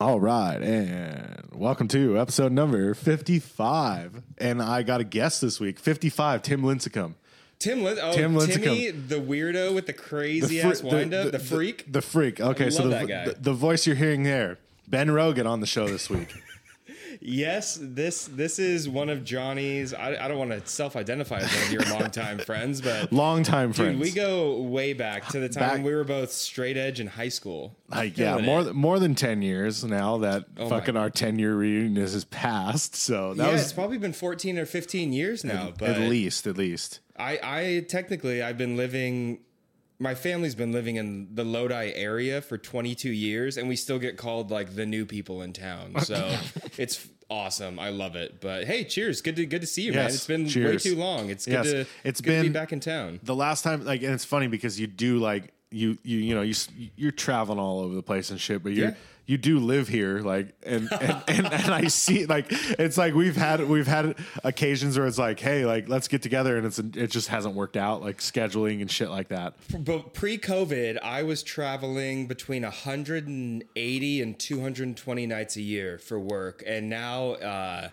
All right, and welcome to episode number 55. And I got a guest this week 55, Tim Lincecum. Tim, Lin- oh, Tim Lincecum. Timmy, the weirdo with the crazy ass wind up, the, freak. The, freak. Okay, so the, the, the voice you're hearing there, Ben Rogan on the show this week. Yes, this this is one of Johnny's. I, I don't want to self identify as one of your longtime friends, but Longtime friends. dude, we go way back to the time Back- we were both straight edge in high school. Like, yeah, more more than 10 years now that Oh fucking our 10 year reunion is, past. So that yeah, was it's probably been fourteen or fifteen years now. But at least, at least. I, I technically I've been living my family's been living in the Lodi area for 22 years and we still get called like the new people in town. So it's awesome. I love it. But hey, cheers. Good to good to see you, man. It's been cheers. way too long. It's good Yes, to it's good to be been- back in town. the last time like and it's funny because you do like you you you know you you're traveling all over the place and shit but you Yeah. You do live here like and and, and and I see like it's like we've had we've had occasions where it's like hey like let's get together and it's it just hasn't worked out like scheduling and shit like that. But pre-COVID, I was traveling between 180 and 220 nights a year for work, and now uh,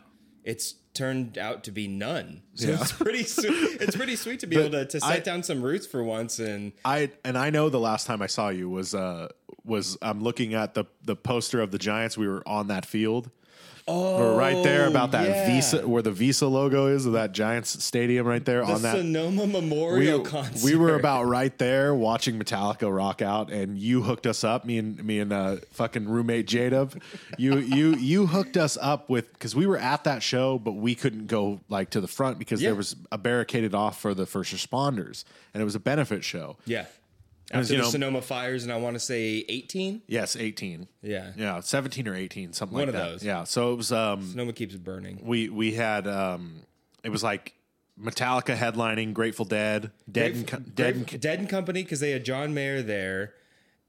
it's turned out to be none. So Yeah. it's pretty sweet. It's pretty sweet to be able to, to set I- down some roots for once and I and I know the last time I saw you was uh was I'm looking at the the poster of the Giants we were on that field Oh, we're right there about that yeah. Visa where the Visa logo is of that Giants stadium right there The on that Sonoma we, Memorial concert. we were about right there watching Metallica rock out, and you hooked us up. Me and me and uh, fucking roommate Jadub, you you you hooked us up with because we were at that show, but we couldn't go like to the front because Yeah. there was a barricaded off for the first responders, and it was a benefit show. yeah. Was, After you the know- Sonoma fires, and I want to say 18. Yes, eighteen. Yeah. Yeah, seventeen or eighteen, something One like of that. those. Yeah. So it was. Um, Sonoma keeps burning. we we had um, it was like Metallica headlining, Grateful Dead, Dead and Co- Dead and Dead, and Company because they had John Mayer there.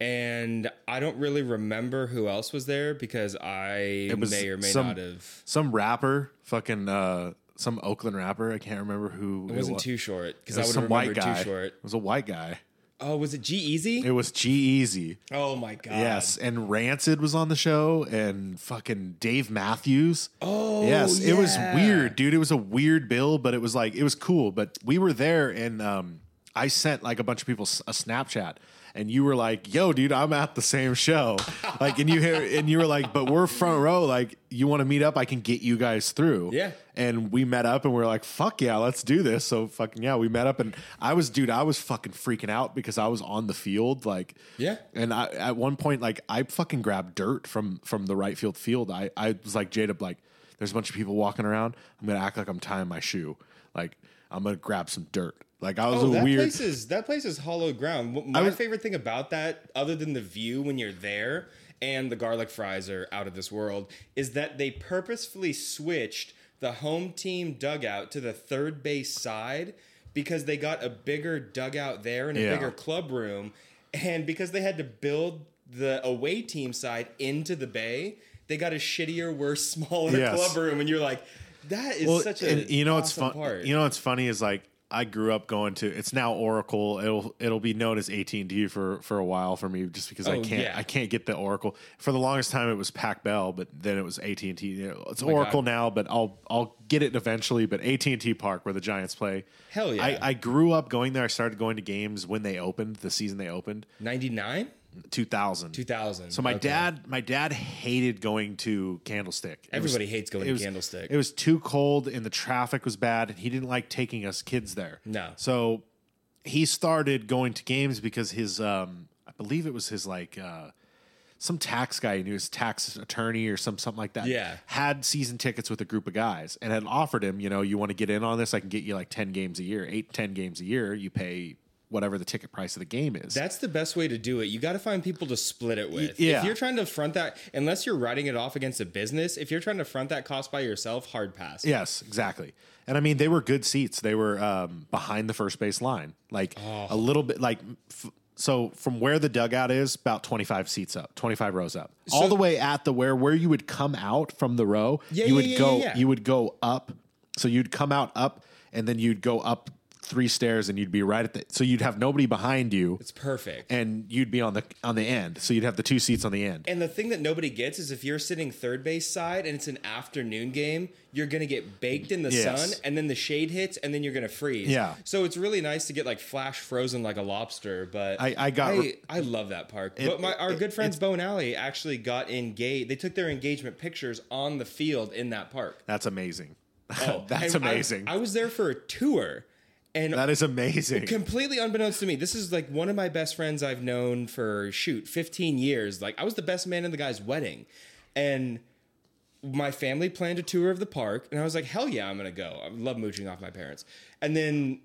And I don't really remember who else was there because I was may or may some- not have. some rapper, fucking uh, some Oakland rapper. I can't remember who It wasn't was. too short because It I was would some have white guy. too short. It was a white guy. Oh, was it G-Eazy? It was G-Eazy. Oh my god. Yes, and Rancid was on the show, and fucking Dave Matthews. Oh yes, it was weird, dude. It was a weird bill, but it was like it was cool. But we were there, and um, I sent like a bunch of people a Snapchat, and you were like, "Yo, dude, I'm at the same show." like, and you hear, and you were like, "But we're front row. Like, you want to meet up? I can get you guys through." Yeah. And we met up, and we are like, "Fuck yeah, let's do this." So fucking yeah, we met up, and I was, dude, I was fucking freaking out because I was on the field, like, Yeah. and I, at one point, like I fucking grabbed dirt from from the right field field. I I was like Jada, like there's a bunch of people walking around. I'm gonna act like I'm tying my shoe. Like I'm gonna grab some dirt. Like I was Oh, a that weird. place is that place is hollow ground. My was- favorite thing about that, other than the view when you're there and the garlic fries are out of this world, is that they purposefully switched the home team dugout to the third base side because they got a bigger dugout there and a Yeah. bigger club room, and because they had to build the away team side into the bay, they got a shittier, worse, smaller Yes. club room, and you're like. That is well, such a you know what's awesome fun. part. You know what's funny is like I grew up going to. It's now Oracle. It'll it'll be known as AT and T for for a while for me, just because I Oh, can't yeah. I can't get the Oracle. For the longest time, it was Pac Bell, but then it was AT and T. It's Oh Oracle God. now, but I'll I'll get it eventually. But AT and T Park, where the Giants play. Hell yeah. I, I grew up going there. I started going to games when they opened, the season they opened, 99? 2000. 2000. So my Okay. dad, my dad hated going to Candlestick. It Everybody hates going to was- Candlestick. It was too cold and the traffic was bad, and he didn't like taking us kids there. No. So he started going to games because his, um, I believe it was his like uh, some tax guy, he knew his tax attorney or some something like that. Yeah. had season tickets with a group of guys and had offered him, you know, you want to get in on this? I can get you like ten games a year, eight, ten games a year. You pay whatever the ticket price of the game is. That's the best way to do it. You got to find people to split it with. yeah. If you're trying to front that, unless you're writing it off against a business, if you're trying to front that cost by yourself, hard pass. Yes, exactly. And I mean, they were good seats. They were um, behind the first base line, like Oh. a little bit, like f- so from where the dugout is, about 25 seats up, 25 rows up. All the way at the where where you would come out from the row, Yeah, you yeah, would yeah, go you would go up. So you'd come out up and then you'd go up three stairs and you'd be right at the so you'd have nobody behind you It's perfect. and you'd be on the on the end. So you'd have the two seats on the end. And the thing that nobody gets is if you're sitting third base side and it's an afternoon game, you're going to get baked in the Yes. sun and then the shade hits and then you're going to freeze. Yeah. So it's really nice to get like flash frozen like a lobster. But I- I got- I, I love that park. but my, our it- good friends Bo and Alley actually got engaged. They took their engagement pictures on the field in that park. That's amazing. Oh, That's and I- amazing. I, was there for a tour. And that is amazing. completely unbeknownst to me, this is like one of my best friends I've known for shoot 15 years. Like I was the best man in the guy's wedding, and my family planned a tour of the park, and I was like, hell yeah, I'm gonna go. I love mooching off my parents, and then.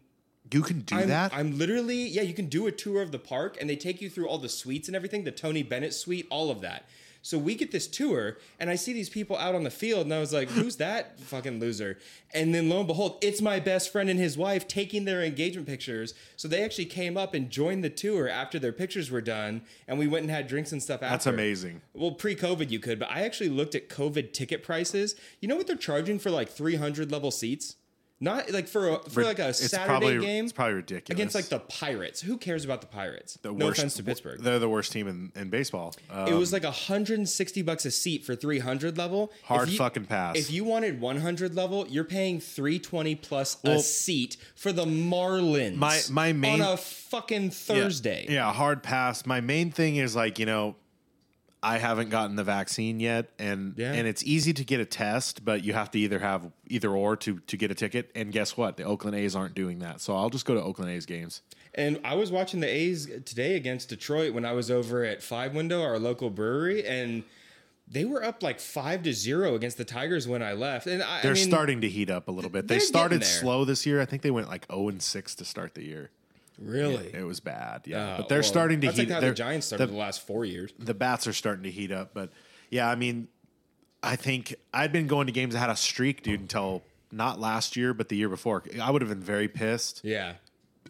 you can do I'm, that? I'm literally yeah. You can do a tour of the park, and they take you through all the suites and everything. The Tony Bennett suite, all of that. So we get this tour, and I see these people out on the field, and I was like, "Who's that fucking loser?" And then lo and behold, it's my best friend and his wife taking their engagement pictures. So they actually came up and joined the tour after their pictures were done, and we went and had drinks and stuff. After. That's amazing. Well, pre-COVID you could, but I actually looked at COVID ticket prices. You know what they're charging for like 300 level seats? Not like for a, for like a It's Saturday probably- game. it's probably ridiculous. against like the Pirates. Who cares about the Pirates? The no worst- offense to Pittsburgh. They're the worst team in, in baseball. Uh, it was like 160 bucks a seat for 300 level. Hard you- fucking pass. If you wanted 100 level, you're paying 320 plus a seat for the Marlins. My- my main- on a fucking Thursday. Yeah, hard pass. My main thing is like, you know, I haven't gotten the vaccine yet and Yeah. and it's easy to get a test, but you have to either have either or to to get a ticket. And guess what? The Oakland A's aren't doing that. So I'll just go to Oakland A's games. And I was watching the A's today against Detroit when I was over at Five Window, our local brewery, and they were up like five to zero against the Tigers when I left. And I, They're I mean, starting to heat up a little bit. They started slow this year. I think they went like 0 and 6 to start the year. Really. It was bad. Yeah. Uh, but they're well, starting to heat like they're- the Giants started the- the last four years. the bats are starting to heat up. But yeah, I mean, I think I'd been going to games that had a streak, dude, until not last year, but the year before. I would have been very pissed Yeah.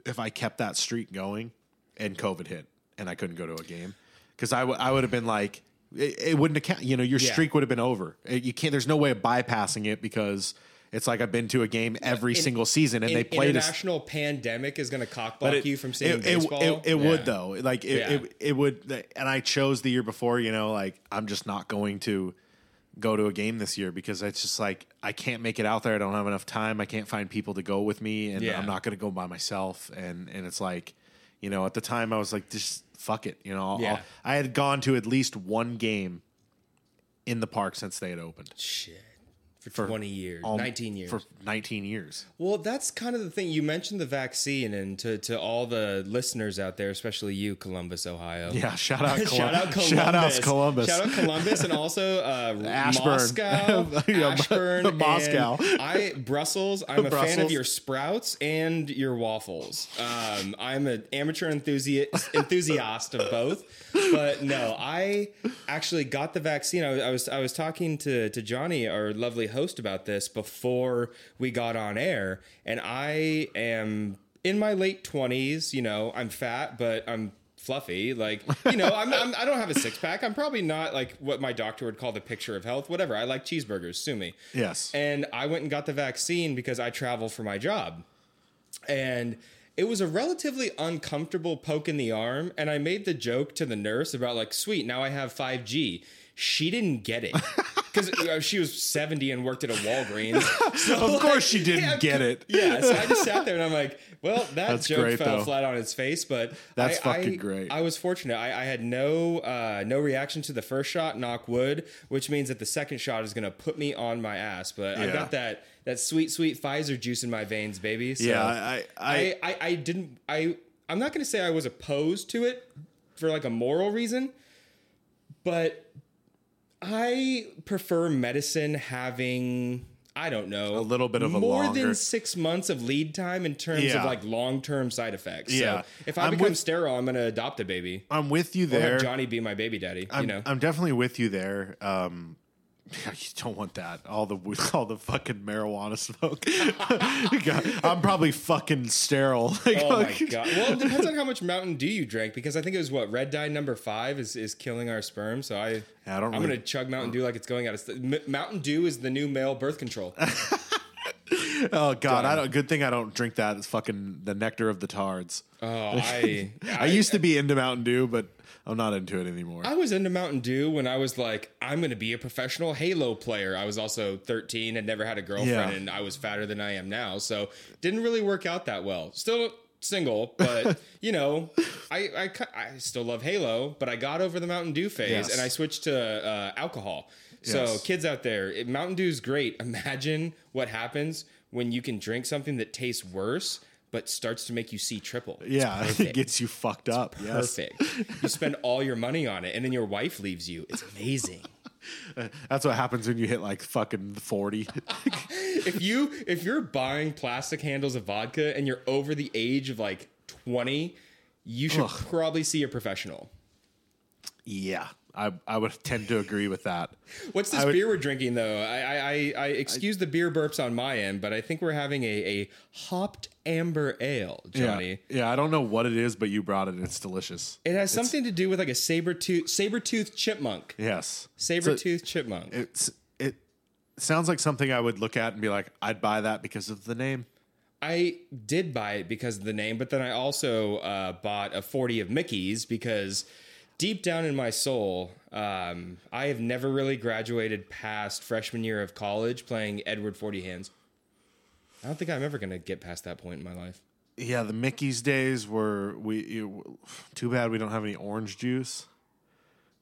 if I kept that streak going and COVID hit and I couldn't go to a game because I would I would have been like it, it wouldn't have count. You know, your Yeah. streak would have been over. It- you can't. There's no way of bypassing it because it's like I've been to a game every In- single season and An they played us. international pandemic is going to cockblock But it, you from seeing it, it- baseball. It, it Yeah. would though. Like it, Yeah. it, it would. And I chose the year before. You know, like I'm just not going to go to a game this year because it's just like I can't make it out there. I don't have enough time. I can't find people to go with me, and Yeah. I'm not going to go by myself. And and it's like, you know, at the time I was like, just fuck it. You know, I'll, Yeah. I'll- I had gone to at least one game in the park since they had opened. Shit. For, 20 years, Um, 19 years. For 19 years. Well, that's kind of the thing. You mentioned the vaccine, and to, to all the listeners out there, especially you, Columbus, Ohio. Yeah, shout out, Colum- Shout out Columbus. Shout out Columbus. Shout out Columbus, and also uh, Ashburn. Moscow, Yeah, Ashburn, Moscow. I Brussels. I'm a fan of your sprouts and your waffles. Um, I'm an amateur enthusiast enthusiast of both, but no, I actually got the vaccine. I was I was, I was talking to to Johnny, our lovely host, about this before we got on air, and I am in my late twenties. You know, I'm fat, but I'm fluffy. Like, you know, I'm, I'm I don't have a six pack. I'm probably not like what my doctor would call the picture of health. Whatever. I like cheeseburgers. Sue me. Yes. And I went and got the vaccine because I travel for my job. And it was a relatively uncomfortable poke in the arm. And I made the joke to the nurse about, like, sweet, now I have 5G. She didn't get it because she was 70 and worked at a Walgreens. So, Of course she didn't yeah, get it. Yeah, so I just sat there and I'm like, well, that That's joke great, fell though. flat on its face, but That's I, fucking I- great. I was fortunate. I, I had no uh, no reaction to the first shot, knock wood, which means that the second shot is going to put me on my ass. But I Yeah. got that that sweet sweet Pfizer juice in my veins, baby. So Yeah, I- I- I, I I didn't I I'm not going to say I was opposed to it for like a moral reason, but I prefer medicine having I don't know A little bit of a more longer- than six months of lead time in terms Yeah. of like long term side effects. Yeah. So if I I'm become with- sterile, I'm going to adopt a baby. I'm with you there. Johnny be my baby daddy. I'm, you know, I'm definitely with you there. Um, You don't want that. All the all the fucking marijuana smoke. God, I'm probably fucking sterile. Like, Oh my god! Well, it depends on how much Mountain Dew you drank because I think it was what red dye number five is, is killing our sperm. So I, Yeah, I don't I'm really- gonna chug Mountain Dew like it's going out of st- M- Mountain Dew is the new male birth control. Oh god, I don't. Good thing I don't drink that. It's fucking the nectar of the tards. Oh, I, I used to be into Mountain Dew, but I'm not into it anymore. I was into Mountain Dew when I was like, I'm going to be a professional Halo player. I was also 13 and never had a girlfriend, Yeah. and I was fatter than I am now. So didn't really work out that well. Still single, but you know, I, I I still love Halo, but I got over the Mountain Dew phase Yes. and I switched to uh, alcohol. So Yes. kids out there, it, Mountain Dew is great. Imagine what happens when you can drink something that tastes worse. But starts to make you see triple. It's yeah, it gets you fucked up. Yes, perfect. You spend all your money on it, and then your wife leaves you. It's amazing. that's what happens when you hit like fucking forty. if you if you're buying plastic handles of vodka and you're over the age of like 20, you should probably see a professional. yeah, I I would tend to agree with that. What's this would- beer we're drinking though? I I, I, I excuse the beer burps on my end, but I think we're having a, a hopped amber ale, Johnny. Yeah, yeah. I don't know what it is, but you brought it. and It's delicious. It has something to do with like a saber tooth saber tooth chipmunk. Yes, Saber tooth chipmunk. It's it sounds like something I would look at and be like, I'd buy that because of the name. I did buy it because of the name, but then I also uh, bought a 40 of Mickey's because deep down in my soul, um, I have never really graduated past freshman year of college playing Edward 40 Hands. I don't think I'm ever going to get past that point in my life. Yeah, the Mickey's days were we. You, too bad we don't have any orange juice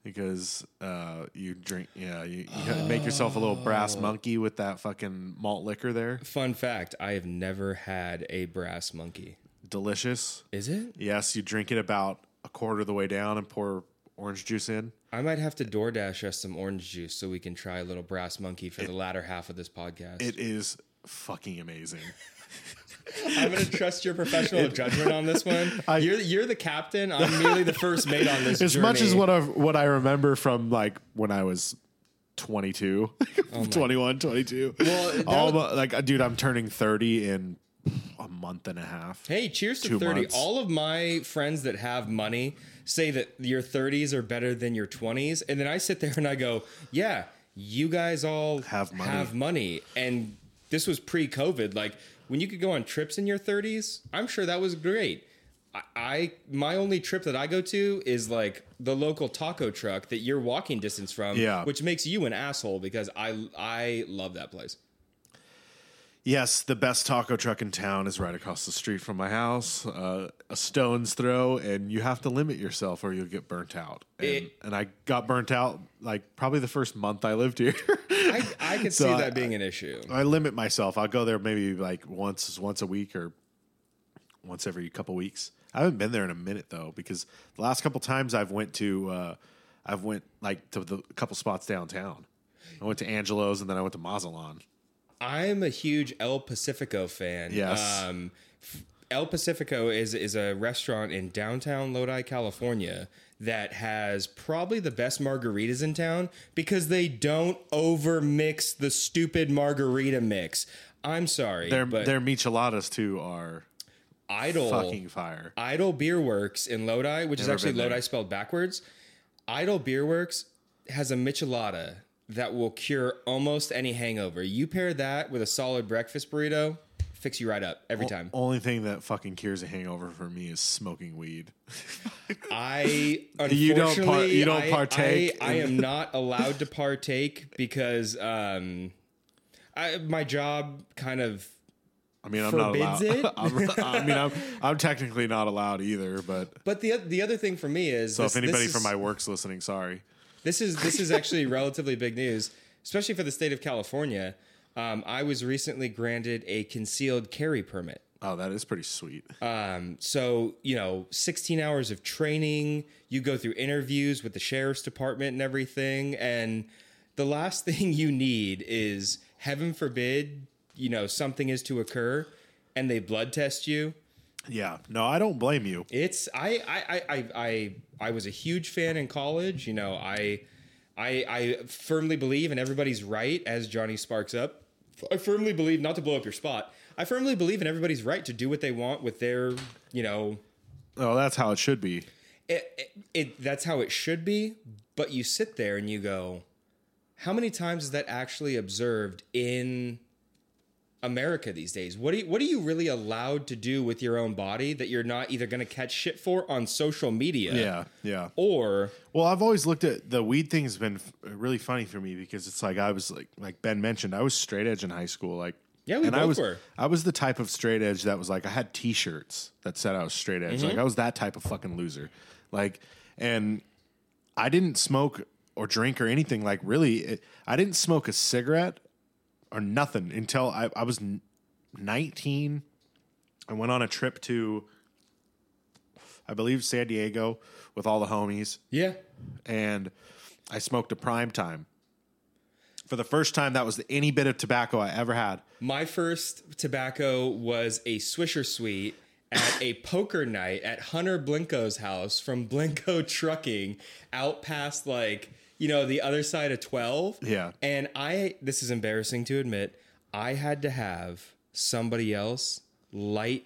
because uh, you drink. Yeah, you, you gotta make yourself a little brass monkey with that fucking malt liquor there. Fun fact I have never had a brass monkey. Delicious. Is it? Yes, you drink it about a quarter of the way down and pour orange juice in. I might have to DoorDash us some orange juice so we can try a little brass monkey for the latter half of this podcast. It is fucking amazing. I'm going to trust your professional judgment on this one. you're you're the captain. I'm merely the first mate on this. as much as what I what I remember from like when I was 22, 21, 22. Oh Well, All was- like dude, I'm turning 30 in a month and a half. Hey, cheers to 30. months. All of my friends that have money say that your 30s are better than your 20s. And then I sit there and I go, yeah, you guys all Have money. Have money. And this was pre COVID. Like when you could go on trips in your 30s, I'm sure that was great. I, I my only trip that I go to is like the local taco truck that you're walking distance from, Yeah. which makes you an asshole because I I love that place. Yes, the best taco truck in town is right across the street from my house, uh, a stone's throw, and you have to limit yourself or you'll get burnt out. And, It- and I got burnt out like probably the first month I lived here. I, I could So see I- that being an issue. I limit myself. I'll go there maybe like once once a week or once every couple weeks. I haven't been there in a minute though because the last couple times I've went to uh, I've went like to the a couple spots downtown. I went to Angelo's and then I went to Mazatlan. I'm a huge El Pacifico fan. Yes. Um, El Pacifico is is a restaurant in downtown Lodi, California that has probably the best margaritas in town because they don't over mix the stupid margarita mix. I'm sorry, Their but their micheladas too are Idol fucking fire. Idol Beer Works in Lodi, which is actually. Lodi spelled backwards. Idol Beer Works has a michelada that will cure almost any hangover. You pair that with a solid breakfast burrito, fix you right up every time. Only thing that fucking cures a hangover for me is smoking weed. I You don't par- unfortunately you don't I- partake I, I am not allowed to partake because um, I, my job kind of I mean, I'm not allowed. I mean, I'm I'm technically not allowed either. But But the the other thing for me is so this- if anybody this from my work's listening, sorry. This is this is actually relatively big news, especially for the state of California. Um, I was recently granted a concealed carry permit. Oh, that is pretty sweet. Um, so you know, 16 hours of training. You go through interviews with the sheriff's department and everything, and the last thing you need is, heaven forbid, you know, something is to occur, and they blood test you. Yeah, no, I don't blame you. It's I I I I I, was a huge fan in college. You know, I I, I firmly believe, and everybody's right, as Johnny sparks up. I firmly believe, not to blow up your spot, I firmly believe in everybody's right to do what they want with their, you know, Oh, that's how it should be. it, it, it that's how it should be. But you sit there and you go, how many times is that actually observed in America these days? What do you, what are you really allowed to do with your own body that you're not either going to catch shit for on social media? Yeah, yeah. Or Well, I've always looked at the weed thing has been f- really funny for me because it's like I was like like Ben mentioned, I was straight edge in high school, like Yeah, we and I was were. I was the type of straight edge that was like I had T-shirts that said I was straight edge, Mm-hmm. like I was that type of fucking loser, like and I didn't smoke or drink or anything like really. It, I didn't smoke a cigarette or nothing until I, I was nineteen. I went on a trip to, I believe, San Diego with all the homies yeah, and I smoked a prime time. For the first time, that was any bit of tobacco I ever had. My first tobacco was a Swisher Sweet at a poker night at Hunter Blinko's house from Blinko Trucking out past like, you know, the other side of 12. Yeah. And I, this is embarrassing to admit, I had to have somebody else light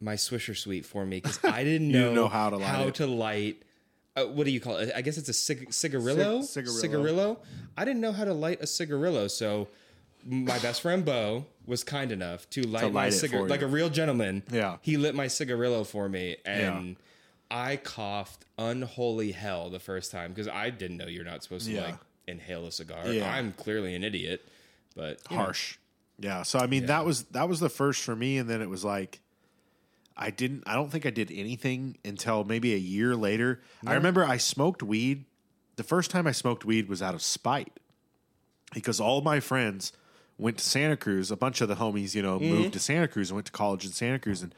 my Swisher Sweet for me because I didn't know, didn't know how to light how to light. Uh, what do you call it? I guess it's a cig- cigarillo. Cig- cigarillo. cigarillo. I didn't know how to light a cigarillo, so my best friend Bo was kind enough to light, my light it cigar like a real gentleman. Yeah. he lit my cigarillo for me, and I coughed unholy hell the first time because I didn't know you're not supposed to Yeah. like inhale a cigar. Yeah. I'm clearly an idiot, but you know. Harsh. Yeah. So I mean, that was that was the first for me, and then it was like, I didn't. I don't think I did anything until maybe a year later. I remember I smoked weed. The first time I smoked weed was out of spite, because all my friends went to Santa Cruz. A bunch of the homies, you know, mm-hmm. moved to Santa Cruz and went to college in Santa Cruz, and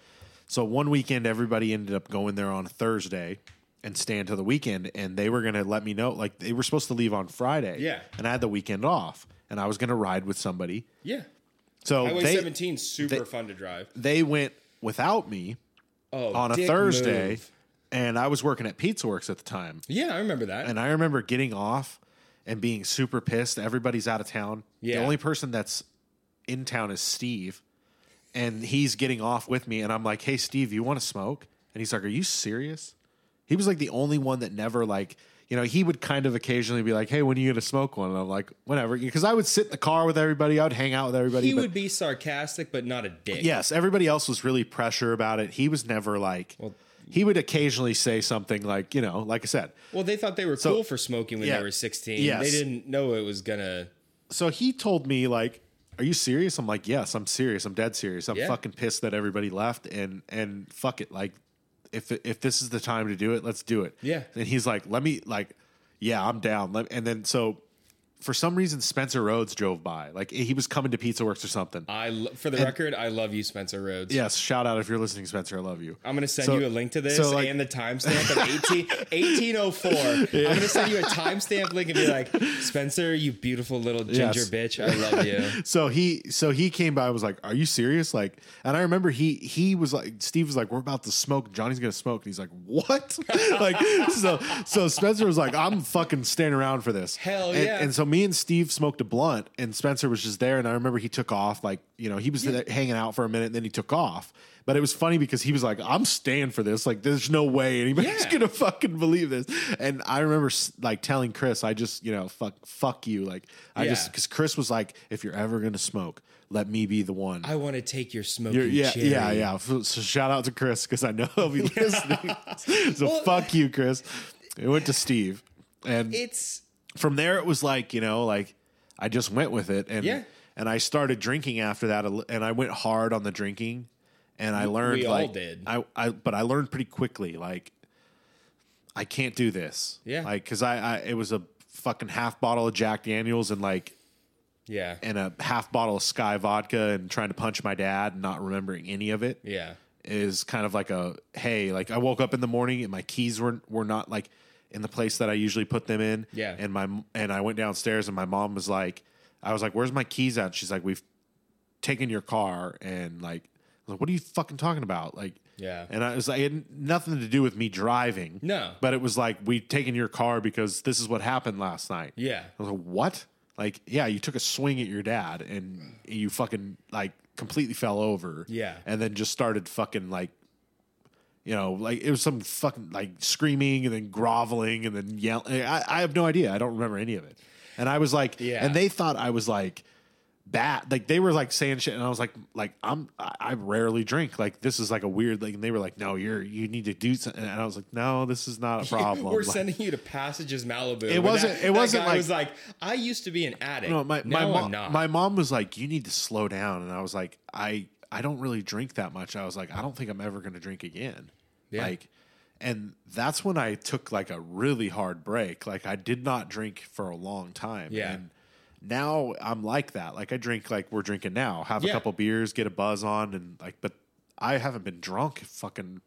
so one weekend everybody ended up going there on a Thursday and staying till the weekend, and they were gonna let me know. Like they were supposed to leave on Friday, Yeah. and I had the weekend off, and I was gonna ride with somebody. yeah. So Highway they 17 super they- fun to drive. they went without me Oh, on a Thursday, move. and I was working at Pizza Works at the time, Yeah, I remember that. and I remember getting off and being super pissed. Everybody's out of town. Yeah. The only person that's in town is Steve, and he's getting off with me, and I'm like, "Hey, Steve, you want to smoke?" And he's like, "Are you serious?" He was like the only one that never like. You know, he would kind of occasionally be like, "Hey, when are you gonna smoke one?" And I'm like, "Whenever," because I would sit in the car with everybody. I would hang out with everybody. he but- would be sarcastic, but not a dick. Yes, everybody else was really pressure about it. He was never like. he would occasionally say something like, you know, like I said. Well, they thought they were cool for smoking when yeah. they were 16. Yes. They didn't know it was gonna. So he told me like, "Are you serious?" I'm like, "Yes, I'm serious. I'm dead serious. I'm Yeah. fucking pissed that everybody left and and fuck it. Like, if if this is the time to do it, let's do it." Yeah. And he's like, "Let me like, yeah, I'm down." Let, and then so. For some reason, Spencer Rhodes drove by. Like he was coming to Pizza Works or something. I, lo- for the record, I love you, Spencer Rhodes. Yes, shout out if you're listening, Spencer. I love you. I'm going to send So- you a link to this so, like- and the timestamp of 18, 1804. I'm going to send you a timestamp link and be like, Spencer, you beautiful little ginger Yes. bitch. I love you. so he so he came by and was like are you serious like and i remember he he was like steve was like we're about to smoke johnny's gonna smoke and he's like what like so so spencer was like i'm fucking staying around for this Hell and, yeah. and so me and steve smoked a blunt and spencer was just there and i remember he took off like you know he was there hanging out for a minute and then he took off but it was funny because he was like, "I'm staying for this. Like, there's no way anybody's Yeah. gonna fucking believe this." And I remember like telling Chris, "I just, you know, fuck, fuck you." Like, I Yeah. just because Chris was like, "If you're ever gonna smoke, let me be the one." I want to take your smoking yeah, cherry. yeah, yeah. So so shout out to Chris because I know he'll be listening. so fuck you, Chris. It went to Steve, and It's from there it was like you know, like I just went with it, and Yeah. and I started drinking after that, and I went hard on the drinking, and I learned we all did. I, I but I learned pretty quickly like I can't do this, Yeah. like because I, I it was a fucking half bottle of Jack Daniels and like yeah, and a half bottle of Skyy vodka and trying to punch my dad and not remembering any of it yeah, is kind of like a hey, like I woke up in the morning and my keys were were not like in the place that I usually put them in. Yeah. And my and I went downstairs and my mom was like, I was like, "Where's my keys at?" She's like, "We've taken your car." And like, like, what are you fucking talking about? Like, Yeah. And I was like, it had nothing to do with me driving. No. But it was like, we've taken your car because this is what happened last night. Yeah. I was like, what? Like, yeah, you took a swing at your dad and you fucking like completely fell over. Yeah. And then just started fucking like, you know, like it was some fucking like screaming and then groveling and then yelling. Eh, I, I have no idea. I don't remember any of it. And I was like, Yeah. and they thought I was like bad. Like they were like saying shit, and I was like, like I'm, I, I rarely drink. Like this is like a weird. Like and they were like, no, you're, you need to do something. And I was like, no, this is not a problem. We're Like- sending you to Passages Malibu. It wasn't- it wasn't guy like- was like, I used to be an addict. No, my my now mom, not. my mom was like, "You need to slow down," and I was like, "I I don't really drink that much." I was like, "I don't think I'm ever going to drink again." Yeah. Like, and that's when I took like a really hard break. Like, I did not drink for a long time. Yeah. And now I'm like that. Like, I drink like we're drinking now. Have a couple beers, get a buzz on, and like, but I haven't been drunk, fucking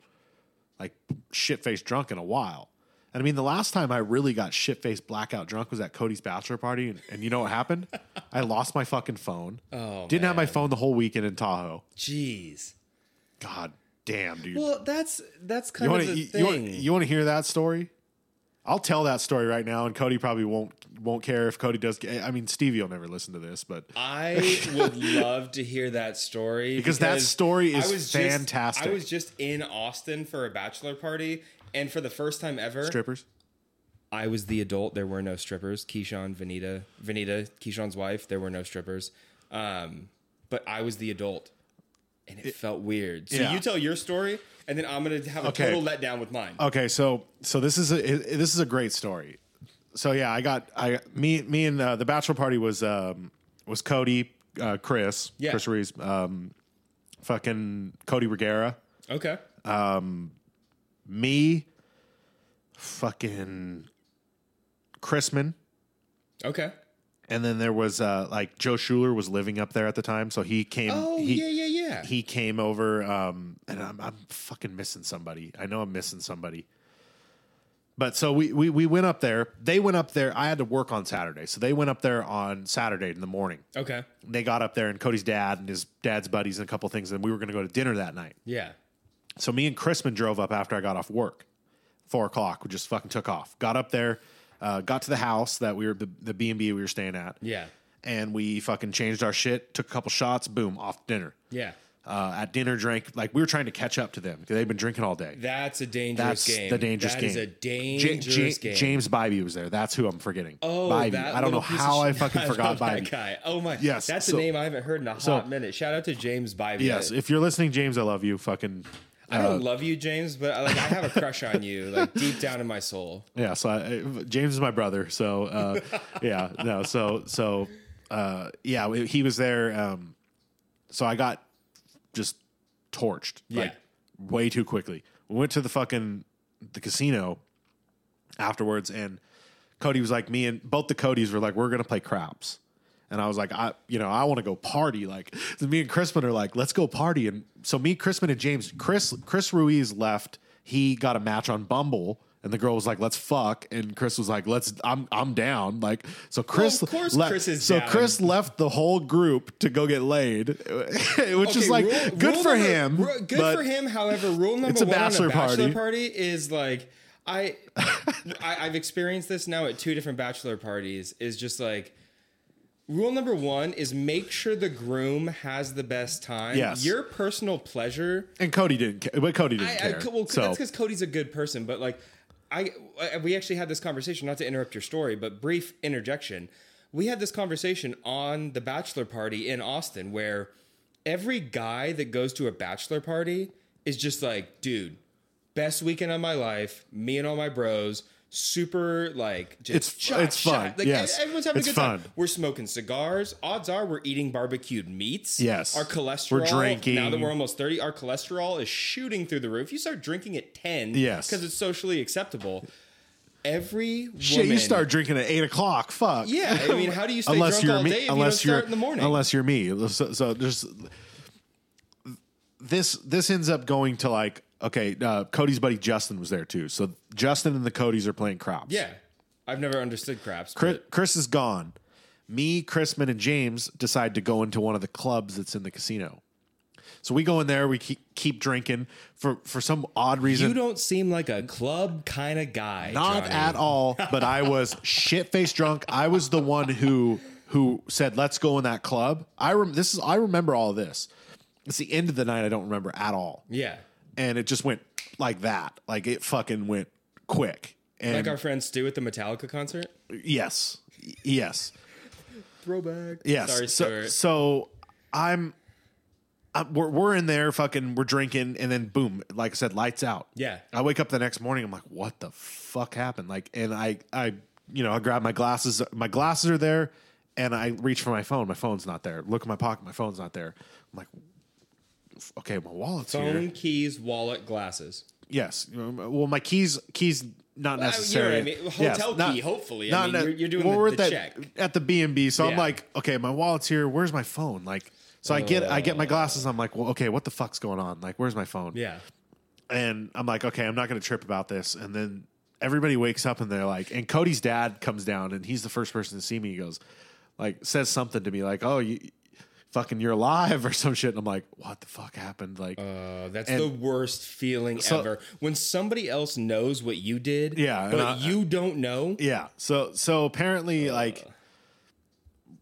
like shit faced drunk in a while. And I mean, the last time I really got shit faced blackout drunk was at Cody's bachelor party. And, and you know what happened? I lost my fucking phone. Oh, Didn't have my phone the whole weekend in Tahoe. Jeez. God damn, dude. Well, that's that's kind you want of the you, thing. you want to hear that story? I'll tell that story right now, and Cody probably won't won't care if Cody does. I mean, Stevie will never listen to this, but I would love to hear that story Because that story is I was fantastic. Just, I was just in Austin for a bachelor party, and for the first time ever, strippers. I was the adult. There were no strippers. Keyshawn, Vanita, Vanita, Keyshawn's wife. There were no strippers. Um, but I was the adult, and it, felt weird. So yeah. you tell your story, and then I'm gonna have a Okay. total letdown with mine. Okay, so so this is a it- this is a great story. So yeah, I got I me me and uh, the bachelor party was um was Cody, uh, Chris, Yeah. Chris Ruiz, um, fucking Cody Regera, Okay. Me, fucking Chrisman, Okay. and then there was uh like Joe Schuler was living up there at the time, so he came. Oh he, yeah, yeah, yeah. he came over um and I'm, I'm fucking missing somebody i know i'm missing somebody but so we, we we went up there they went up there i had to work on saturday so they went up there on saturday in the morning okay. they got up there and cody's dad and his dad's buddies and a couple things and we were going to go to dinner that night Yeah. So me and Chrisman drove up after I got off work. Four o'clock, we just fucking took off. Got up there, uh, got to the house that we were the B and B we were staying at. Yeah. and we fucking changed our shit. Took a couple shots. Boom, off to dinner. Yeah. Uh, at dinner, drank like we were trying to catch up to them because they've been drinking all day. That's a dangerous That's game. the dangerous That game. is a dangerous Ja- game. James Bybee was there. That's who I'm forgetting. Oh, Bybee. that I don't know little piece of how I shit. fucking forgot love that Bybee. guy. Oh my, Yes, that's so- a name I haven't heard in a so- hot minute. Shout out to James Bybee. Yes, if you're listening, James, I love you. Fucking I don't love you, James, but like I have a crush on you, like deep down in my soul. Yeah, so I, James is my brother. So uh, yeah, no, so so uh, yeah, he was there. Um, so I got just torched, like way too quickly. We went to the fucking the casino afterwards, and Cody was like, me and both the Codys were like, we're gonna play craps. And I was like, I, you know, I want to go party. Like, so me and Crispin are like, let's go party. And so me, Crispin, and James, Chris, Chris Ruiz left. He got a match on Bumble, and the girl was like, let's fuck. And Chris was like, let's, I'm, I'm down. Like, so Chris, of course le- Chris is so down. Chris left the whole group to go get laid, which is like rule- good rule for number- him. ru- Good for him. However, rule number It's a one bachelor on a bachelor party. party is like I, I I've experienced this now at two different bachelor parties. Is just like rule number one is make sure the groom has the best time. Yes. your personal pleasure And Cody didn't care, but Cody didn't I, I, care. well, so that's because Cody's a good person, but like, I, I- we actually had this conversation. Not to interrupt your story, but brief interjection. We had this conversation on the bachelor party in Austin, where every guy that goes to a bachelor party is just like, dude, best weekend of my life. Me and all my bros. Super like just It's- shot, it's fun. Like Yes. everyone's having It's a good time. We're smoking cigars. Odds are we're eating barbecued meats. Yes. Our cholesterol. We're drinking. Now that we're almost 30, our cholesterol is shooting through the roof. You start drinking at 10 Yes. because it's socially acceptable. Every shit, you start drinking at eight o'clock. Fuck. Yeah, I mean, how do you stay unless drunk you're all me, day if you unless you're start in the morning? unless you're me. So, so there's this. This ends up going to like okay. Uh, Cody's buddy Justin was there too. So Justin and the Codys are playing craps. Yeah. I've never understood craps. Chris, but- Chris is gone. Me, Chrisman, and James decide to go into one of the clubs that's in the casino. So we go in there, we keep keep drinking for for some odd reason. You don't seem like a club kind of guy. Not Johnny. at all, but I was shit faced drunk. I was the one who who said, "Let's go in that club." I rem- this is I remember all this. It's the end of the night. I don't remember at all, Yeah. And it just went like that. Like it fucking went quick. And Like our friend Stu at the Metallica concert. yes, yes, Throwback. yes. Sorry, so so I'm. i we're, we're in there, fucking, we're drinking, and then boom, like I said, lights out. Yeah. I wake up the next morning. I'm like, what the fuck happened? Like, and I, I, you know, I grab my glasses. My glasses are there, and I reach for my phone. My phone's not there. Look in my pocket. My phone's not there. I'm like, f- okay, my wallet's Phone, here. keys, wallet, glasses. Yes. Well, my keys, keys, not Well, know I necessarily. mean. Hotel key, hopefully. I mean, you're- you're doing the- we're the at check. at the B and B. So I'm like, okay, my wallet's here. Where's my phone? Like, so I get, I get my glasses. I'm like, well, okay, what the fuck's going on? Like, where's my phone? Yeah. and I'm like, okay, I'm not going to trip about this. And then everybody wakes up and they're like, and Cody's dad comes down and he's the first person to see me. He goes, like, says something to me like, oh, you fucking, you're alive or some shit. And I'm like, what the fuck happened? Like, Uh, that's the worst feeling So- ever. When somebody else knows what you did, Yeah, but I- you don't know. yeah. So, so apparently, like,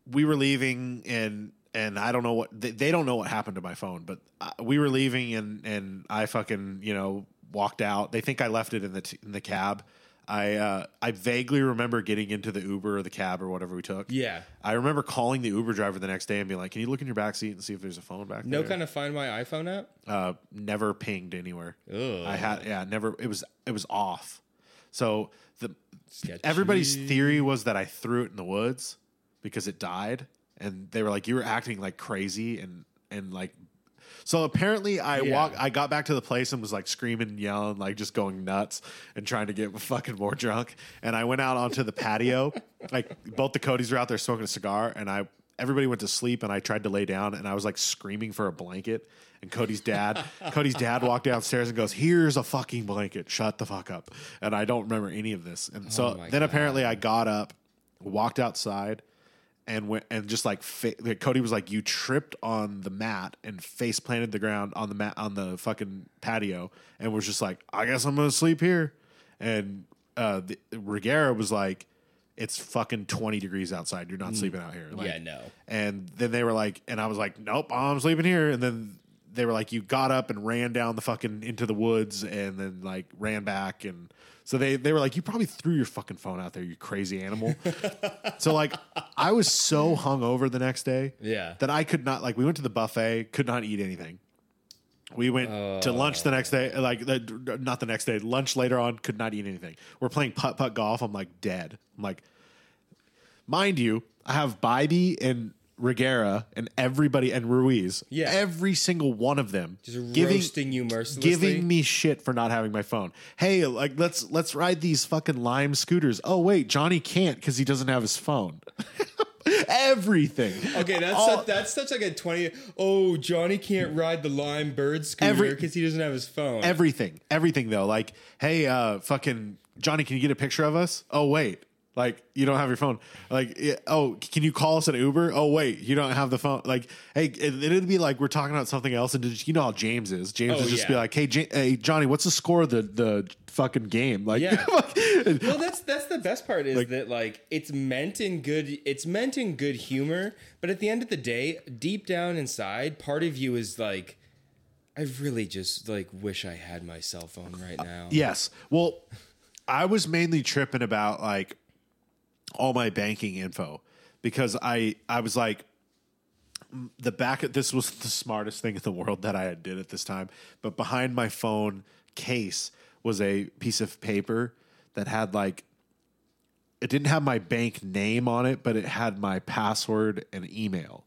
we were leaving and, and I don't know what they, they don't know what happened to my phone, but I, we were leaving and and I fucking you know walked out. They think I left it in the t- in the cab. I uh, I vaguely remember getting into the Uber or the cab or whatever we took. Yeah. I remember calling the Uber driver the next day and being like, "Can you look in your back seat and see if there's a phone back No there?" No kind of find my iPhone app. uh, never pinged anywhere. Ugh. I had yeah, never. It was it was off. So the Sketchy. everybody's theory was that I threw it in the woods because it died, and they were like, "You were acting like crazy," and and like. So apparently, I Yeah. walked. I got back to the place and was like screaming, and yelling, like just going nuts and trying to get fucking more drunk. And I went out onto the patio. like both the Codys were out there smoking a cigar, and I everybody went to sleep, and I tried to lay down, and I was like screaming for a blanket. And Cody's dad, Cody's dad walked downstairs and goes, "Here's a fucking blanket. Shut the fuck up." And I don't remember any of this. And oh so Oh then God. apparently I got up, walked outside, and went and just like, fa- like Cody was like, "You tripped on the mat and face planted the ground on the mat on the fucking patio," and was just like, "I guess I'm gonna sleep here." And uh, the, Regera was like, "It's fucking 20 degrees outside. You're not sleeping out here." Like, Yeah, no. and then they were like, and I was like, nope, I'm sleeping here. And then they were like, you got up and ran down the fucking into the woods and then like ran back. And so they, they were like, you probably threw your fucking phone out there, you crazy animal. so like, I was so hungover the next day Yeah. that I could not, like, we went to the buffet, could not eat anything. We went to lunch the next day, like the, not the next day, lunch later on, could not eat anything. We're playing putt putt golf. I'm like dead. I'm like, mind you, I have Bybee and Regera and everybody and Ruiz. Yeah. Every single one of them Just roasting you mercilessly. giving me shit for not having my phone. Hey, like let's let's ride these fucking lime scooters. Oh wait, Johnny can't because he doesn't have his phone. Everything. Okay, that's All- such, that's such like a twenty. Oh, Johnny can't ride the lime bird scooter because he doesn't have his phone. everything everything though like hey uh fucking johnny can you get a picture of us oh wait like you don't have your phone like yeah, oh can you call us an uber oh wait you don't have the phone like hey it, it'd be like we're talking about something else and did you know how james is james Oh, would just be like hey, J- hey johnny what's the score of the the fucking game like Yeah. well, that's that's the best part is Like- that like it's meant in good it's meant in good humor, but at the end of the day, deep down inside, part of you is like, I really just like wish I had my cell phone right now. Yes. Well, I was mainly tripping about like all my banking info because I I was like the back of this was the smartest thing in the world that I did at this time, but behind my phone case was a piece of paper that had like it didn't have my bank name on it, but it had my password and email.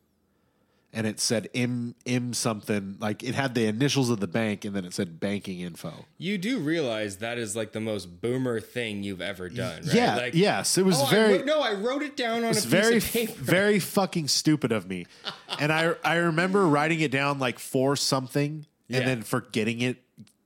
And it said M M something like it had the initials of the bank and then it said banking info. You do realize that is like the most boomer thing you've ever done, right? Yeah, Like, yes, it was oh, I very, wrote- no, I wrote it down on a piece very, of paper. very fucking stupid of me. And I, I remember writing it down like for something, Yeah. and then forgetting it,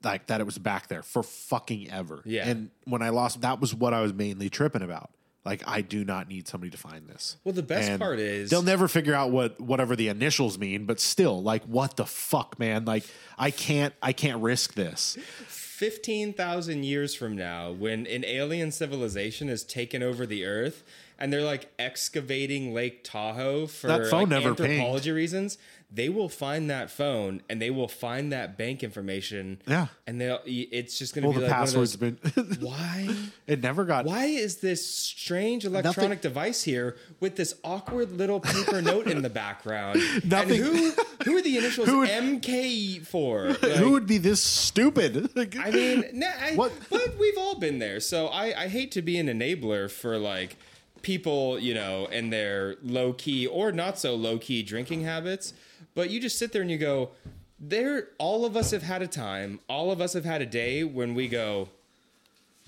like that it was back there for fucking ever. Yeah. And when I lost, that was what I was mainly tripping about. Like I do not need somebody to find this. Well, the best And part is- they'll never figure out what whatever the initials mean, but still, like, what the fuck, man? Like, I can't, I can't risk this. 15,000 years from now, when an alien civilization has taken over the Earth and they're like excavating Lake Tahoe for That phone like, never anthropology reasons, they will find that phone and they will find that bank information. Yeah. And they'll, it's just going to Well, be the like password's of been. why? it never got. Why is this strange electronic device here with this awkward little paper note in the background? Nothing- And who, who are the initials would- MK for? Like, Who would be this stupid? I mean, nah, I, What? but we've all been there. So I, I hate to be an enabler for like people, you know, and their low key or not so low key drinking habits. But you just sit there and you go, there. All of us have had a time. All of us have had a day when we go,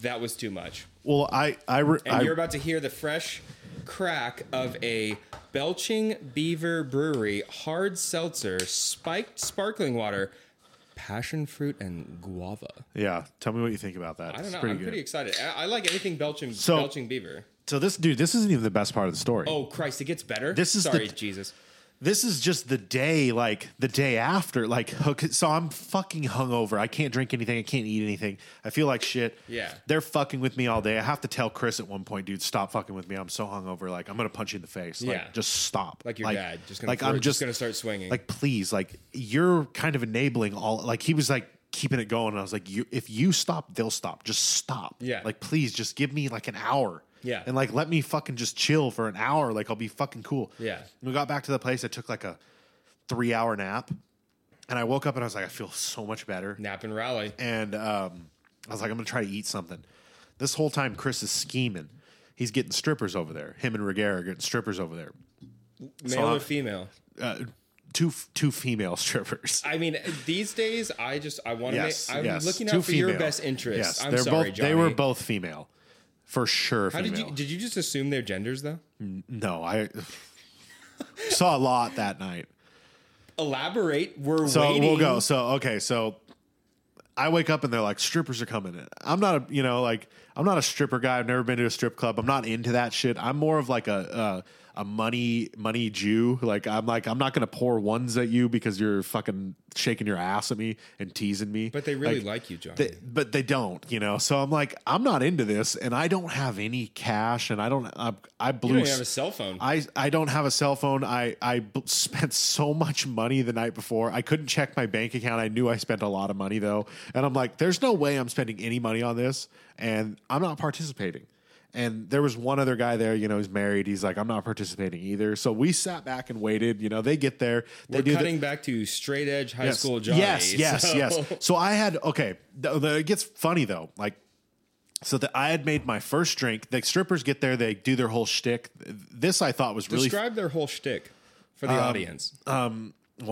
that was too much. well, I, I, re- And I you're about to hear the fresh crack of a Belching Beaver Brewery hard seltzer, spiked sparkling water, passion fruit, and guava. yeah. Tell me what you think about that. I don't It's know. pretty I'm good. pretty excited. I, I like anything Belching So- Belching Beaver. So this dude, this isn't even the best part of the story. Oh Christ! It gets better. This is the- sorry, Jesus. This is just the day, like the day after. Like, okay, so I'm fucking hungover. I can't drink anything. I can't eat anything. I feel like shit. Yeah. They're fucking with me all day. I have to tell Chris at one point, dude, stop fucking with me. I'm so hungover. Like, I'm gonna punch you in the face. Like, Yeah. just stop. Like your dad, just gonna like I'm just just gonna start swinging. Like, please, like you're kind of enabling all. Like he was like keeping it going. And I was like, you, if you stop, they'll stop. Just stop. Yeah. Like, please, just give me like an hour. Yeah. And like, let me fucking just chill for an hour. Like, I'll be fucking cool. Yeah. We got back to the place. I took like a three hour nap. And I woke up and I was like, I feel so much better. Nap and rally. And um, I was like, I'm going to try to eat something. This whole time, Chris is scheming. He's getting strippers over there. Him and Regera are getting strippers over there. Male I- or female? Uh, two two female strippers. I mean, these days, I just I want to yes, make. I'm yes. looking Two out for your female. best interests. Yes, I'm they're sorry, both. Johnny. They were both female, for sure. How female. did you did you just assume their genders though? No, I saw a lot that night. Elaborate. We're So waiting. we'll go. So okay, so I wake up and they're like strippers are coming in. I'm not a you know like I'm not a stripper guy. I've never been to a strip club. I'm not into that shit. I'm more of like a a, a money money Jew. Like I'm like I'm not gonna pour ones at you because you're fucking shaking your ass at me and teasing me. But they really like you, John. They, but they don't, you know. So I'm like, I'm not into this, and I don't have any cash, and I don't. I, I blew. you don't have a cell phone. I, I don't have a cell phone. I, I spent so much money the night before. I couldn't check my bank account. I knew I spent a lot of money though. And I'm like, there's no way I'm spending any money on this. And I'm not participating. And there was one other guy there, you know, he's married. He's like, I'm not participating either. So we sat back and waited. You know, they get there. They We're do the- cutting back to straight edge high yes. school Johnny. Yes, yes, so- yes. So I had okay. The, the, it gets funny though. Like, so that I had made my first drink. The strippers get there. They do their whole shtick. This I thought was really Describe their whole shtick for Um, the audience. well,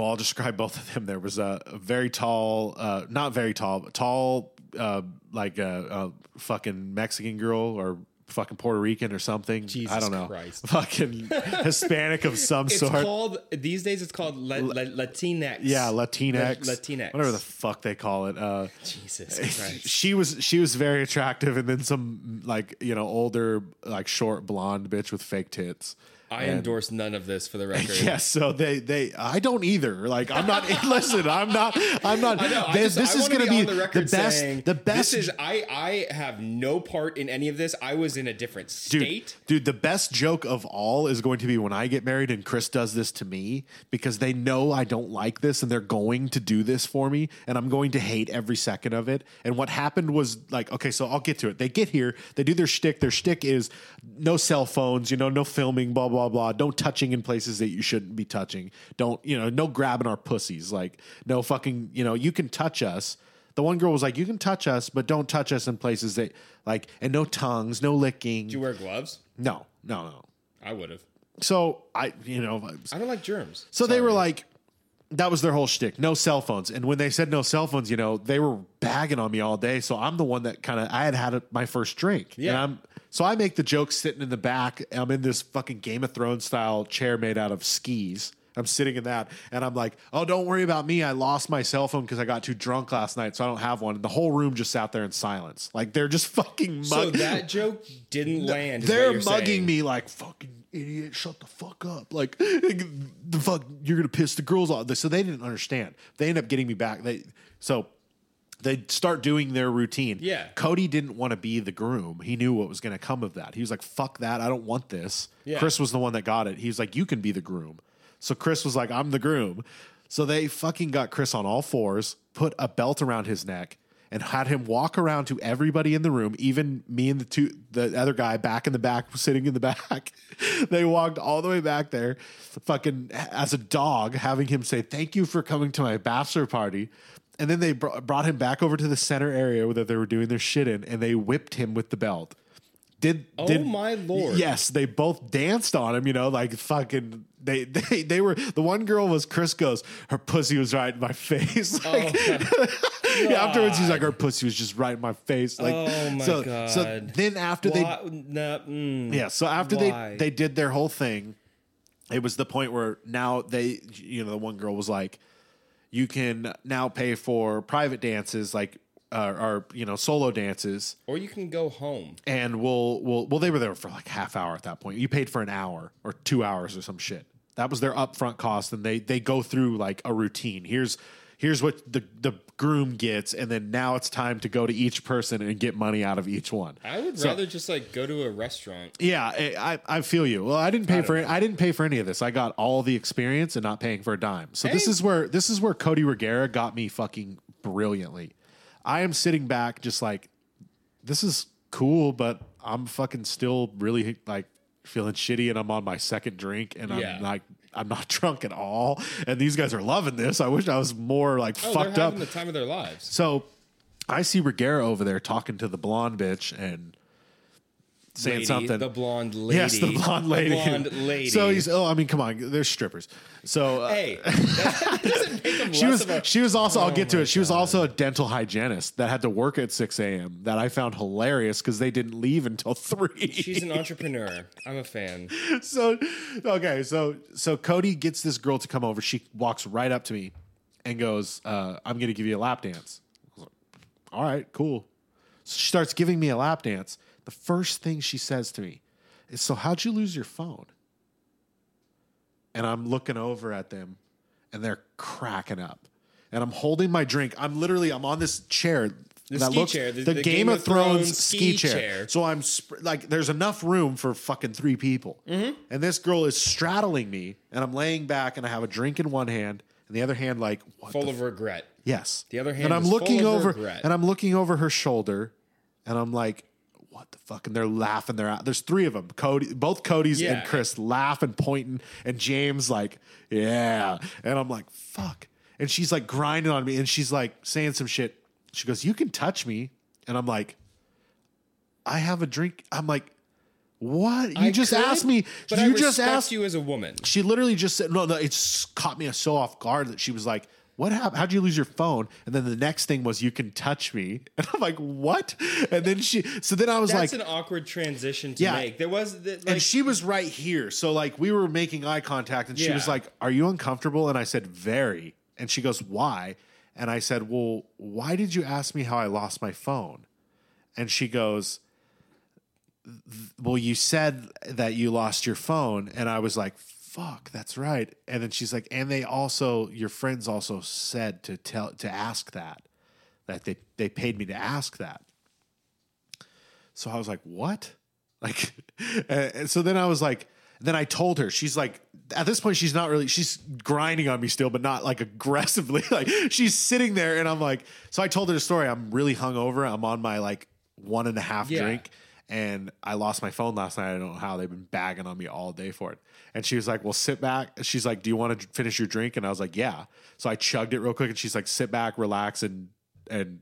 I'll describe both of them. There was a, a very tall, uh, not very tall, but tall, uh, like a, a fucking Mexican girl or fucking Puerto Rican or something. Jesus I don't know. Christ. Fucking Hispanic of some it's sort. called these days. It's called la, la, Latinx. yeah, Latinx, La- Latinx. whatever the fuck they call it. Uh, Jesus Christ. she was she was very attractive, and then some like you know older like short blonde bitch with fake tits. I And- endorse none of this for the record. Yes, so they they I don't either. Like I'm not. listen, I'm not. I'm not. Know. This just, this is going to be be on the best. saying the best. This is I. I have no part in any of this. I was in a different Dude, state. dude, the best joke of all is going to be when I get married and Chris does this to me because they know I don't like this and they're going to do this for me and I'm going to hate every second of it. And what happened was like, okay, so I'll get to it. They get here, they do their shtick. Their shtick is no cell phones, you know, no filming, blah, blah, blah. Blah. Don't touching in places that you shouldn't be touching. Don't, you know, no grabbing our pussies. Like, no fucking, you know, you can touch us. The one girl was like, "You can touch us, but don't touch us in places that like, and no tongues, no licking." Do you wear gloves? No, no, no. I would have. So I, you know, I don't like germs. so they were like, that was their whole shtick. No cell phones. And when they said no cell phones, you know, they were bagging on me all day. So I'm the one that kind of I had had my first drink. Yeah. And I'm so I make the joke sitting in the back. I'm in this fucking Game of Thrones style chair made out of skis. I'm sitting in that, and I'm like, "Oh, don't worry about me. I lost my cell phone because I got too drunk last night, so I don't have one." And the whole room just sat there in silence, like they're just fucking. Mug- So that joke didn't land. they're mugging saying. me like fucking idiot. Shut the fuck up. Like the fuck, you're gonna piss the girls off. So they didn't understand. They end up getting me back. They so they start doing their routine. Yeah. Cody didn't want to be the groom. He knew what was going to come of that. He was like, "Fuck that! I don't want this." Yeah. Chris was the one that got it. He was like, "You can be the groom." So Chris was like, "I'm the groom." So they fucking got Chris on all fours, put a belt around his neck, and had him walk around to everybody in the room, even me and the two the other guy back in the back, sitting in the back. they walked all the way back there, fucking as a dog, having him say, "Thank you for coming to my bachelor party." And then they br- brought him back over to the center area that they were doing their shit in, and they whipped him with the belt. Did Oh did, my lord. Yes, they both danced on him. You know, like fucking. They they they were. The one girl was Chris goes. Her pussy was right in my face. Like, yeah, afterwards, he's like, her pussy was just right in my face. Like, Oh my so, God. So then after they Why- no, mm. yeah, so after Why? they they did their whole thing, it was the point where now they you know the one girl was like, you can now pay for private dances like uh, or you know solo dances, Or you can go home. and we'll we'll well they were there for like half hour at that point. You paid for an hour or two hours or some shit. That was their upfront cost, and they they go through like a routine. Here's here's what the the groom gets, and then now it's time to go to each person and get money out of each one. I would So- rather just like go to a restaurant. Yeah, I, I I feel you. Well, I didn't pay for it. I didn't pay for any of this. I got all the experience and not paying for a dime. So this is where this is where Cody Regera got me fucking brilliantly. I am sitting back just like this is cool, but I'm fucking still really like feeling shitty and I'm on my second drink and Yeah. I'm like I'm not drunk at all. And these guys are loving this. I wish I was more like Oh, fucked they're up. having the time of their lives. So I see Regera over there talking to the blonde bitch and saying Lady, something. The blonde lady. Yes, the blonde lady. blonde lady. So he's oh, I mean, come on, they're strippers. So uh, hey, that doesn't make him she was a. she was also I'll get to it. She was also a dental hygienist that had to work at six a.m. That I found hilarious because they didn't leave until three. She's an entrepreneur. I'm a fan. so okay, so so Cody gets this girl to come over. She walks right up to me and goes, uh, "I'm going to give you a lap dance." Like, All right, cool. So she starts giving me a lap dance. The first thing she says to me is, "So how'd you lose your phone?" And I'm looking over at them, and they're cracking up. And I'm holding my drink. I'm literally I'm on this chair. The that ski looks chair, the- the, the Game, of Thrones, ski, chair. chair. So I'm sp- like, there's enough room for fucking three people. Mm-hmm. And this girl is straddling me, and I'm laying back, and I have a drink in one hand, and the other hand like what Full of regret. yes. The other hand and I'm is full looking of over, regret. and I'm looking over her shoulder, and I'm like, what the fuck? And they're laughing. They're out. There's three of them. Cody, both Cody's Yeah. and Chris laugh and pointing, and James like, yeah. And I'm like, fuck. And she's like grinding on me, and she's like saying some shit. She goes, "You can touch me," and I'm like, "I have a drink." I'm like, "What? You I just could, asked me. But you I just asked you as a woman. she literally just said, no, no, it's caught me so off guard that she was like, what happened? How'd you lose your phone? And then the next thing was, you can touch me. And I'm like, what? And then she, so then I was That's like, an awkward transition to Yeah. make. There was the, like and she was right here. So like we were making eye contact and she was like, are you uncomfortable? And I said, very. And she goes, why? And I said, well, why did you ask me how I lost my phone? And she goes, well, you said that you lost your phone. And I was like, fuck, that's right. And then she's like, and they also, your friends also said to tell, to ask that, that they, they paid me to ask that. So I was like, what? Like, and so then I was like, then I told her, she's like, at this point, she's not really, she's grinding on me still, but not like aggressively. Like, she's sitting there, and I'm like, so I told her the story. I'm really hungover. I'm on my like one and a half Yeah. drink, and I lost my phone last night. I don't know how they've been bagging on me all day for it. And she was like, well, sit back. She's like, do you want to finish your drink? And I was like, yeah. So I chugged it real quick, and she's like, sit back, relax, and, and,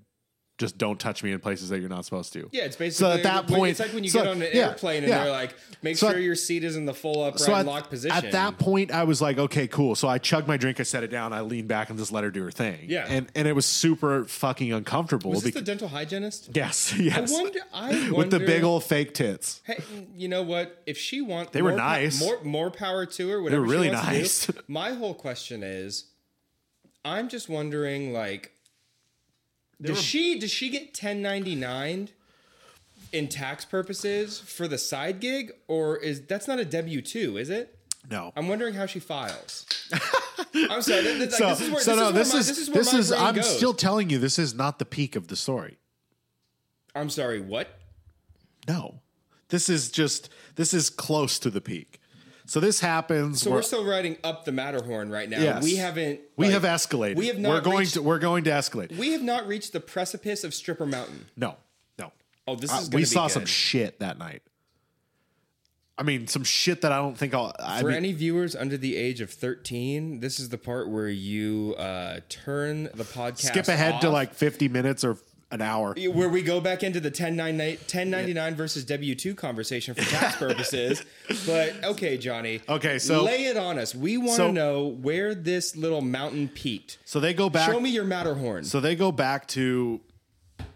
just don't touch me in places that you're not supposed to. Yeah, it's basically so at that when- point- It's like when you so- get on an yeah, airplane and yeah. they're like, make So sure at- your seat is in the full upright So at, locked position. at that point, I was like, okay, cool. So I chugged my drink, I set it down, I leaned back and just let her do her thing. Yeah. and and it was super fucking uncomfortable. was this the dental hygienist? yes, yes, I wonder. I wonder. with the big old fake tits. Hey, you know what? If she wants, They were more, nice. More more power to her. Whatever were really nice. Do. My whole question is, I'm just wondering, like, does she does she get 1099 in tax purposes for the side gig, or is that's not a W two? Is it? No, I'm wondering how she files. I'm sorry. like, so this is where, so this no, is this my, is this is this is. I'm goes. still telling you, this is not the peak of the story. I'm sorry. What? No, this is just this is close to the peak. So this happens. So we're- we're still riding up the Matterhorn right now. Yes. We haven't. we like, have escalated. We have not. We're going reached, to. We're going to escalate. We have not reached the precipice of Stripper Mountain. No, no. Oh, this is. We be saw good. some shit that night. I mean, some shit that I don't think I'll. I For mean, any viewers under the age of 13, this is the part where you uh, turn the podcast. skip ahead to like 50 minutes or an hour. Where we go back into the 1099, 1099 versus W 2 conversation for tax purposes. but okay, Johnny. Okay, so- lay it on us. We want to So- know where this little mountain peaked. So they go back. Show me your Matterhorn. So they go back to,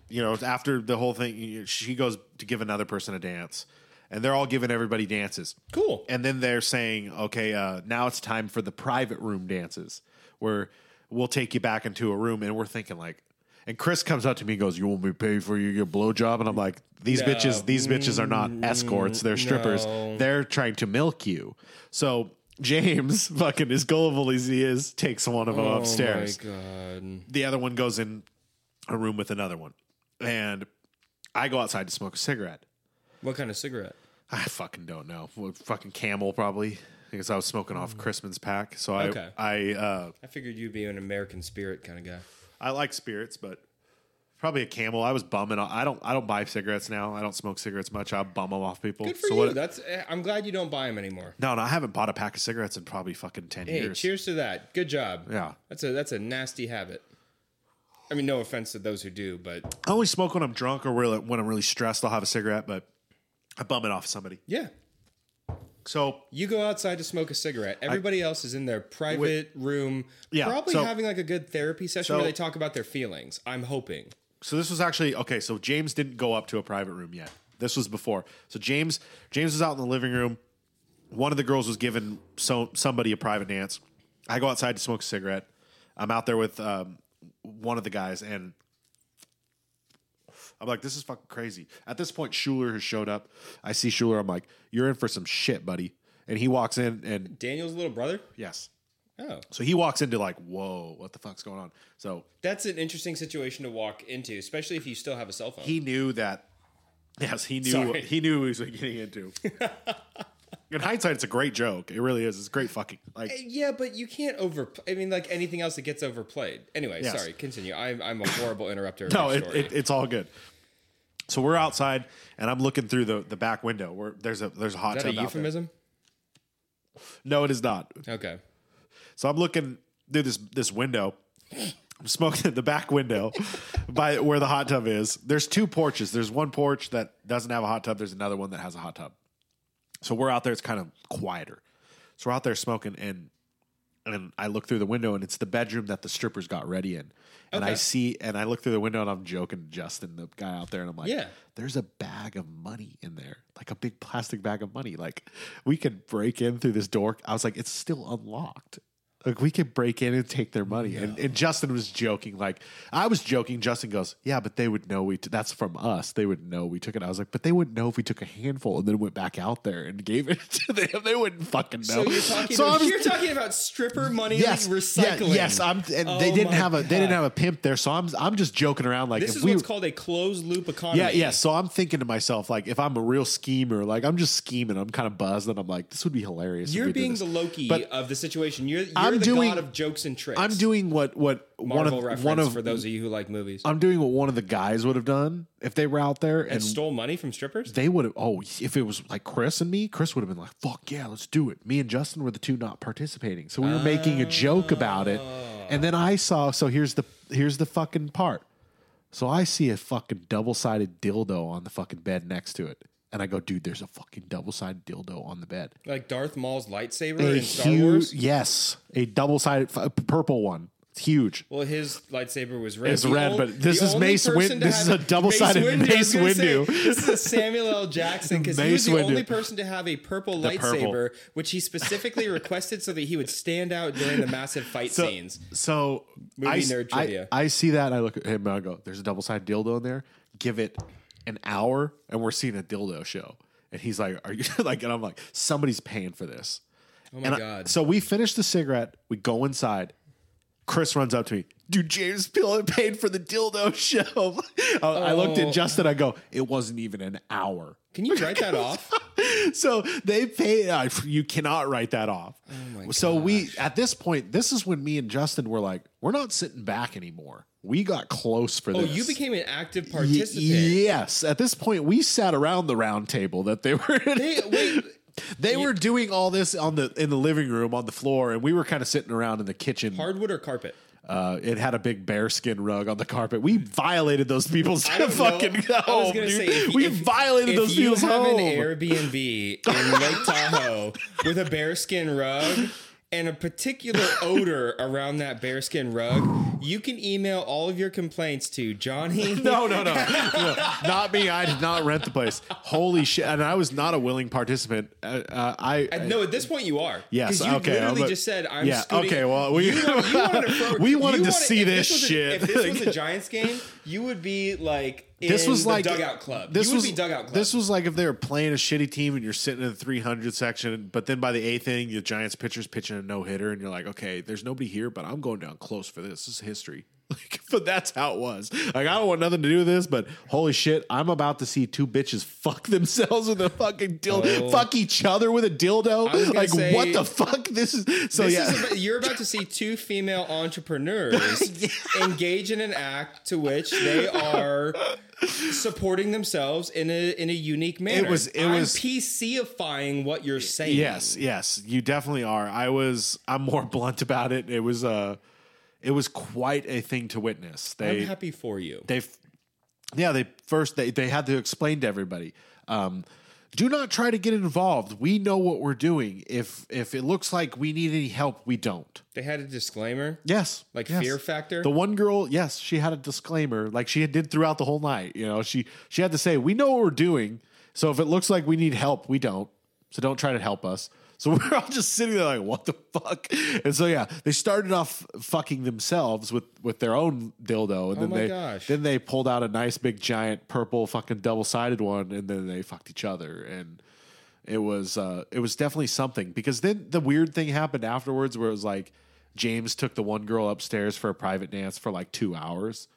you know, after the whole thing, she goes to give another person a dance, and they're all giving everybody dances. cool. And then they're saying, okay, uh, now it's time for the private room dances, where we'll take you back into a room, and we're thinking like. And Chris comes up to me and goes, "You want me to pay for you your blowjob?" And I'm like, "These No. bitches, these bitches are not escorts; they're strippers. no. They're trying to milk you." So James, fucking as gullible as he is, takes one of them upstairs Oh my god. the other one goes in a room with another one. And I go outside to smoke a cigarette. What kind of cigarette? I fucking don't know. Well, fucking camel probably. Because I was smoking off Christmas pack. So I Okay. I uh I figured you'd be an American spirit kind of guy. I like spirits, but probably a camel. I was bumming I don't I don't buy cigarettes now. I don't smoke cigarettes much. I bum them off people. Good for so you. what That's. eh, I'm glad you don't buy them anymore. no, no, I haven't bought a pack of cigarettes in probably fucking ten Hey, years. cheers to that. Good job. Yeah. That's a that's a nasty habit. I mean, no offense to those who do, but I only smoke when I'm drunk or really, when I'm really stressed. I'll have a cigarette, but I bum it off somebody. yeah. So You go outside to smoke a cigarette. Everybody else is in their private room, Yeah, probably so- having like a good therapy session So- where they talk about their feelings. I'm hoping. So this was actually okay. So James didn't go up to a private room yet. This was before. So James James was out in the living room. One of the girls was giving so somebody a private dance. I go outside to smoke a cigarette. I'm out there with um, one of the guys, and I'm like, "This is fucking crazy." At this point, Schuler has showed up. I see Schuler. I'm like, "You're in for some shit, buddy." And he walks in, and Daniel's little brother. yes, Oh, so he walks into like, "Whoa, what the fuck's going on?" So that's an interesting situation to walk into, especially if you still have a cell phone. he knew that. Yes, he knew. Sorry. He knew what he was getting into. In hindsight, it's a great joke. It really is. It's great fucking like. Eh, yeah, but you can't over. I mean, like anything else that gets overplayed. Anyway, Yes. sorry. Continue. I'm I'm a horrible interrupter. of No, your it, story. it, it's all good. So we're outside, and I'm looking through the, the back window where there's a there's a hot Is that a tub out there. euphemism? No, it is not. Okay. So I'm looking through this this window. I'm smoking at the back window by where the hot tub is. There's two porches. There's one porch that doesn't have a hot tub. There's another one that has a hot tub. So we're out there. It's kind of quieter. So we're out there smoking, and and I look through the window, and it's the bedroom that the strippers got ready in. And I see, and I look through the window, and I'm joking, to Justin, the guy out there, and I'm like, Yeah. there's a bag of money in there, like a big plastic bag of money. Like we could break in through this door. I was like, it's still unlocked. Like we could break in and take their money. And, and Justin was joking. Like I was joking. Justin goes, "Yeah, but they would know we. T- that's from us. They would know we took it." I was like, "But they wouldn't know if we took a handful and then went back out there and gave it to them. They wouldn't fucking know." So you're talking. So I about, was- you're talking about stripper money yes, recycling. yeah, yes. I'm. And Oh they didn't my have a. They didn't God. have a pimp there. So I'm. I'm just joking around. Like This if is we. what's called a closed loop economy. Yeah, yeah. So I'm thinking to myself, like, if I'm a real schemer, like I'm just scheming, I'm kind of buzzed, and I'm like, this would be hilarious. if You're we did being this. the Loki But of the situation. You're, you're I'm the doing- god of jokes and tricks. I'm doing what what one of reference one of for those of you who like movies. I'm doing what one of the guys would have done if they were out there and. and stole money from strippers. they would have. Oh, if it was like Chris and me, Chris would have been like, "Fuck yeah, let's do it." Me and Justin were the two not participating, so we were making a joke about it. Ah. And then I saw. So here's the here's the fucking part. So I see a fucking double sided dildo on the fucking bed next to it. And I go, dude, there's a fucking double sided dildo on the bed. Like Darth Maul's lightsaber A in Star huge, Wars. yes, a double sided purple one. It's huge. Well, his lightsaber was red. It's The red, ol- but this is Mace Windu. this is a double-sided I Mace gonna say, Windu. This is a Samuel L. Jackson because he was the Windu. only person to have a purple The purple. lightsaber, which he specifically requested so that he would stand out during the massive fight So, scenes. so Movie I, nerd I- trivia. I see that and I look at him and I go, "There's a double sided dildo in there. Give it an hour, and we're seeing a dildo show." And he's like, "Are you like?" And I'm like, "Somebody's paying for this." Oh my And I- god! so we finish the cigarette. We go inside. Chris runs up to me. Dude, James Pill paid for the dildo show. I, I looked Oh. at Justin. I go, it wasn't even an hour. Can you write that off? So they pay. Uh, you cannot write that off. Oh my so we at this point, this is when me and Justin were like, we're not sitting back anymore. We got close for this. Oh, you became an active Y- participant. yes. At this point, we sat around the round table that they were. In. Hey, wait, They were doing all this on the in the living room on the floor, and we were kind of sitting around in the kitchen. hardwood or carpet? Uh, it had a big bearskin rug on the carpet. We violated those people's fucking know. I was home, gonna dude. say if, we if- violated if those you people's have home. an Airbnb in Lake Tahoe with a bearskin rug and a particular odor around that bearskin rug, you can email all of your complaints to Johnny. no, no, no, No, not me. I did not rent the place. Holy shit! And I was not a willing participant. Uh, uh, I, Uh, No, at this point you are. Yes, you okay, literally a- just said I'm. yeah, scooting- okay, well, we- you, want- you wanted to, We wanted to see if this was a- shit. if this was a Giants game, you would be like this was like dugout club. This was be dugout club. This was like if they were playing a shitty team and you're sitting in the 300 section, but then by the eighth inning, the Giants pitcher's pitching a no hitter, and you're like, okay, there's nobody here, but I'm going down close for this. This is history. Like, but that's how it was. Like, I don't want nothing to do with this, but holy shit, I'm about to see two bitches fuck themselves with a fucking dildo, Oh. fuck each other with a dildo. I was gonna Like, say- what the fuck? This is so This yeah. is about- you're about to see two female entrepreneurs engage in an act to which they are supporting themselves in a in a unique manner. It was- it I'm was- PCifying what you're saying. Yes, yes, you definitely are. I was. I'm more blunt about it. It was Uh, it was quite a thing to witness. I'm happy for you. they yeah they first they, they had to explain to everybody um, do not try to get involved we know what we're doing if if it looks like we need any help we don't They had a disclaimer. yes Like yes. fear factor? the one girl yes she had a disclaimer like she did throughout the whole night you know she she had to say we know what we're doing so if it looks like we need help we don't so don't try to help us so we're all just sitting there like what the fuck and so yeah they started off fucking themselves with with their own dildo and Oh then my they gosh. then they pulled out a nice big giant purple fucking double sided one, and then they fucked each other, and it was uh, it was definitely something because then the weird thing happened afterwards where it was like James took the one girl upstairs for a private dance for like two hours.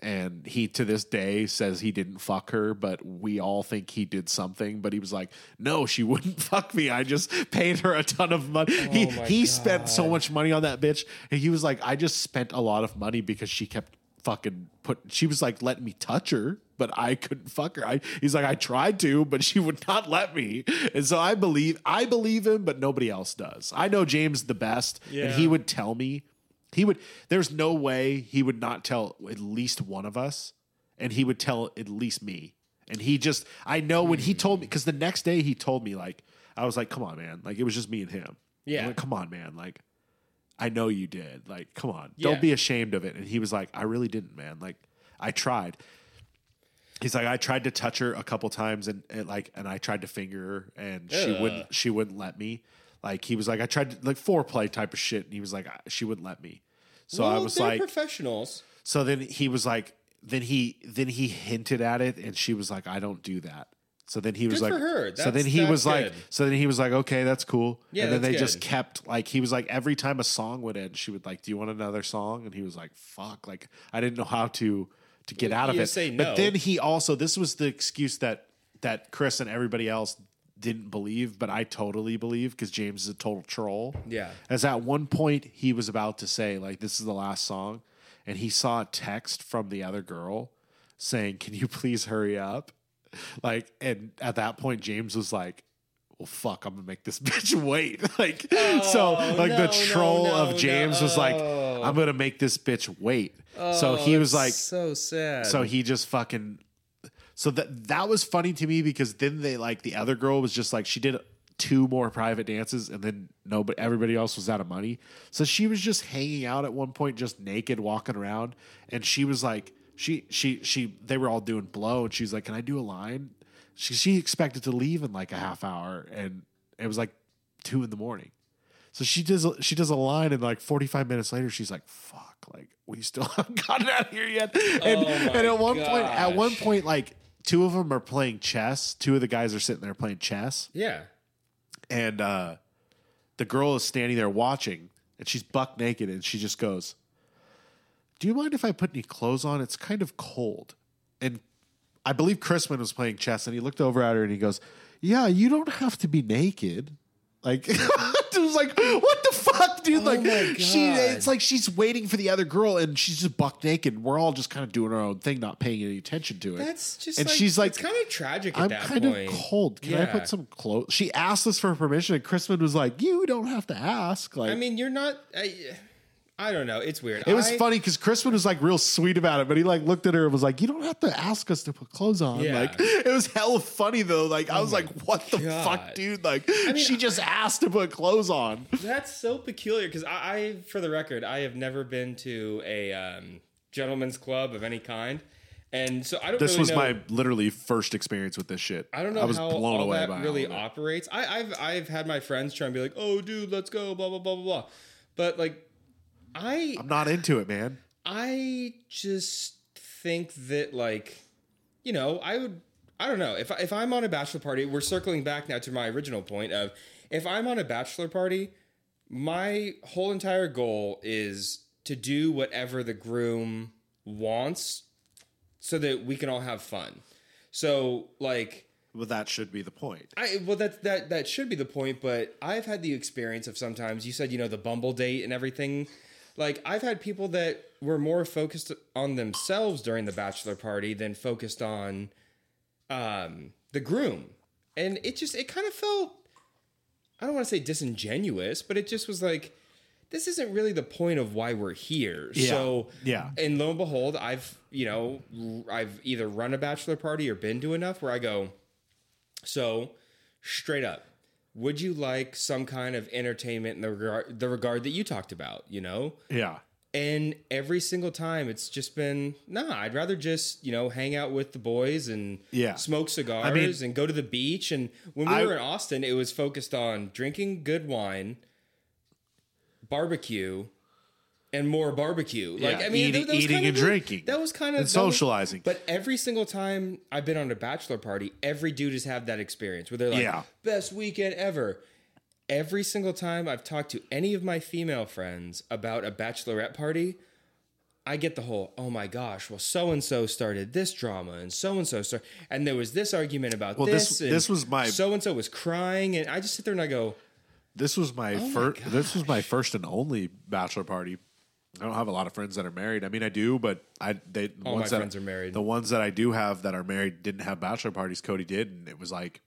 And he to this day says he didn't fuck her, but we all think he did something. But he was like, "No, she wouldn't fuck me. I just paid her a ton of money." Oh he Oh my he spent so much money on that bitch, and he was like, "I just spent a lot of money because she kept fucking put she was like letting me touch her but i couldn't fuck her I, he's like i tried to but she would not let me and so i believe i believe him but nobody else does i know james the best and he would tell me he would there's no way he would not tell at least one of us and he would tell at least me and he just i know when he told me hmm. because the next day he told me like i was like come on man like it was just me and him Yeah. I'm like, come on man like I know you did. Like, come on. Yeah. Don't be ashamed of it. And he was like, I really didn't, man. Like, I tried. He's like, I tried to touch her a couple times and, and like and I tried to finger her and she Ugh. wouldn't she wouldn't let me. Like he was like, I tried to like foreplay type of shit, and he was like, I- she wouldn't let me. So I was like, professionals. so then he was like, then he then he hinted at it, and she was like, I don't do that. So then he was Good like, so then he was was like, so then he was like, okay, that's cool. Yeah, and then they just kept like he was like every time a song would end, she would like, do you want another song? And he was like, fuck, like I didn't know how to to get out of it. say But then he also this was the excuse that that Chris and everybody else didn't believe, but I totally believe because James is a total troll. Yeah. As at one point he was about to say, like, this is the last song, and he saw a text from the other girl saying, Can you please hurry up? Like, and at that point, James was like, well, fuck, I'm gonna make this bitch wait. like, so oh, like the troll no, of James was like. I'm gonna make this bitch wait. so he oh, was like, so sad. so he just fucking. So that that was funny to me because then they like the other girl was just like she did two more private dances and then no, but everybody else was out of money. So she was just hanging out at one point, just naked, walking around, and she was like, she she she they were all doing blow, and she's like, "Can I do a line?" She she expected to leave in like a half hour, and it was like two in the morning. So she does she does a line, and like forty five minutes later, she's like, "Fuck!" Like we still haven't gotten out of here yet. And, Oh and at one point, at one point, like two of them are playing chess. Two of the guys are sitting there playing chess, yeah. and uh, the girl is standing there watching, and she's buck naked, and she just goes, "Do you mind if I put any clothes on? It's kind of cold." And I believe Chrisman was playing chess, and he looked over at her and he goes, "Yeah, you don't have to be naked." Like was like, what the fuck, dude? Oh like Oh my she, it's like she's waiting for the other girl, and she's just buck naked. We're all just kind of doing our own thing, not paying any attention to it. That's just and like, she's like, it's kind of tragic at I'm that kind point. of cold. Can I put some clothes? She asked us for permission, and Chrisman was like, "You don't have to ask." Like, I mean, you're not. I, I don't know. It's weird. it was I- funny because Chrisman was like real sweet about it, but he like looked at her and was like, "You don't have to ask us to put clothes on." Yeah. Oh Like, it was hella funny though. Like, I was like, "What the fuck, dude?" Like, mean, she just asked to put clothes on. That's so peculiar because I, I, for the record, I have never been to a um, gentleman's club of any kind, and so I don't. This really was know, my literally first experience with this shit. I don't know I was how blown away that by really it. operates. I, I've I've had my friends try and be like, "Oh, dude, let's go," blah blah blah blah blah, but like, I I'm not into it, man. I just think that like, you know, I would I don't know if if I'm on a bachelor party. We're circling back now to my original point of if I'm on a bachelor party, my whole entire goal is to do whatever the groom wants, so that we can all have fun. So like. Well, that should be the point. I well that that that should be the point, but I've had the experience of sometimes you said you know the Bumble date and everything. Like I've had people that were more focused on themselves during the bachelor party than focused on um the groom. And it just it kind of felt I don't want to say disingenuous, but it just was like this isn't really the point of why we're here. Yeah. So Yeah. and lo and behold, I've you know I've either run a bachelor party or been to enough where I go, so, straight up, would you like some kind of entertainment in the regard, the regard that you talked about, you know? Yeah. And every single time it's just been, nah, I'd rather just, you know, hang out with the boys and Yeah. smoke cigars I mean- and go to the beach. And when we I- were in Austin, it was focused on drinking good wine, barbecue, and more barbecue. Like, Yeah, I mean, eating- that eating and the- drinking. That was kind of And was- socializing. but every single time I've been on a bachelor party, every dude has had that experience where they're like, Yeah. best weekend ever. Every single time I've talked to any of my female friends about a bachelorette party, I get the whole, oh my gosh, well, so and so started this drama and so and so started, and there was this argument about Well, this- this. this was my- so and so was crying, and I just sit there and I go, This was my Oh my first. This was my first and only bachelor party. I don't have a lot of friends that are married. I mean, I do, but I they the All my ones that, friends are married. The ones that I do have that are married didn't have bachelor parties. Cody did, and it was like,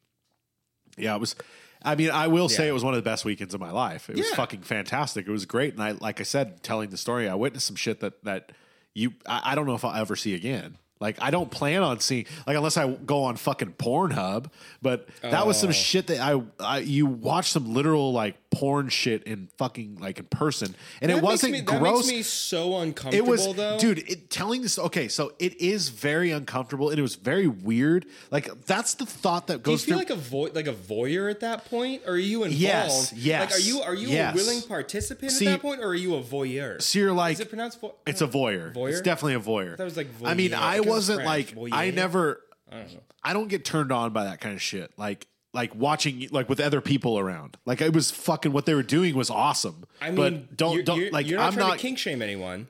yeah, it was. I mean, I will say Yeah. it was one of the best weekends of my life. It was Yeah. fucking fantastic. It was great, and I, like I said, telling the story, I witnessed some shit that that you. I, I don't know if I'll ever see again. Like I don't plan on seeing like unless I go on fucking Pornhub, but that was some Oh. shit that I, I you watch some literal like porn shit in fucking like in person, and that it wasn't me, gross. That makes me so uncomfortable. it was, though. dude. It, telling this, okay, so it is very uncomfortable, and it was very weird. Like that's the thought that goes. Do you feel through. like a vo- like a voyeur at that point, or are you involved? Yes, yes, Like, are you are you yes. a willing participant See- at that point, or are you a voyeur? so you're like, Is it pronounced vo- it's a voyeur. Voyeur? It's definitely a voyeur. it was like I mean, voyeur, I wasn't French. like, Voyeur? I never. I don't. I don't get turned on by that kind of shit. Like like watching like with other people around. Like it was fucking what they were doing was awesome. I mean, but don't you're, don't you're, like you're not I'm not to kink shame anyone.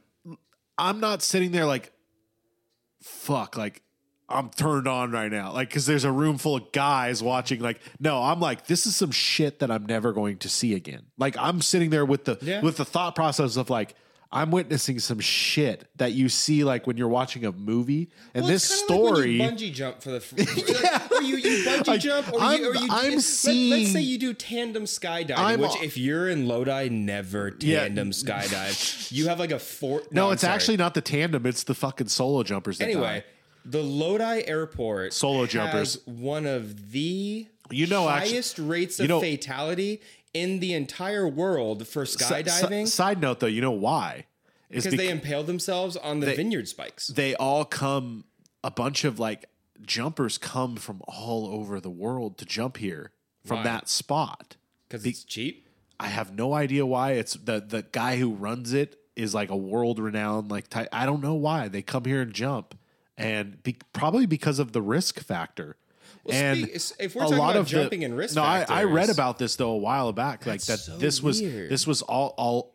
I'm not sitting there like fuck like I'm turned on right now. Like cuz there's a room full of guys watching like no, I'm like this is some shit that I'm never going to see again. Like I'm sitting there with the Yeah. with the thought process of like I'm witnessing some shit that you see like when you're watching a movie. And Well, this it's kinda like when story, you bungee jump for the, fr- like, or you, you bungee Like, jump, or I'm- you, or you I'm let, us say you do tandem skydiving, I'm which if you're in Lodi, never Yeah. tandem skydive. You have like a four. no, I'm it's sorry. actually not the tandem; it's the fucking solo jumpers. That Anyway, die. the Lodi Airport Solo has jumpers. one of the You know, actually- highest rates you of know- fatality in the entire world for skydiving si- side note, though, you know why? Is because they impale themselves on the vineyard spikes. they all come. A bunch of like jumpers come from all over the world to jump here from Why? that spot. Because it's cheap. I have no idea why. It's the the guy who runs it is like a world renowned like ty- I don't know why they come here and jump, and be, probably because of the risk factor. And speak- if we're talking about jumping and risk no, I, I read about this though a while back, like that. so this was weird. this was all all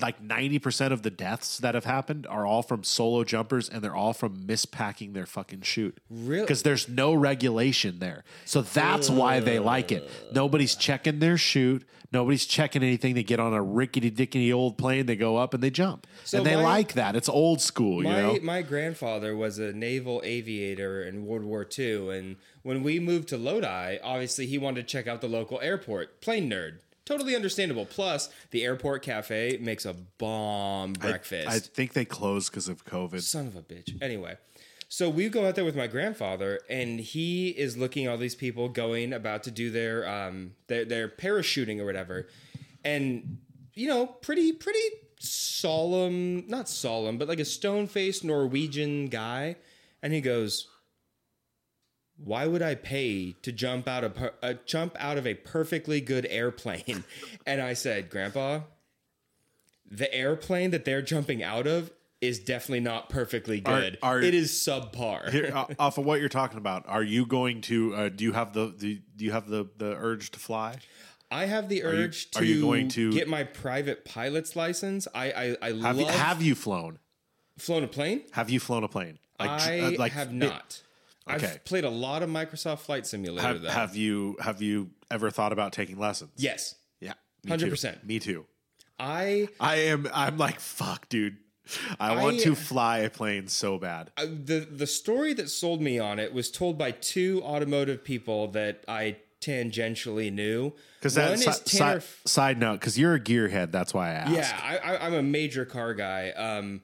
like ninety percent of the deaths that have happened are all from solo jumpers, and they're all from mispacking their fucking chute. Really? Because there's no regulation there, so that's why they like it. Nobody's checking their chute. Nobody's checking anything. They get on a rickety dickety old plane. They go up and they jump, So and they my- like that. It's old school, you know. my grandfather was a naval aviator in World War II, and when we moved to Lodi, obviously he wanted to check out the local airport. Plane nerd, totally understandable. Plus, the airport cafe makes a bomb breakfast. I think they closed because of COVID. Son of a bitch. Anyway, so we go out there with my grandfather, and he is looking at all these people going about to do their um their, their parachuting or whatever, and you know, pretty pretty solemn, not solemn, but like a stone faced Norwegian guy, and he goes. Why would I pay to jump out of per- uh, jump out of a perfectly good airplane? And I said, Grandpa, the airplane that they're jumping out of is definitely not perfectly good. are- it is subpar. Here, off of what you're talking about, are you going to? Uh, do you have the, the Do you have the the urge to fly? I have the urge to, are you going to- get my private pilot's license. I I, I Have love you, have you flown? flown a plane. Have you flown a plane? Like, I uh, like have it- not. Okay. I've played a lot of Microsoft Flight Simulator. have, though. have you have you ever thought about taking lessons? yes, Yeah. too. 100%. Me too. I I am. I'm like fuck, dude. I, want I- to fly a plane so bad. uh, the the story that sold me on it was told by two automotive people that I tangentially knew. Because that is si- Tanner. si- side note, because you're a gearhead, that's why I asked. Yeah, I, I, I'm a major car guy. Um,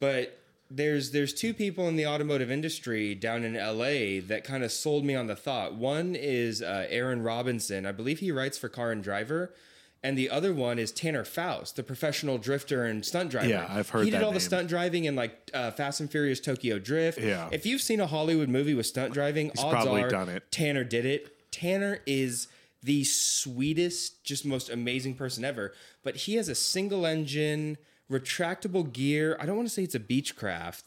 but there's there's two people in the automotive industry down in LA that kind of sold me on the thought. One is uh, Aaron Robinson. I believe he writes for Car and Driver. And the other one is Tanner Foust, the professional drifter and stunt driver. Yeah, I've heard He did all the stunt driving in like uh, Fast and Furious Tokyo Drift. Yeah. If you've seen a Hollywood movie with stunt driving, odds probably are done it. Tanner did it. Tanner is the sweetest, just most amazing person ever. But he has a single engine, retractable gear. I don't want to say it's a Beechcraft,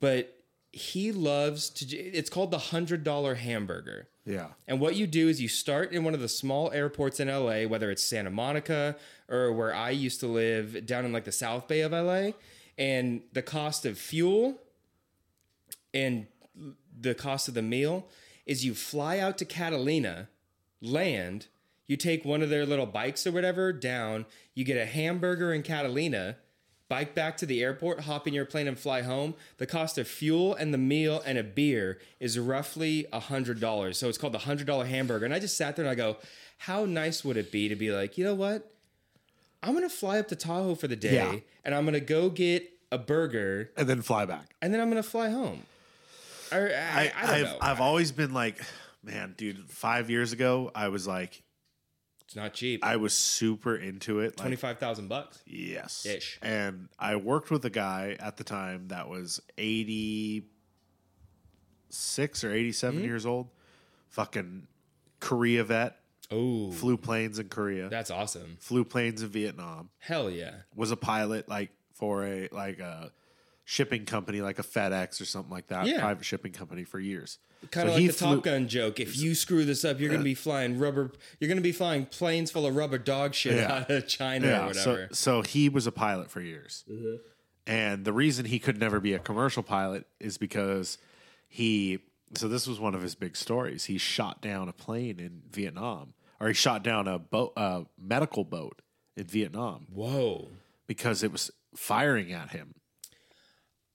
but he loves to. It's called the hundred dollar hamburger. Yeah. And what you do is you start in one of the small airports in LA, whether it's Santa Monica or where I used to live down in like the South Bay of LA. And the cost of fuel and the cost of the meal is you fly out to Catalina, land, you take one of their little bikes or whatever down, you get a hamburger in Catalina, bike back to the airport, hop in your plane and fly home. The cost of fuel and the meal and a beer is roughly a hundred dollars. So it's called the hundred dollar hamburger. And I just sat there and I go, how nice would it be to be like, you know what? I'm gonna fly up to Tahoe for the day Yeah. and I'm gonna go get a burger And then fly back. and then I'm gonna fly home. I, I, I, have. I've always been like, man, dude. Five years ago, I was like, it's not cheap. I was super into it. Twenty five thousand bucks. yes, Ish. And I worked with a guy at the time that was eighty six or eighty Hmm? years old. Fucking Korea vet. Oh, Flew planes in Korea. that's awesome. flew planes in Vietnam. Hell yeah. Was a pilot like for a like a shipping company like a FedEx or something like that. Yeah. Private shipping company for years. Kind of So like he the flew- Top Gun joke. If you screw this up, you're gonna be flying rubber. You're gonna be flying planes full of rubber dog shit Yeah. out of China or Yeah, so so he was a pilot for years, Mm-hmm. and the reason he could never be a commercial pilot is because he. So this was one of his big stories. He shot down a plane in Vietnam, or he shot down a boat, a medical boat in Vietnam Whoa. because it was firing at him.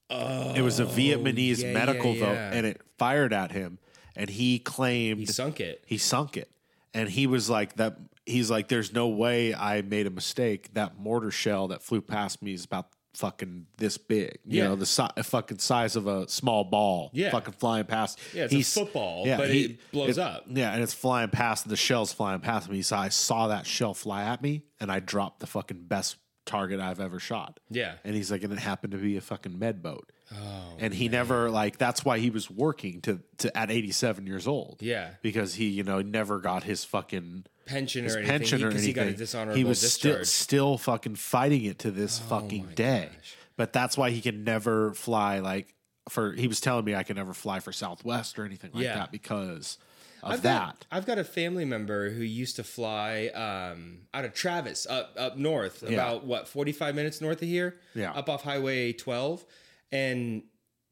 It was a oh, Vietnamese Oh, yeah, medical yeah, vote, yeah. and it fired at him, and he claimed He sunk it. he sunk it and he was like that he's like there's no way i made a mistake that mortar shell that flew past me is about fucking this big you Yeah. know the si- fucking size of a small ball Yeah. fucking flying past Yeah, it's a football, but it blows up. yeah and it's flying past the shell's flying past me so i saw that shell fly at me and i dropped the fucking best target i've ever shot Yeah. and he's like and it happened to be a fucking med boat Oh, and he never like that's why he was working to to at 87 years old Yeah. because he you know never got his fucking pension his or anything pension or anything. he got a dishonorable He was still discharge. Oh still fucking fighting it to this oh fucking day. But that's why he can never fly like for. He was telling me I can never fly for Southwest or anything like Yeah. that because of I've that. Got, I've got a family member who used to fly um, out of Travis up up north, about what forty five minutes north of here, Yeah. up off Highway twelve, and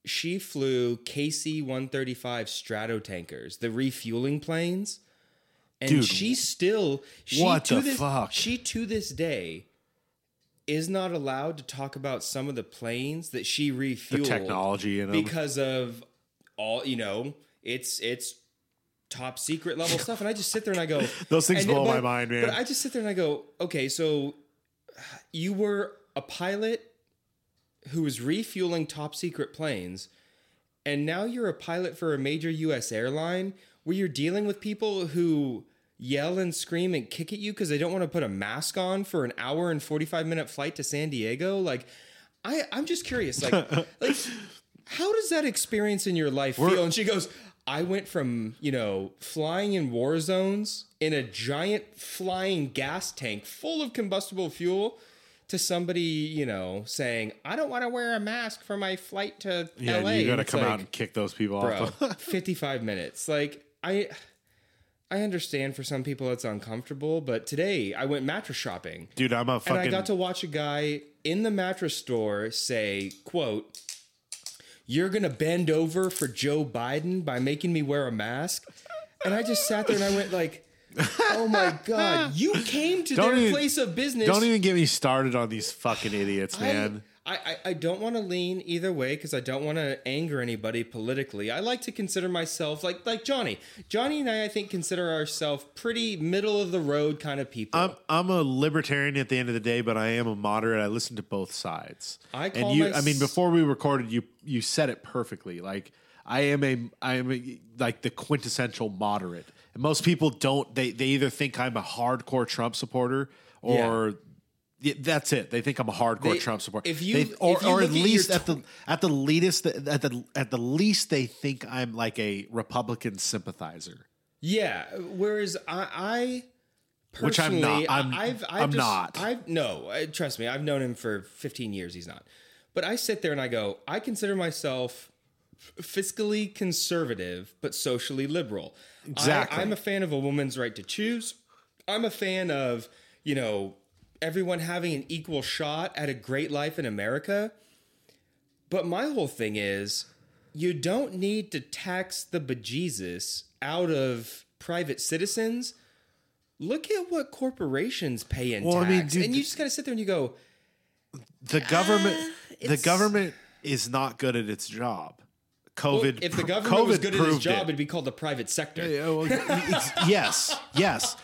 she flew KC one thirty five Stratotankers, the refueling planes, and Dude, she still she what to the this, fuck? She to this day is not allowed to talk about some of the planes that she the refueled technology and because of all you know it's it's top secret level stuff and i just sit there and i go Those things and- blow my mind, man. but i just sit there and i go okay so you were a pilot who was refueling top secret planes and now you're a pilot for a major us airline where you're dealing with people who yell and scream and kick at you because they don't want to put a mask on for an hour and 45 minute flight to san diego like I, I'm just curious, like, like, how does that experience in your life feel? And she goes, I went from, you know, flying in war zones in a giant flying gas tank full of combustible fuel to somebody, you know, saying, I don't want to wear a mask for my flight to yeah, LA. you got to come like, out and kick those people bro, off. 55 minutes. Like, I. I understand for some people it's uncomfortable, but today I went mattress shopping Dude, I'm a and. I got to watch a guy in the mattress store say, "quote You're gonna bend over for Joe Biden by making me wear a mask," and I just sat there and I went like, "Oh my god, you came to Don't their even- place of business." don't even get me started on these fucking idiots, man. I, I, I don't want to lean either way because I don't want to anger anybody politically. I like to consider myself like like Johnny. Johnny and I, I think, consider ourselves pretty middle of the road kind of people. I'm I'm a libertarian at the end of the day, but I am a moderate. I listen to both sides. I call and you. I mean, before we recorded, you you said it perfectly. Like I am a I am a, like the quintessential moderate. And most people don't. They they either think I'm a hardcore Trump supporter or. Yeah, that's it. They think I'm a hardcore They- Trump supporter. if you- They- or, if you or at at least tw- at the at the least at the at the least they think I'm like a Republican sympathizer. Yeah. Whereas I, I Which I'm not. I'm- I've, I've I'm just- not. I've no. Trust me. I've known him for 15 years. He's not. But I sit there and I go. I consider myself fiscally conservative but socially liberal. Exactly. I, I'm a fan of a woman's right to choose. I'm a fan of you know everyone having an equal shot at a great life in America. But my whole thing is you don't need to tax the bejesus out of private citizens. Look at what corporations pay in Well, I mean, dude, and you just gotta sit there and you go, the government uh, the government is not good at its job. COVID. well, if the pr- government was COVID good at its job, it. it'd be called the private sector. Yeah, well, yes, yes.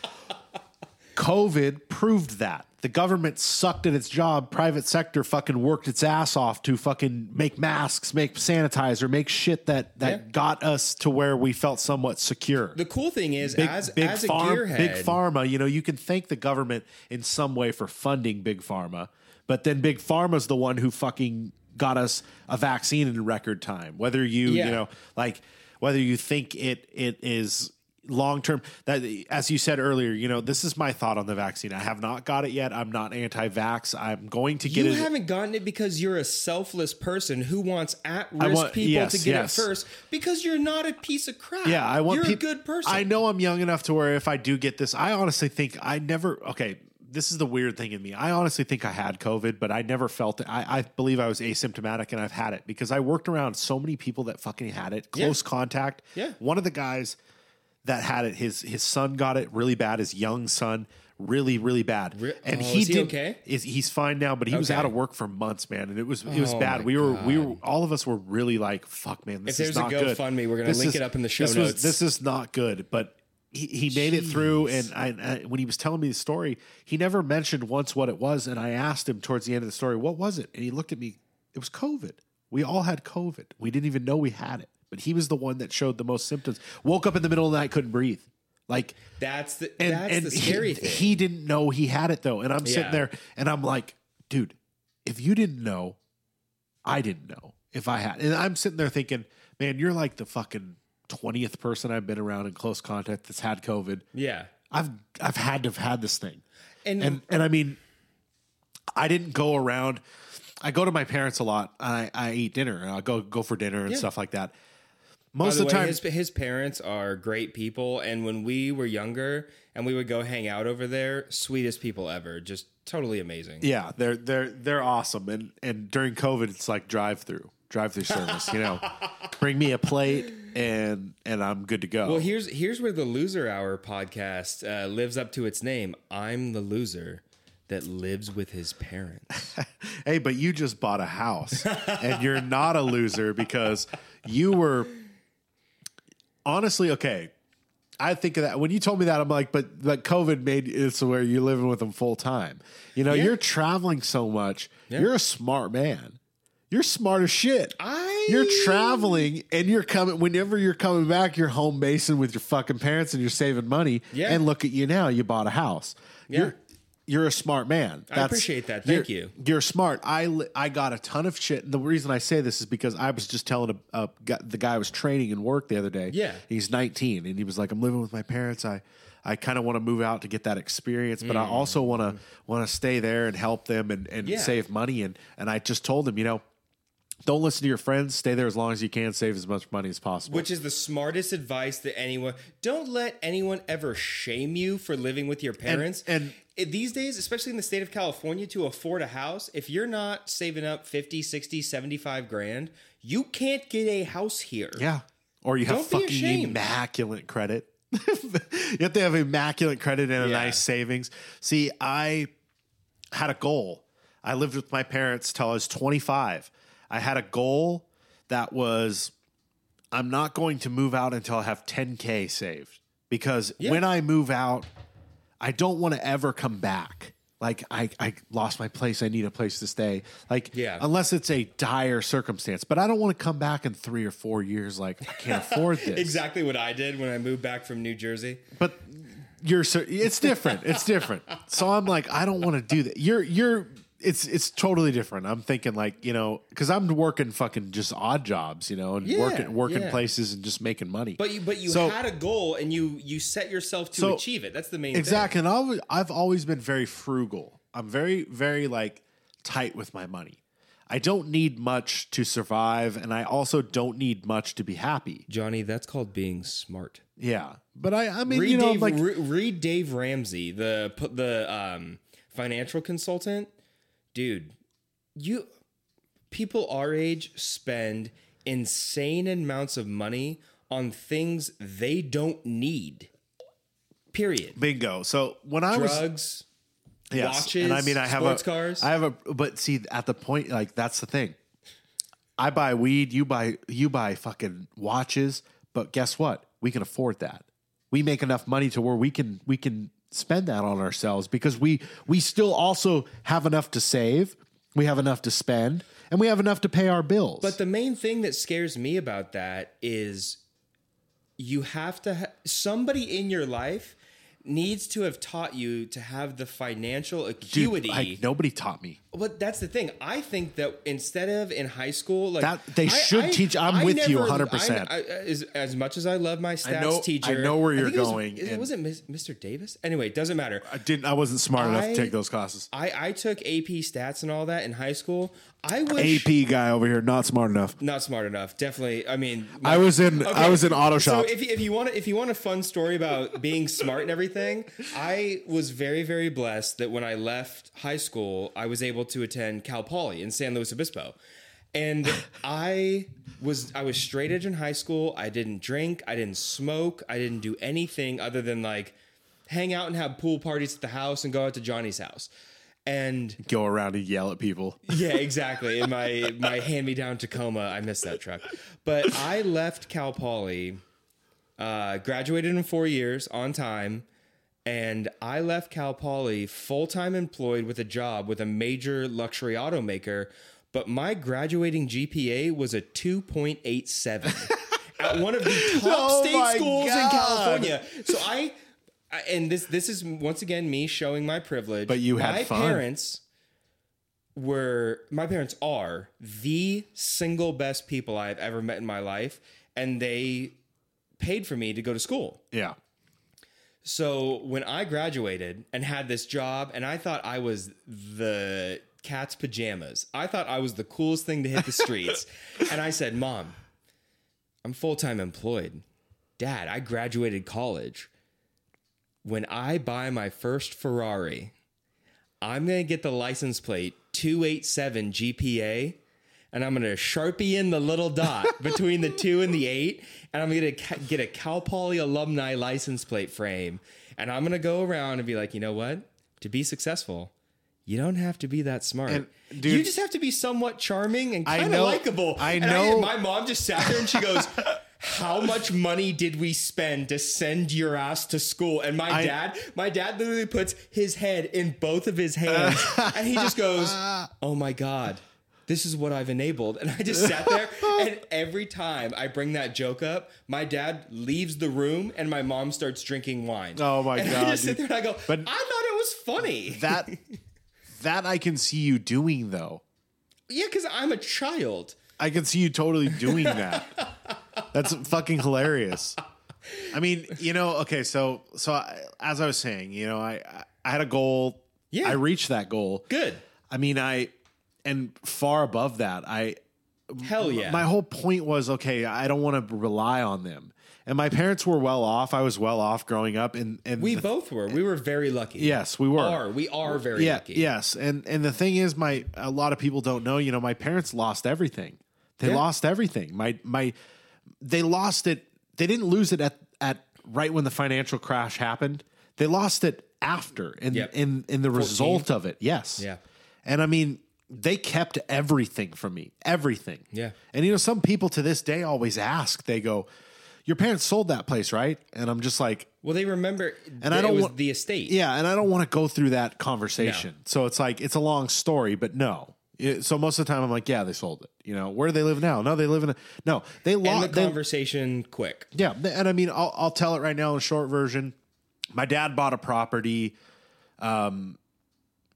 COVID proved that the government sucked at its job. Private sector fucking worked its ass off to fucking make masks, make sanitizer, make shit that that Yeah. got us to where we felt somewhat secure. The cool thing is, big, as big as a farm, gearhead, big pharma. You know, you can thank the government in some way for funding big pharma, but then big pharma's the one who fucking got us a vaccine in record time. Whether you, Yeah. you know, like whether you think it it is long term that as you said earlier you know this is my thought on the vaccine i have not got it yet i'm not anti-vax i'm going to get you it you haven't gotten it because you're a selfless person who wants at-risk want- people yes, to get yes. it first because you're not a piece of crap. Yeah, I want you're peop- a good person. I know I'm young enough to where if I do get this, I honestly think I never. Okay, this is the weird thing in me. I honestly think I had COVID, but I never felt it. I, I believe I was asymptomatic and I've had it because I worked around so many people that fucking had it, close contact. Yeah. One of the guys that had it, his his son got it really bad. His young son really, really bad. Re- and oh, he is he did. okay? Is he's fine now, but he was out of work for months, man, and it was it was Oh, bad. We were we were all of us were really like, fuck, man, this If is there's a not good. GoFundMe, we're gonna This link is- it up in the show this was- notes. this is not good, but. He, he made it through, and I, I, when he was telling me the story, he never mentioned once what it was. And I asked him towards the end of the story, "What was it?" And he looked at me. It was COVID. We all had COVID. We didn't even know we had it, but he was the one that showed the most symptoms. Woke up in the middle of the night, couldn't breathe. Like That's the and, that's and the scary he, thing. he didn't know he had it though. And I'm Yeah. sitting there and I'm like, dude, if you didn't know, I didn't know if I had. And I'm sitting there thinking, man, you're like the fucking 20th person I've been around in close contact that's had COVID. yeah. I've I've had to have had this thing. And, And and I mean, I didn't go around. I go to my parents a lot. I I eat dinner. I go go for dinner and Yeah. stuff like that. Most the of the way, time, his, his parents are great people. And when we were younger and we would go hang out over there, sweetest people ever. Just totally amazing. Yeah, they're they're they're awesome, and and during COVID, it's like drive through drive through service. You know, bring me a plate, and and I'm good to go. Well, here's here's where the Loser Hour podcast uh, lives up to its name. I'm the loser that lives with his parents. hey, but you just bought a house, and you're not a loser because you were honestly okay. I think of that when you told me that I'm like, but but COVID made it so where you're living with them full time. You know, Yeah. you're traveling so much. You're a smart man. You're smart as shit. I You're traveling and you're coming whenever you're coming back, you're home basing with your fucking parents and you're saving money. Yeah. And look at you now, you bought a house. Yeah. You're you're a smart man. I appreciate that. Thank you're- you. You're smart. I I got a ton of shit. The reason I say this is because I was just telling a, a the guy I was training in work the other day. Yeah. he's 19 and he was like, "I'm living with my parents. I I kind of want to move out to get that experience, but I also want to want to stay there and help them and and Mm. Yeah. save money." And and I just told him, you know. Don't listen to your friends. Stay there as long as you can. Save as much money as possible. Which is the smartest advice that anyone. Don't let anyone ever shame you for living with your parents. and- It- these days, especially in the state of California, to afford a house, if you're not saving up 50, 60, 75 grand, you can't get a house here. Yeah. Or you have Don't fucking immaculate credit. you have to have immaculate credit and a Yeah. nice savings. See, I had a goal. I lived with my parents till I was 25. I had a goal that was I'm not going to move out until I have 10K saved. Because when I move out, I don't want to ever come back. Like I, I lost my place. I need a place to stay. Like Yeah. unless it's a dire circumstance. But I don't want to come back in three or four years. Like I can't afford this. Exactly what I did when I moved back from New Jersey. But you're it's different. It's different. So I'm like, I don't want to do that. You're you're it's it's totally different. I'm thinking like, you know, because I'm working fucking just odd jobs, you know, and Yeah, working working yeah. places and just making money. But you, but you So- had a goal and you you set yourself to So- achieve it. That's the main thing. Exactly. And I've, I've always been very frugal. I'm very, very like tight with my money. I don't need much to survive, and I also don't need much to be happy. thing. Johnny. That's called being smart. Yeah. But I, I mean, Read you know, Dave, like, re- read Dave Ramsey, the the um, financial consultant. Dude, you people our age spend insane amounts of money on things they don't need. Period. bingo. So when I was, Drugs. yes, watches, and I mean, I have sports a, cars. I have a, but see, at the point, like, that's the thing. I buy weed, you buy, you buy fucking watches, but guess what? We can afford that. We make enough money to where we can, we can spend that on ourselves because we, we still also have enough to save. We have enough to spend and we have enough to pay our bills. But the main thing that scares me about that is you have to ha- somebody in your life needs to have taught you to have the financial Dude, acuity. nobody taught me. But that's the thing. I think that instead of in high school, like That- they should I- teach- I'm I with you 100%. I- I- as, as much as I love my stats know- teacher, I know where you're going. it was- going, is- and- was it Mr. Davis? Anyway, it doesn't matter. I didn't, I wasn't smart enough to take those classes. I, I took AP stats and all that in high school. I wish AP guy over here, not smart enough. not smart enough. Definitely. I mean, I was in, I was in auto shop. So if if you want if you want a fun story about being smart and everything, I was very very blessed that when I left high school, I was able to attend Cal Poly in San Luis Obispo. And I was I was straight edge in high school. I didn't drink, I didn't smoke, I didn't do anything other than like hang out and have pool parties at the house and go out to Johnny's house. And Go around and yell at people. yeah, exactly. In my my hand me down Tacoma, I missed that truck. But I left Cal Poly, uh, graduated in four years on time, and I left Cal Poly full time employed with a job with a major luxury automaker. But my graduating GPA was a two point eight seven at one of the top Oh state schools in California. So I. I- And this this is once again me showing my privilege. But you had my fun. parents were my parents are the single best people I've ever met in my life, and they paid for me to go to school. Yeah. So when I graduated and had this job, and I thought I was the cat's pajamas, I thought I was the coolest thing to hit the streets. and I said, Mom, I'm full time employed. Dad, I graduated college. When I buy my first Ferrari, I'm going to get the license plate 287 GPA and I'm going to sharpie in the little dot between the 2 and the 8 and I'm going to get a Cal Poly alumni license plate frame and I'm going to go around and be like, "You know what? To be successful, you don't have to be that smart. And, you just have to be somewhat charming and I kind of likable." I And know- my mom just sat there and she goes, "How much money did we spend to send your ass to school?" And my I- dad, my dad literally puts his head in both of his hands and he just goes, "Oh my god." This is what I've enabled. And I just sat there and every time I bring that joke up, my dad leaves the room and my mom starts drinking wine. Oh my and God, I just sit there and I go, But- I thought it was funny. That that I can see you doing though. yeah, because I'm a child. I can see you totally doing that. That's fucking hilarious. I mean, you know, okay, so so I, as I was saying, you know, I I had a goal. Yeah. I reached that goal. Good. I mean, I and far above that, I Hell yeah. my whole point was okay, I don't want to rely on them. And my parents were well off. I was well off growing up and and we the- both were. We were very lucky. yes, we were. Are. We are very yeah, lucky. yes. And and the thing is my a lot of people don't know, you know, my parents lost everything. They Yeah. lost everything. My my they lost it. They didn't lose it at at right when the financial crash happened. They lost it after in Yep. in in the result of it. Yes. Yeah. And I mean, they kept everything from me. Everything. Yeah. And you know, some people to this day always ask, they go, Your parents sold that place, right? And I'm just like, Well, they remember and I don't it was want the estate. Yeah, and I don't want to go through that conversation. So it's like it's a long story, but no. It- so most of the time I'm like, yeah, they sold it. You know, where do they live now? No, they live in a no. They the lost. They, conversation quick. yeah, and I mean, I'll, I'll tell it right now in a short version. My dad bought a property, um,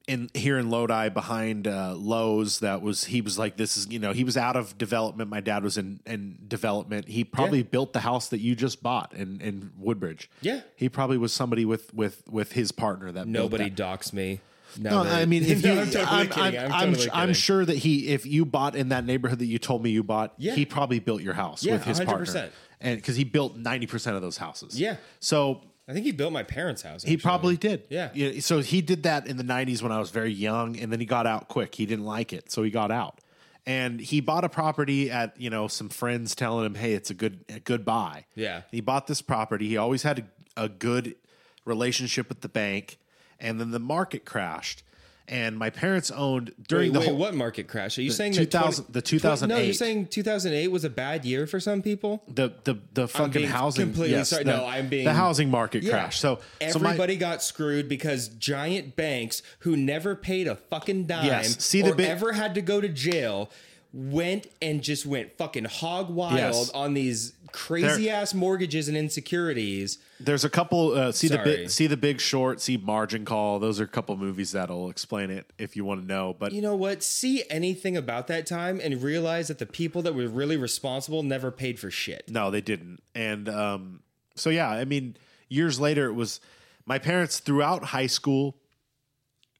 in here in Lodi behind uh, Lowe's. That was he was like, this is you know he was out of development. My dad was in in development. He probably Yeah. built the house that you just bought in in Woodbridge. Yeah. he probably was somebody with with with his partner that built Nobody docks me. No, I mean, if no, you, I'm totally I'm, kidding. I'm, I'm, totally I'm sure that he, if you bought in that neighborhood that you told me you bought, Yeah. he probably built your house Yeah, with his partner, 100%. and because he built ninety percent of those houses. Yeah. so I think he built my parents' house. he probably did. Yeah. So he did that in the '90s when I was very young, and then he got out quick. He didn't like it, so he got out, and he bought a property at you know some friends telling him, "Hey, it's a good a good buy." Yeah. He bought this property. He always had a, a good relationship with the bank, and then the market crashed. And my parents owned during Wait, the wait, whole what market crash? Are you saying 2000 that the tw- No, you're saying 2008 was a bad year for some people. the the the fucking housing completely yes, sorry. the, No, I'm being- the housing market Yeah. crash. So so my- Everybody got screwed because giant banks who never paid a fucking dime Yes. See the or ever had to go to jail went and just went fucking hog wild Yes. on these crazy ass mortgages and insecurities. There's a couple. Uh, see the Sorry. big, see the Big Short, see Margin Call. Those are a couple movies that'll explain it if you want to know. But You know what? See anything about that time and realize that the people that were really responsible never paid for shit. no, they didn't. And um, so yeah, I mean, years later, it was my parents throughout high school.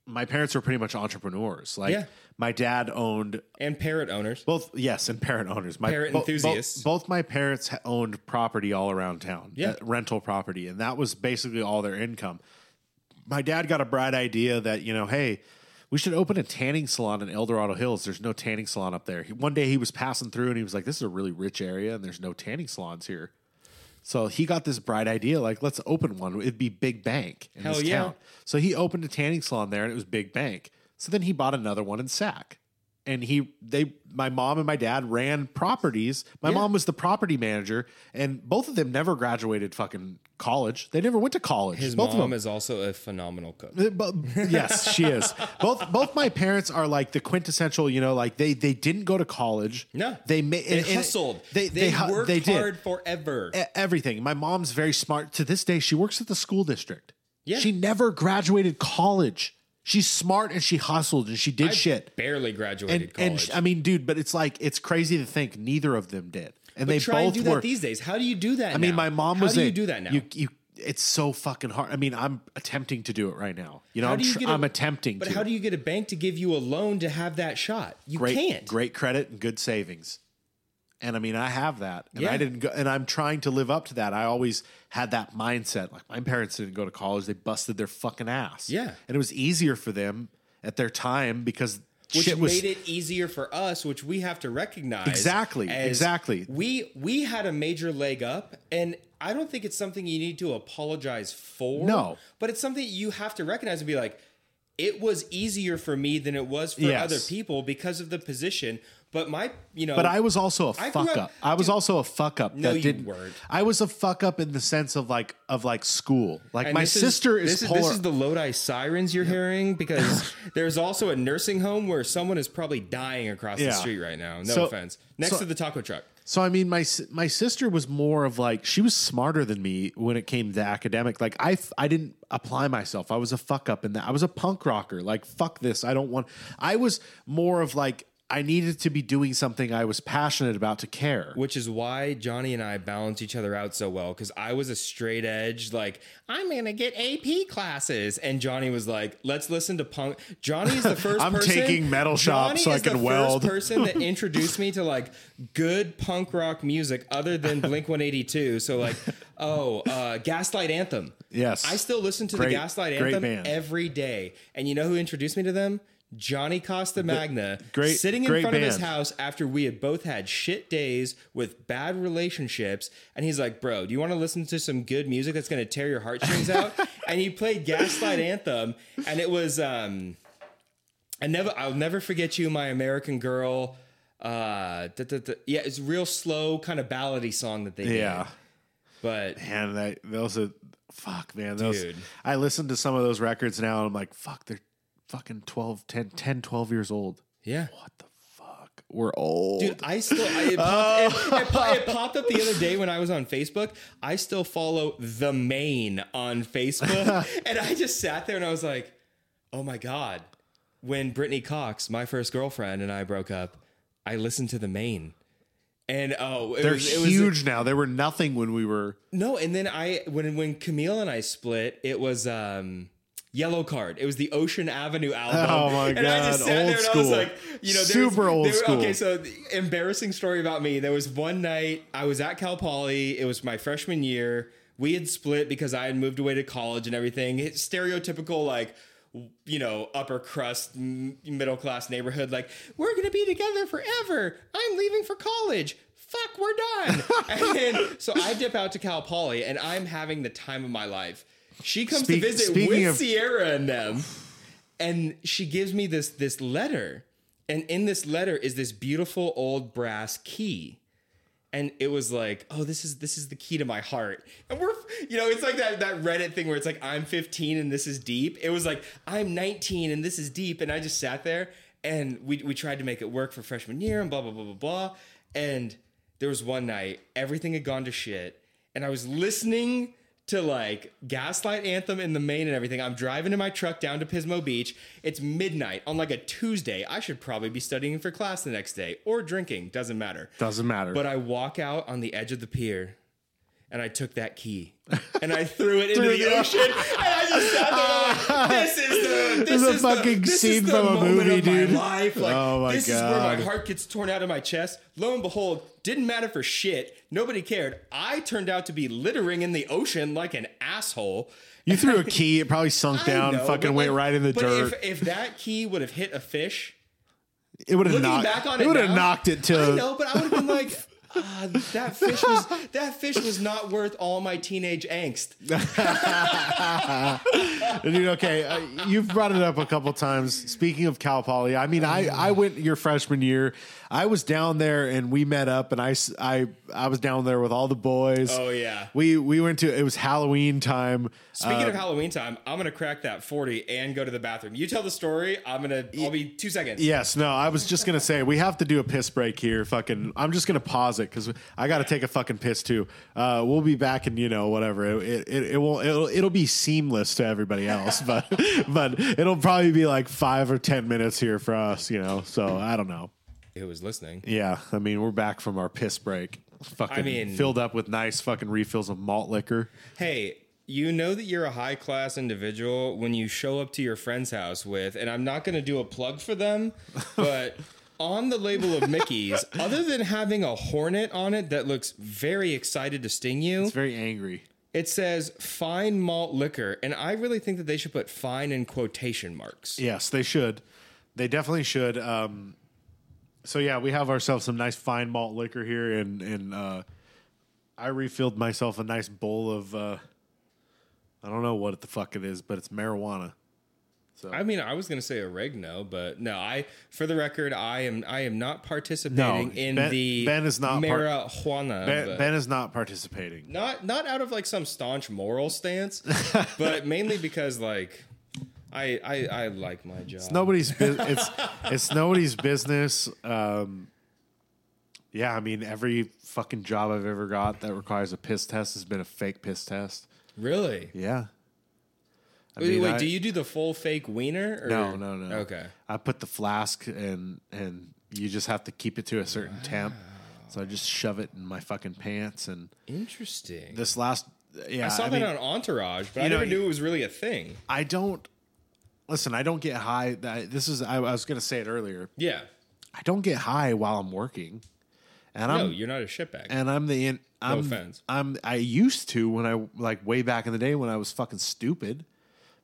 My parents were pretty much entrepreneurs. Like Yeah. My dad owned And parrot owners. both. Yes, and parent owners. My Parrot bo- bo- enthusiasts. both my parents owned property all around town. Yeah. uh, rental property, and that was basically all their income. my dad got a bright idea that you know, hey, we should open a tanning salon in El Dorado Hills. There's no tanning salon up there. He- One day he was passing through and he was like, "This is a really rich area and there's no tanning salons here." So he got this bright idea, like let's open one. It'd be Big Bank in Hell this yeah. town. So he opened a tanning salon there, and it was Big Bank. So then he bought another one in Sac, and he they my mom and my dad ran properties. My mom was the property manager, and both of them never graduated fucking college. They never went to college. His both of mom them. is also a phenomenal cook. Uh, But yes, she is. Both both my parents are like the quintessential. You know, like they they didn't go to college. No, they made They hustled. They they, hu- worked they did hard forever. E- everything. My mom's very smart. To this day, she works at the school district. Yeah. she never graduated college. She's smart and she hustled and she did I shit. barely graduated And, college. and sh- I mean, dude, but it's like it's crazy to think neither of them did, and but they try both and do were. that these days. How do you do that? I mean, my mom was. How do a- you do that now? You, you, it's so fucking hard. I mean, I'm attempting to do it right now. You know, I'm, you tr- a- I'm attempting. But to. how do you get a bank to give you a loan to have that shot? You great, can't. great credit and good savings. And I mean, I have that, and Yeah. I didn't go, and I'm trying to live up to that. I always had that mindset. Like my parents didn't go to college; they busted their fucking ass. Yeah. and it was easier for them at their time because which shit was made it easier for us, which we have to recognize. Exactly, exactly. We we had a major leg up, and I don't think it's something you need to apologize for. No. but it's something you have to recognize and be like, it was easier for me than it was for Yes. other people because of the position. But my, you know, But I was also a I fuck up- up. I was dude, also a fuck up. No, that you didn't. weren't. I was a fuck up in the sense of like of like school. Like And my this sister is, this is polar. this is the Lodi sirens you're hearing because there's also a nursing home where someone is probably dying across the street right now. No So- offense. Next so- to the taco truck. So I mean, my my sister was more of like she was smarter than me when it came to academic. Like I I didn't apply myself. I was a fuck up in that. I was a punk rocker. Like fuck this. I don't want. I was more of like I needed to be doing something I was passionate about to care. Which is why Johnny and I balance each other out so well because I was a straight edge, like, I'm going to get AP classes. And Johnny was like, let's listen to punk. Johnny's the first I'm person. taking metal shop Johnny so I is the can weld. first person that introduced me to like good punk rock music other than Blink 182. So, like, oh, uh, Gaslight Anthem. Yes. I still listen to Great- the Gaslight Anthem every day. And you know who introduced me to them? Johnny Costa Magna, great- sitting in front of his house after we had both had shit days with bad relationships, and he's like, "Bro, do you want to listen to some good music that's going to tear your heartstrings out?" and he played Gaslight Anthem, and it was um, I never, I'll never forget you, my American girl. Uh, da, da, da. yeah, it's a real slow kind of ballady song that they did. yeah. but Man, that those are fuck, man. Those Dude. I listen to some of those records now and I'm like, fuck, they're fucking 12, 10, 10 12 years old. yeah, What the fuck? We're old. Dude, I still I, it, popped, it, it it popped up the other day when I was on Facebook. I still follow the Maine on Facebook, and I just sat there and I was like, "Oh my god!" When Brittany Cox, my first girlfriend, and I broke up, I listened to the Maine, and oh, it They're was, it was huge now. They were nothing when we were. no, and then I when when Camille and I split, it was um Yellowcard. It was the Ocean Avenue album. Oh my and I just God, sat there old and I was school. like, you know, there's- Super old there- school. Okay, so the embarrassing story about me. There was one night I was at Cal Poly. It was my freshman year. We had split because I had moved away to college and everything. It's stereotypical like you know, upper crust, middle class neighborhood, like, we're gonna be together forever. I'm leaving for college. Fuck, we're done. and so I dip out to Cal Poly and I'm having the time of my life. She comes Speak- to visit with of- Sierra and them, and she gives me this this letter. And in this letter is this beautiful old brass key and it was like, oh, this is this is the key to my heart. And we're, you know, it's like that that Reddit thing where it's like I'm 15 and this is deep. It was like I'm 19 and this is deep, and I just sat there and we we tried to make it work for freshman year and blah blah blah blah blah. And there was one night everything had gone to shit, and I was listening to like Gaslight Anthem in the Maine and everything. I'm driving in my truck down to Pismo Beach. It's midnight on like a Tuesday. I should probably be studying for class the next day or drinking, doesn't matter. Doesn't matter. But I walk out on the edge of the pier and I took that key and I threw it into Threw the ocean and I just sat there like, this is the this This is a is the- fucking this is scene the from a movie, of my dude. life. Like Oh my this is where my heart gets torn out of my chest. Lo and behold, didn't matter for shit. Nobody cared. I turned out to be littering in the ocean like an asshole. you threw a key, it probably sunk down, know, fucking went like- right in the but dirt. If, if that key would have hit a fish, it would have knocked back on it it, would have knocked it to. I know, but I would have been like, Ah, that fish was that fish was not worth all my teenage angst. Dude, okay, uh, you've brought it up a couple times. Speaking of Cal Poly, I mean, I, I went your freshman year. I was down there and we met up, and I, I, I was down there with all the boys. Oh, yeah. we we went to it was Halloween time. Speaking Uh, of Halloween time, I'm gonna crack that 40 and go to the bathroom. You tell the story. I'm gonna. I'll be two seconds. Yes, no, I was just gonna say we have to do a piss break here. Fucking, I'm just gonna pause it because I got to take a fucking piss too. Uh, we'll be back and you know whatever. It it, it won't. It'll, it'll be seamless to everybody else, but but it'll probably be like five or ten minutes here for us. You know, so I don't know. Who was listening? Yeah, I mean we're back from our piss break. Fucking I mean- filled up with nice fucking refills of malt liquor. Hey, you know that you're a high class individual when you show up to your friend's house with, and I'm not going to do a plug for them, but on the label of Mickey's, other than having a hornet on it that looks very excited to sting you, It's very angry. it says fine malt liquor. And I really think that they should put fine in quotation marks. Yes, they should. They definitely should. Um, so yeah, we have ourselves some nice fine malt liquor here, and and uh, I refilled myself a nice bowl of uh, I don't know what the fuck it is, but it's marijuana. So I mean, I was going to say oregano, but no. I, for the record, I am I am not participating No, in Ben- the Ben is not marijuana. Ben, ben is not participating. not not out of like some staunch moral stance, but mainly because like I I, I like my job. It's Nobody's bu- it's it's nobody's business. Um, yeah, I mean every fucking job I've ever got that requires a piss test has been a fake piss test. really. Yeah. I Wait, mean, wait I- do you do the full fake wiener? Or? No, no, no. Okay. I put the flask and and you just have to keep it to a certain temp. So I just shove it in my fucking pants and Interesting. this last yeah, I saw I that mean, on Entourage, but I know, never knew it was really a thing. I don't listen, I don't get high that this is I, I was going to say it earlier. Yeah. I don't get high while I'm working. And No, I'm you're not a shitbag. and I'm the in, I'm, offense. I'm I used to when I like way back in the day when I was fucking stupid.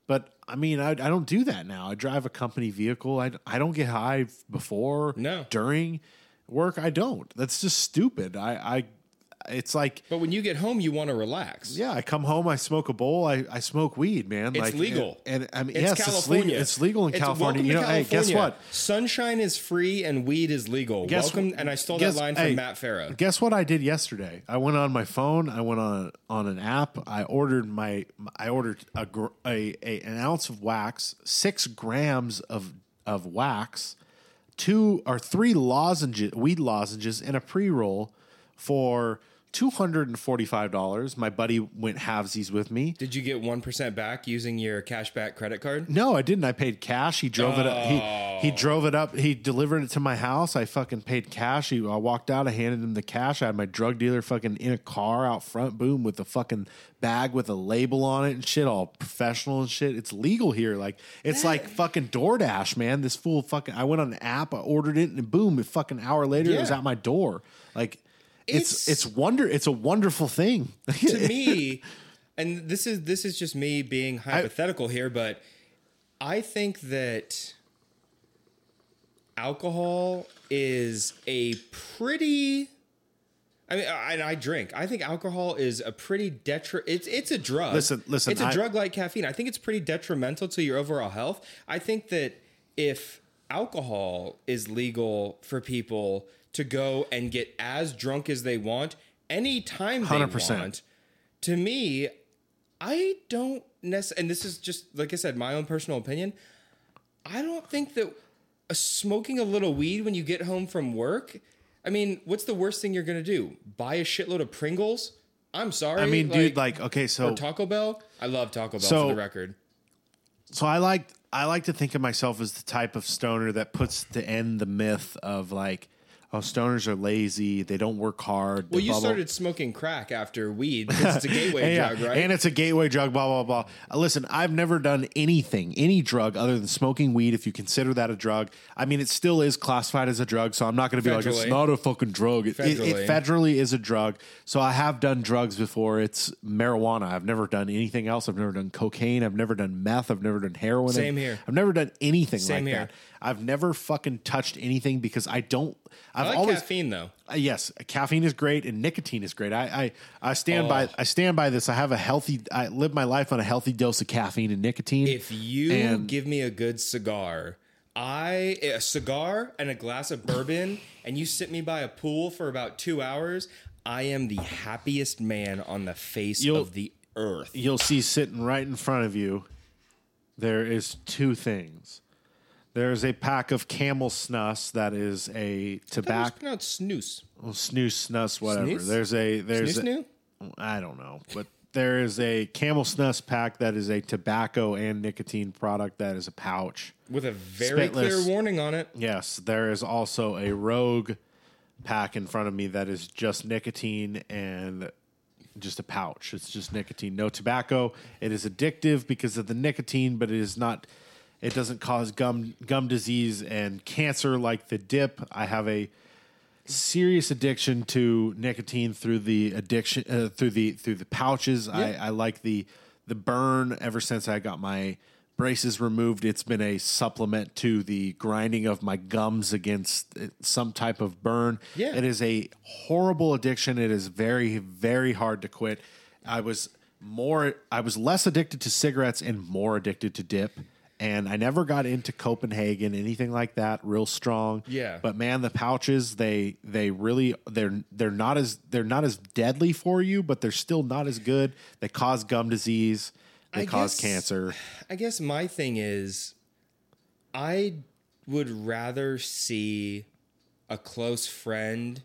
But I mean, I, I don't do that now. I drive a company vehicle. I, I don't get high before, No. during work. I don't. That's just stupid. I, I it's like but when you get home, you want to relax. yeah, I come home, I smoke a bowl, I, I smoke weed, man. It's like, legal. and, and I mean, It's yes, it's legal. California. It's legal in It's- California. welcome You to know, hey, guess California. what? Sunshine is free and weed is legal. Guess- welcome, and I stole guess- that line from hey, Matt Farah. Guess what I did yesterday? I went on my phone. I went on on an app. I ordered my. I ordered a, gr- a, a an ounce of wax, six grams of of wax, two or three lozenges, weed lozenges, and a pre roll for two hundred and forty five dollars. My buddy went halvesies with me. Did you get one percent back using your cashback credit card? No, I didn't. I paid cash. He drove it. Up. He he oh. drove it up. He delivered it to my house. I fucking paid cash. He, I walked out. I handed him the cash. I had my drug dealer fucking in a car out front. Boom, with a fucking bag with a label on it and shit, all professional and shit. It's legal here. Like it's like fucking DoorDash, man. This fool fucking. I went on an app. I ordered it, and boom, a fucking hour later, it was at my door. Like. It's, It's- it's wonder it's a wonderful thing. to me, and this is this is just me being hypothetical here, but I think that alcohol is a pretty. I mean, I, and I drink. I think alcohol is a pretty detri. It's it's a drug. Listen, listen, It's a I- drug like caffeine. I think it's pretty detrimental to your overall health. I think that if alcohol is legal for people to go and get as drunk as they want anytime they 100%. want, to me, I don't necessarily. And this is just like I said, my own personal opinion. I don't think that smoking a little weed when you get home from work. I mean, what's the worst thing you're gonna do? Buy a shitload of Pringles? I'm sorry. I mean, dude, like okay, so or Taco Bell. I love Taco Bell So- for the record. So I like I like to think of myself as the type of stoner that puts to end the myth of like, oh, stoners are lazy, they don't work hard. Well, you blah, blah- started smoking crack after weed because it's a gateway Yeah, drug, right? And it's a gateway drug, blah, blah, blah. Uh, Listen, I've never done anything, any drug other than smoking weed, if you consider that a drug. I mean, it still is classified as a drug, so I'm not going to be like, it's not a fucking drug. It, it, Federally. it federally is a drug. So I have done drugs before. It's marijuana. I've never done anything else. I've never done cocaine. I've never done meth. I've never done heroin. Same I've, here. I've never done anything Same like here. that. I've never fucking touched anything because I don't I I've like always caffeine though. uh, yes, caffeine is great and nicotine is great. I I, I stand by Oh. I stand by this. I have a healthy. I live my life on a healthy dose of caffeine and nicotine. If you And- give me a good cigar, I a cigar and a glass of bourbon, and you sit me by a pool for about two hours, I am the happiest man on the face of the earth. you'll see sitting right in front of you, there is two things. There's a pack of Camel Snus that is a That was tobacco pronounced snooze. Oh, well, snooze, snus, whatever. Snooze? There's a there's Snooze a, new? I don't know, but there is a Camel Snus pack that is a tobacco and nicotine product that is a pouch. With a very Spitless. clear warning on it. Yes, there is also a Rogue pack in front of me that is just nicotine and just a pouch. It's just nicotine, no tobacco. It is addictive because of the nicotine, but it is not. It doesn't cause gum gum disease and cancer like the dip. I have a serious addiction to nicotine through the addiction uh, through the through the pouches. I, I like the the burn ever since I got my braces removed. It's been a supplement to the grinding of my gums against uh, some type of burn. Yeah. it is a horrible addiction. It is very very hard to quit. I was more I was less addicted to cigarettes and more addicted to dip. And I never got into Copenhagen, anything like that, real strong. Yeah. But man, the pouches they they really they're they're not as they're not as deadly for you, but they're still not as good. They cause gum disease. They I cause guess- cancer. I guess my thing is, I would rather see a close friend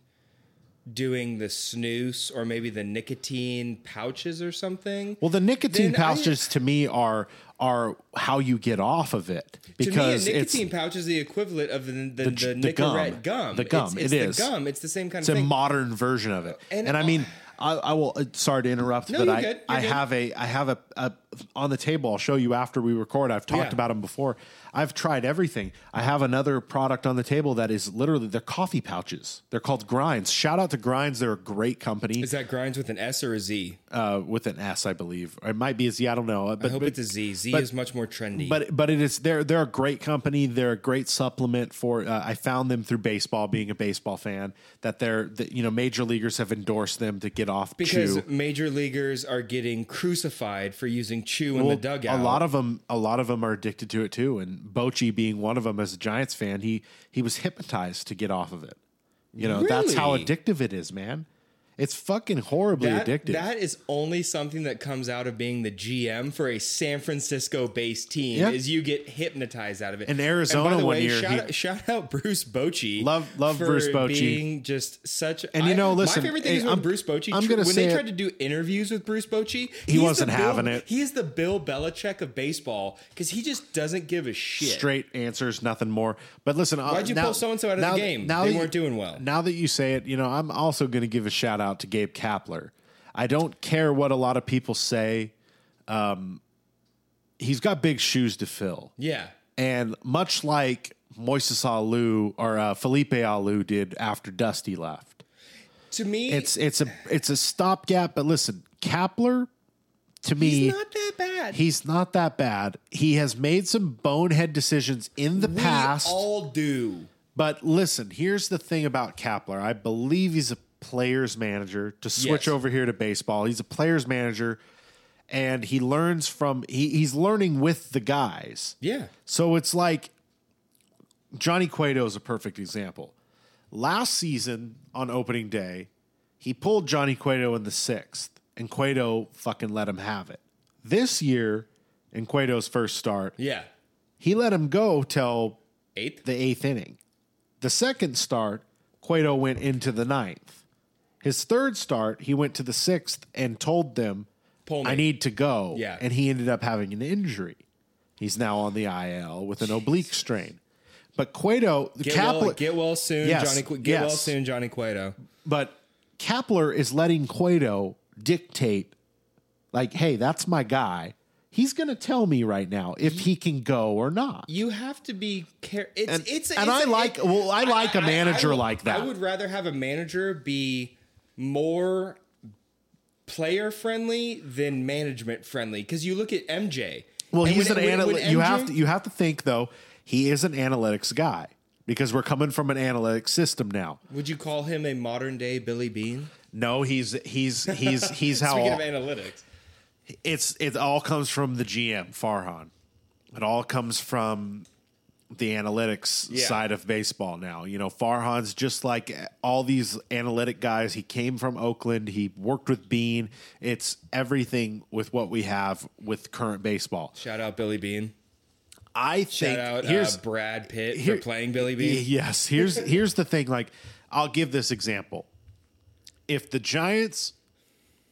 doing the snooze or maybe the nicotine pouches or something. Well, the nicotine Then I- pouches to me are are how you get off of it because to me, a it's nicotine pouch is the equivalent of the the, the, the Nicorette gum. gum. The gum, It's, it it's is. the gum. It's the same kind it's of a modern version of it. And, And- I mean, I, I will. uh, Sorry to interrupt, No, but I I have a I have a, a on the table. I'll show you after we record. I've talked Yeah. about them before. I've tried everything. I have another product on the table that is literally they're coffee pouches. They're called Grinds. Shout out to Grinds. They're a great company is that grinds with an S or a Z? uh, with an S, I believe. Or it might be a Z. I don't know. But, I hope but- it's a Z. Z but- is much more trendy. but but it is they're they're a great company. They're a great supplement for. Uh, I found them through baseball, being a baseball fan. That they're that you know major leaguers have endorsed them to get off because chew. major leaguers are getting crucified for using chew in the dugout. A lot of them, a lot of them are addicted to it too. And Bochy being one of them, as a Giants fan, he he was hypnotized to get off of it. You know, that's how addictive it is, man. It's fucking horribly that, addictive. that is only something that comes out of being the GM for a San Francisco based team is you get hypnotized out of it. In Arizona and by the one way, year, shout, he- out, shout out Bruce Bochy. Love- love Bruce Bochy. being just such. And you know, listen, my favorite thing hey, is when I'm- Bruce Bochy. I'm gonna when they it- tried to do interviews with Bruce Bochy, He wasn't the Bill- having it. He is the Bill Belichick of baseball because he just doesn't give a shit. straight answers, nothing more. But listen, uh, Why'd you now- pull so-and-so out of the game? now They weren't doing well. Now that you say it, you know, I'm also going to give a shout out to Gabe Kapler. I don't care what a lot of people say. Um, he's got big shoes to fill, Yeah. and much like Moises Alou or uh, Felipe Alou did after Dusty left, To me, it's it's a it's a stopgap. But listen, Kapler, to me, he's not that bad. He's not that bad. He has made some bonehead decisions in the we past. all do. but listen, here's the thing about Kapler. I believe he's a player's manager to switch Yes. over here to baseball. He's a player's manager and he learns from he, he's learning with the guys. Yeah. So it's like Johnny Cueto is a perfect example. Last season on opening day, he pulled Johnny Cueto in the sixth, and Cueto fucking let him have it. This year, in Cueto's first start, Yeah. he let him go till Eighth. the eighth inning. The second start, Cueto went into the ninth. His third start, he went to the sixth and told them. I need to go. Yeah. And he ended up having an injury. He's now on the IL with an oblique strain. But Cueto, Get Kapler, well, get well soon, Yes, Johnny. Get well soon, Johnny Cueto. but Kapler is letting Cueto dictate, like, hey, that's my guy. He's going to tell me right now if he can go or not. You have to be care. It's And- it's and it's I like- well, I like a manager would- like that. I would rather have a manager be more player friendly than management friendly because you look at MJ. Well, he's when- an analyst. You have to you have to think though. He is an analytics guy because we're coming from an analytic system now. Would you call him a modern day Billy Beane? No, he's he's he's he's how Speaking all, of analytics, it's it all comes from the GM Farhan. It all comes from the analytics Yeah. side of baseball now. You know, Farhan's just like all these analytic guys. He came from Oakland. He worked with Beane. It's everything with what we have with current baseball. shout out Billy Beane. I Shout think out here's uh, Brad Pitt here- for playing Billy Beane. Yes, here's here's the thing. Like, I'll give this example. If the Giants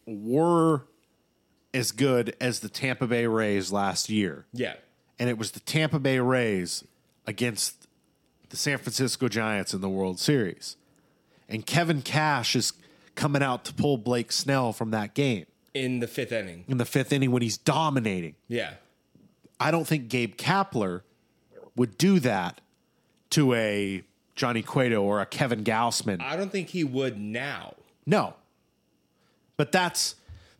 were as good as the Tampa Bay Rays last year, Yeah. and it was the Tampa Bay Rays against the San Francisco Giants in the World Series, and Kevin Cash is coming out to pull Blake Snell from that game In the fifth inning. in the fifth inning when he's dominating. Yeah. I don't think Gabe Kapler would do that to a Johnny Cueto or a Kevin Gausman. I don't think he would now. no. But that's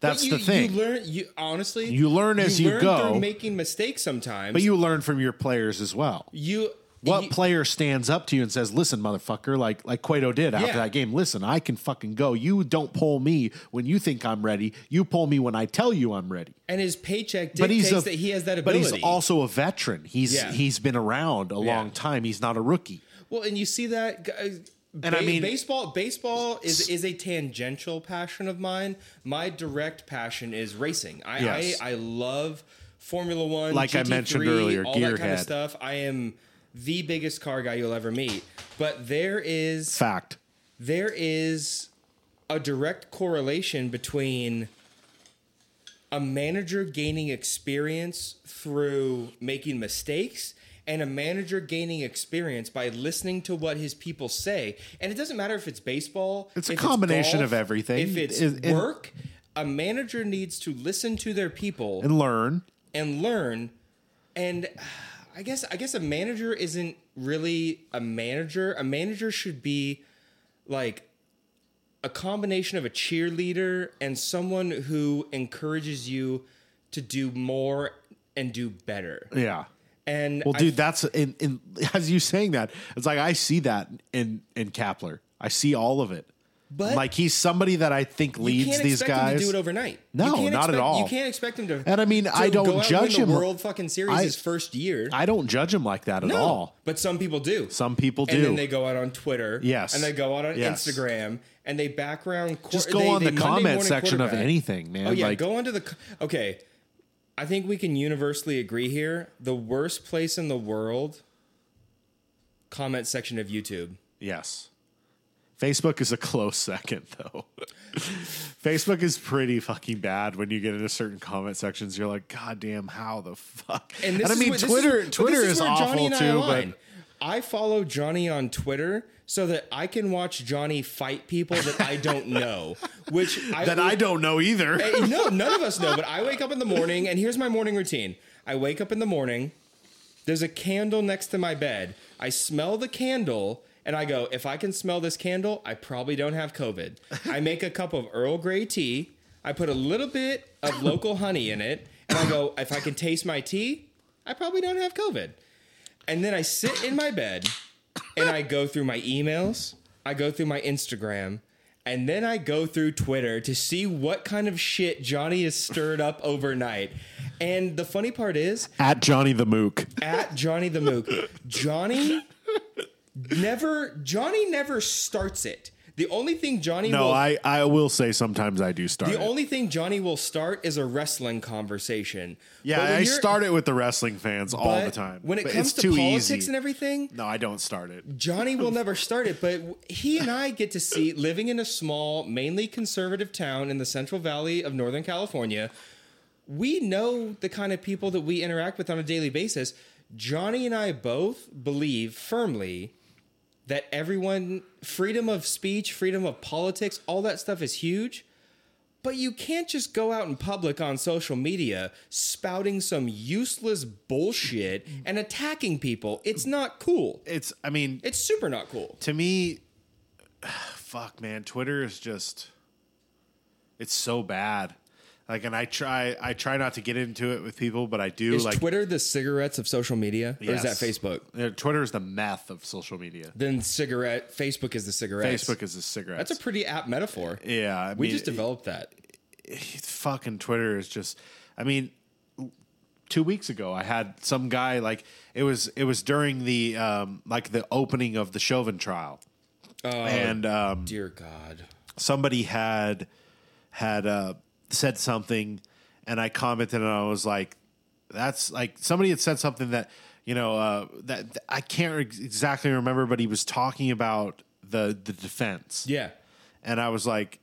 that's But you, the thing. You learn. You honestly. You learn as you learn go. through making mistakes sometimes. but you learn from your players as well. you What you- player stands up to you and says, "Listen, motherfucker," like like Cueto did after Yeah. that game. Listen, I can fucking go. You don't pull me when you think I'm ready. You pull me when I tell you I'm ready. and his paycheck But dictates he's a, that he has that ability. But he's also a veteran. He's Yeah. he's been around a long time. He's not a rookie. well, and you see that. And I mean- baseball. Baseball is is a tangential passion of mine. My direct passion is racing. I Yes. I, I love Formula One. Like I GT3, mentioned earlier, all that kind of gearhead. stuff. I am the biggest car guy you'll ever meet. But there is Fact. there is a direct correlation between a manager gaining experience through making mistakes and a manager gaining experience by listening to what his people say. And it doesn't matter if it's baseball, It's a combination golf, of everything. If it's Is- and- work, a manager needs to listen to their people And learn. and learn and i guess i guess a manager isn't really a manager a manager should be like a combination of a cheerleader and someone who encourages you to do more and do better Yeah. And Well, I- dude, that's in, in as you saying that, it's like I see that in in Kapler. I see all of it. But- like he's somebody that I think you leads can't these expect him guys. to do it overnight. No, not at all. You can't expect him to. And I mean, I don't go out and judge him. The World fucking series I- his first year. I don't judge him like that at No, all. but some people do. Some people do. And then they go out on Twitter. Yes. And they go out on Yes. Instagram and they background. Just go they- on they the comment section of anything, man. Oh yeah, like, go onto the. Okay, I think we can universally agree here. The worst place in the world. Comment section of YouTube. yes. Facebook is a close second, though. Facebook is pretty fucking bad when you get into certain comment sections. You're like, God damn, how the fuck? And, this I is mean, Twitter, but Twitter is, where awful and too. But. I follow Johnny on Twitter so that I can watch Johnny fight people that I don't know, which I, that I don't know either. Eh, no, none of us know. But I wake up in the morning, and here's my morning routine. I wake up in the morning. There's a candle next to my bed. I smell the candle, and I go, if I can smell this candle, I probably don't have COVID. I make a cup of Earl Grey tea. I put a little bit of local honey in it, and I go, if I can taste my tea, I probably don't have COVID. And then I sit in my bed and I go through my emails, I go through my Instagram, and then I go through Twitter to see what kind of shit Johnny has stirred up overnight. And the funny part is, At Johnny the Mook. at Johnny the Mook, Johnny never Johnny never starts it. The only thing Johnny No, will I, I will say sometimes I do start. the it. only thing Johnny will start is a wrestling conversation. yeah, I start it with the wrestling fans all the time. When it But comes to politics easy. and everything, no, I don't start it. Johnny will never start it, but he and I get to see living in a small, mainly conservative town in the Central Valley of Northern California. We know the kind of people that we interact with on a daily basis. Johnny and I both believe firmly that everyone, freedom of speech, freedom of politics, all that stuff is huge. But you can't just go out in public on social media spouting some useless bullshit and attacking people. It's not cool. It's, I mean, It's super not cool. to me, fuck, man, Twitter is just, it's so bad. Like, and I try, I try not to get into it with people, but I do. Like Is like, Twitter the cigarettes of social media, or is that Facebook? Twitter is the meth of social media. Then cigarette. Facebook is the cigarette. Facebook is the cigarette. That's a pretty apt metaphor. yeah. I we mean, just developed that. fucking Twitter is just. I mean, two weeks ago, I had some guy like it was. It was during the um like the opening of the Chauvin trial, Oh, and um dear God. somebody had had uh, said something, and I commented, and I was like, "That's like somebody had said something that you know uh, that, that I can't ex- exactly remember, but he was talking about the the defense, Yeah. and I was like,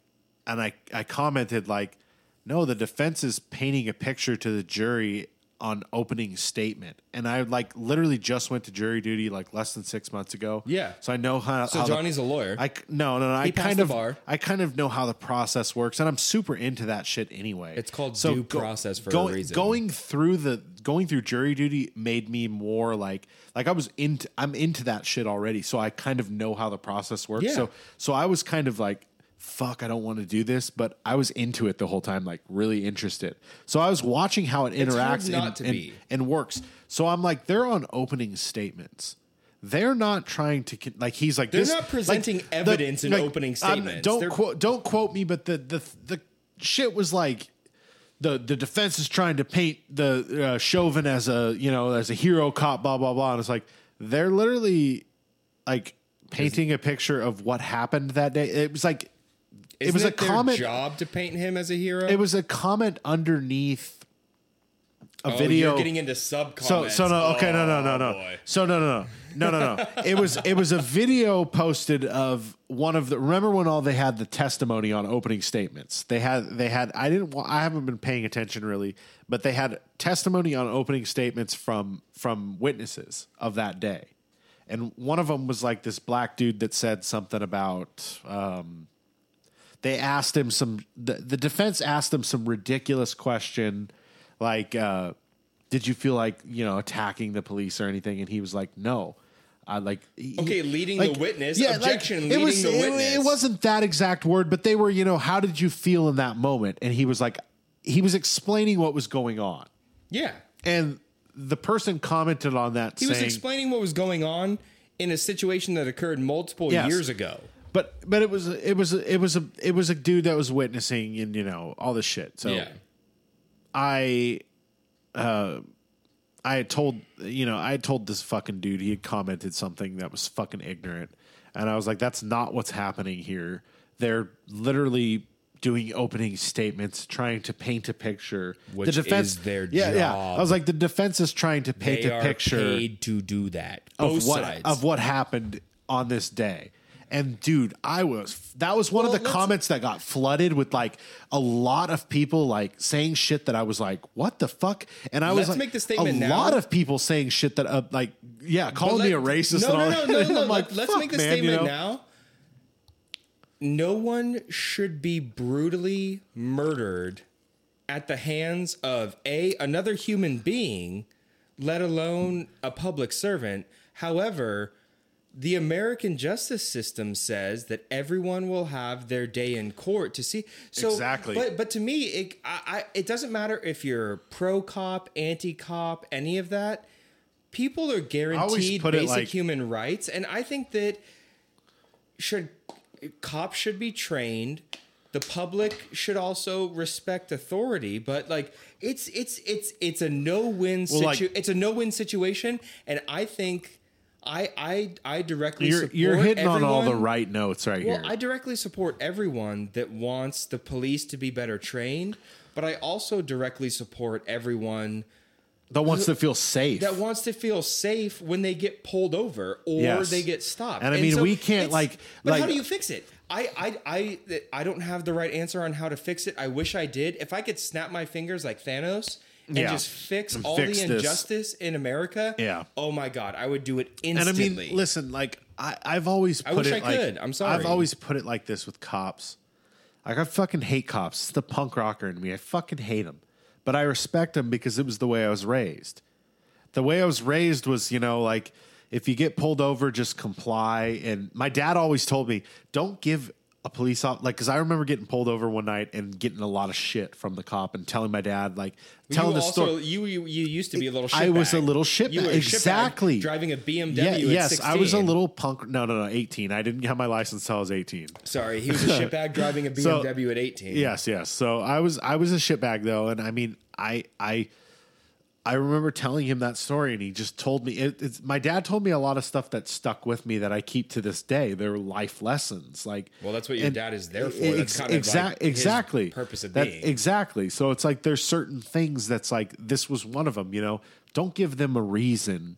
and I I commented like, no, the defense is painting a picture to the jury on opening statement, and I like literally just went to jury duty like less than six months ago. Yeah. so I know how. So how the- Johnny's a lawyer. I no no no. I kind the of bar. I kind of know how the process works, and I'm super into that shit anyway. It's called due process for a going, reason. Going through the going through jury duty made me more like like I was into I'm into that shit already, so I kind of know how the process works. Yeah. So so I was kind of like. Fuck, I don't want to do this, but I was into it the whole time, like really interested. So I was watching how it interacts and, and- and works. So I'm like, they're on opening statements. They're not trying to like. He's like They're this- not presenting like, evidence in opening I'm- statements. don't They're- quote. Don't quote me, but the the the shit was like the the defense is trying to paint the uh, Chauvin as a you know as a hero cop. Blah blah blah. And it's like they're literally like painting a picture of what happened that day. It was like Isn't it was a their comment. job to paint him as a hero. It was a comment underneath a oh, video. You're getting into sub So so no okay no no no Oh, no boy. so no no no no no no it was it was a video posted of one of the remember when all they had the testimony on opening statements they had they had I didn't I haven't been paying attention really but they had testimony on opening statements from from witnesses of that day and one of them was like this black dude that said something about um they asked him some the, the defense asked him some ridiculous question like uh did you feel like you know attacking the police or anything and he was like no I like he- Okay, leading the witness. Objection, it leading was, the it- witness. It, wasn't that exact word, but they were, you know, how did you feel in that moment? And he was like, he was explaining what was going on, Yeah. and the person commented on that He saying, was explaining what was going on in a situation that occurred multiple Yes. years ago. But but it was it was it was a it was a dude that was witnessing and you know all this shit. So yeah. I, uh, I had told you know I had told this fucking dude he had commented something that was fucking ignorant, and I was like, that's not what's happening here. They're literally doing opening statements, trying to paint a picture. Which the defense, is their yeah, yeah. I was like, the defense is trying to paint They a are picture paid to do that. of Both what sides. of what happened on this day. And dude, I was that was one Well, of the comments that got flooded with like a lot of people like saying shit that I was like, what the fuck? And I was like, make the statement a now. lot of people saying shit that uh, like, yeah, calling But me a racist. No, and all no, no, that. no, no. Like, Let's make the man, you statement know? now. No one should be brutally murdered at the hands of a another human being, let alone a public servant. However, the American justice system says that everyone will have their day in court to see. So, Exactly. But but to me, it I, I, it doesn't matter if you're pro cop, anti cop, any of that. People are guaranteed basic like- human rights, and I think that should cops should be trained. The public should also respect authority, but like it's it's it's it's a no win Well, like- it's a no win situation, and I think I I I directly You're support you're hitting on all the right notes right well, here. I directly support everyone that wants the police to be better trained, but I also directly support everyone that wants to feel safe. that wants to feel safe when they get pulled over or Yes. they get stopped. And I mean, we can't, like- But how do you fix it? I, I I I don't have the right answer on how to fix it. I wish I did. If I could snap my fingers like Thanos and Yeah. just fix And all fix the this. injustice in America, Yeah. Oh my god, I would do it instantly. And I mean, listen, like I, I've always put wish it I like could. I'm sorry. I've always put it like this with cops. Like I fucking hate cops. It's the punk rocker in me. I fucking hate them, but I respect them because it was the way I was raised. The way I was raised was, you know, like if you get pulled over, just comply. And my dad always told me, don't give a police officer, like because I remember getting pulled over one night and getting a lot of shit from the cop and telling my dad like telling you the also, story. You, you you used to be a little. I was a little shitbag. You were Exactly. driving a BMW. Yeah, at yes, 16. I was a little punk. No, no, no, eighteen. I didn't have my license until I was eighteen. Sorry, he was a shitbag driving a So- BMW at 18. Yes, yes. So I was I was a shitbag though, and I mean I I I remember telling him that story, and he just told me it, it's my dad told me a lot of stuff that stuck with me that I keep to this day. They're life lessons, like Well, that's what your dad is there for. ex- That's kind of exact- like exactly purpose of That- being. Exactly. So it's like there's certain things that's like this was one of them. You know, don't give them a reason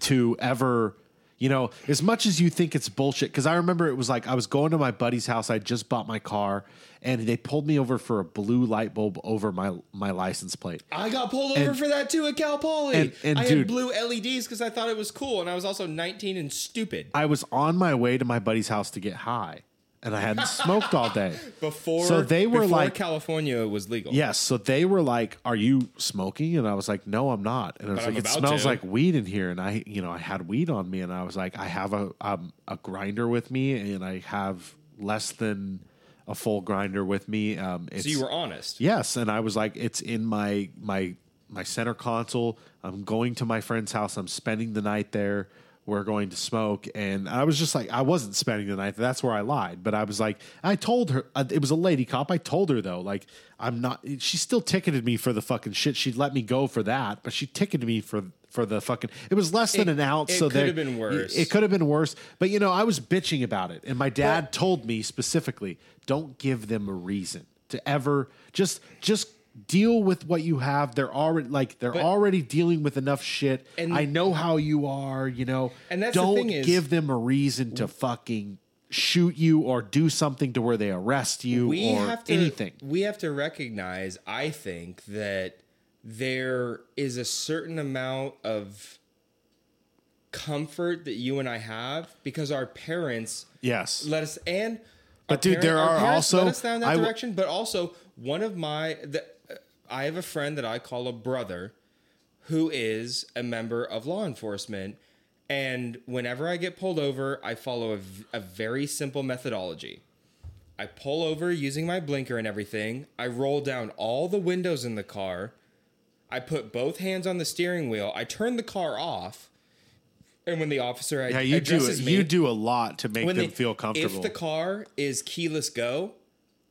to ever. You know, as much as you think it's bullshit, because I remember it was like I was going to my buddy's house. I just bought my car, and they pulled me over for a blue light bulb over my my license plate. I got pulled over And- for that too at Cal Poly. and- and I dude- had blue LEDs because I thought it was cool, and I was also 19 and stupid. I was on my way to my buddy's house to get high, and I hadn't smoked all day. Before, So they were before like- California was legal. Yes, so they were like, "Are you smoking?" And I was like, "No, I'm not." And I was But like, "It smells to." like weed in here." And I, you know, I had weed on me, and I was like, "I have a um, a grinder with me, and I have less than a full grinder with me." Um, it's, So you were honest. Yes, and I was like, it's in my my my center console. I'm going to my friend's house. I'm spending the night there. We're going to smoke, and I was just like, I wasn't spending the night. That's where I lied. But I was like, I told her uh, it was a lady cop. I told her though, like, I'm not. She still ticketed me for the fucking shit. She'd let me go for that, but she ticketed me for for the fucking. It was less than It- an ounce. it so could have been worse. It could have been worse. But you know, I was bitching about it, and my dad told me specifically, don't give them a reason to ever just just deal with what you have. They're already like they're But- already dealing with enough shit. And- I know how you are. You know, And that's don't thing is- give them a reason to fucking shoot you or do something to where they arrest you we or have to anything. we have to recognize i think that there is a certain amount of comfort that you and i have because our parents Yes. let us and But dude, there are also- let us down that I direction but also one of my the, i have a friend that i call a brother who is a member of law enforcement and whenever i get pulled over i follow a very simple methodology I pull over using my blinker and everything. I roll down all the windows in the car. I put both hands on the steering wheel. I turn the car off. And when the officer Yeah, you do addresses me, you do a lot to make them they- feel comfortable. If the car is keyless go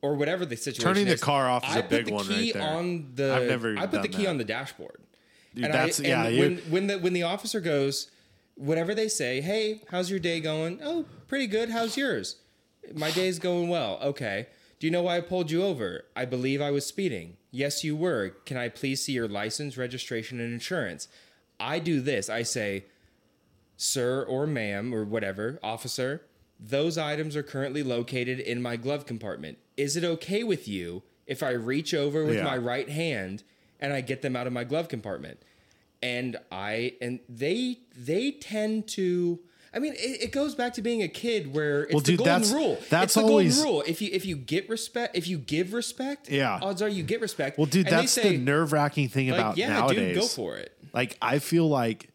or whatever the situation Turning the car off is I a big one key right there. on the I've never I put the key that. on the dashboard. Dude, and that's I, yeah. and you- when when the when the officer goes, whatever they say, hey, how's your day going? Oh, pretty good. How's yours? My day's going well. Okay. Do you know why I pulled you over? I believe I was speeding. Yes, you were. Can I please see your license, registration, and insurance? I do this. I say, sir or ma'am or whatever, officer, those items are currently located in my glove compartment. Is it okay with you if I reach over with Yeah. my right hand and I get them out of my glove compartment? And I and they they tend to I mean, it, it goes back to being a kid where it's Well, the dude, golden that's- rule. that's it's the always- golden rule. If you if you get respect, if you give respect, Yeah. odds are you get respect. well, dude, And that's say, the nerve wracking thing like, about yeah, nowadays. dude, go for it. like I feel like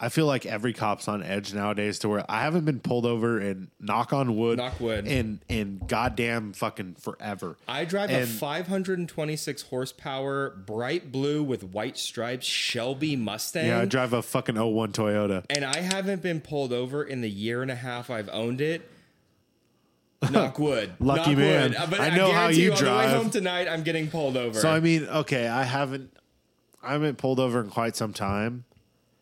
I feel like every cop's on edge nowadays to where I haven't been pulled over and knock on wood, Knock wood. in in goddamn fucking forever. I drive a 526 horsepower, bright blue with white stripes Shelby Mustang. Yeah, I drive a fucking 01 Toyota. and I haven't been pulled over in the year and a half I've owned it. Knock wood. Lucky Knock man. Wood. Uh, But I I, know how guarantee you On the way drive. home tonight, I'm getting pulled over. So I mean, okay, I haven't I haven't pulled over in quite some time.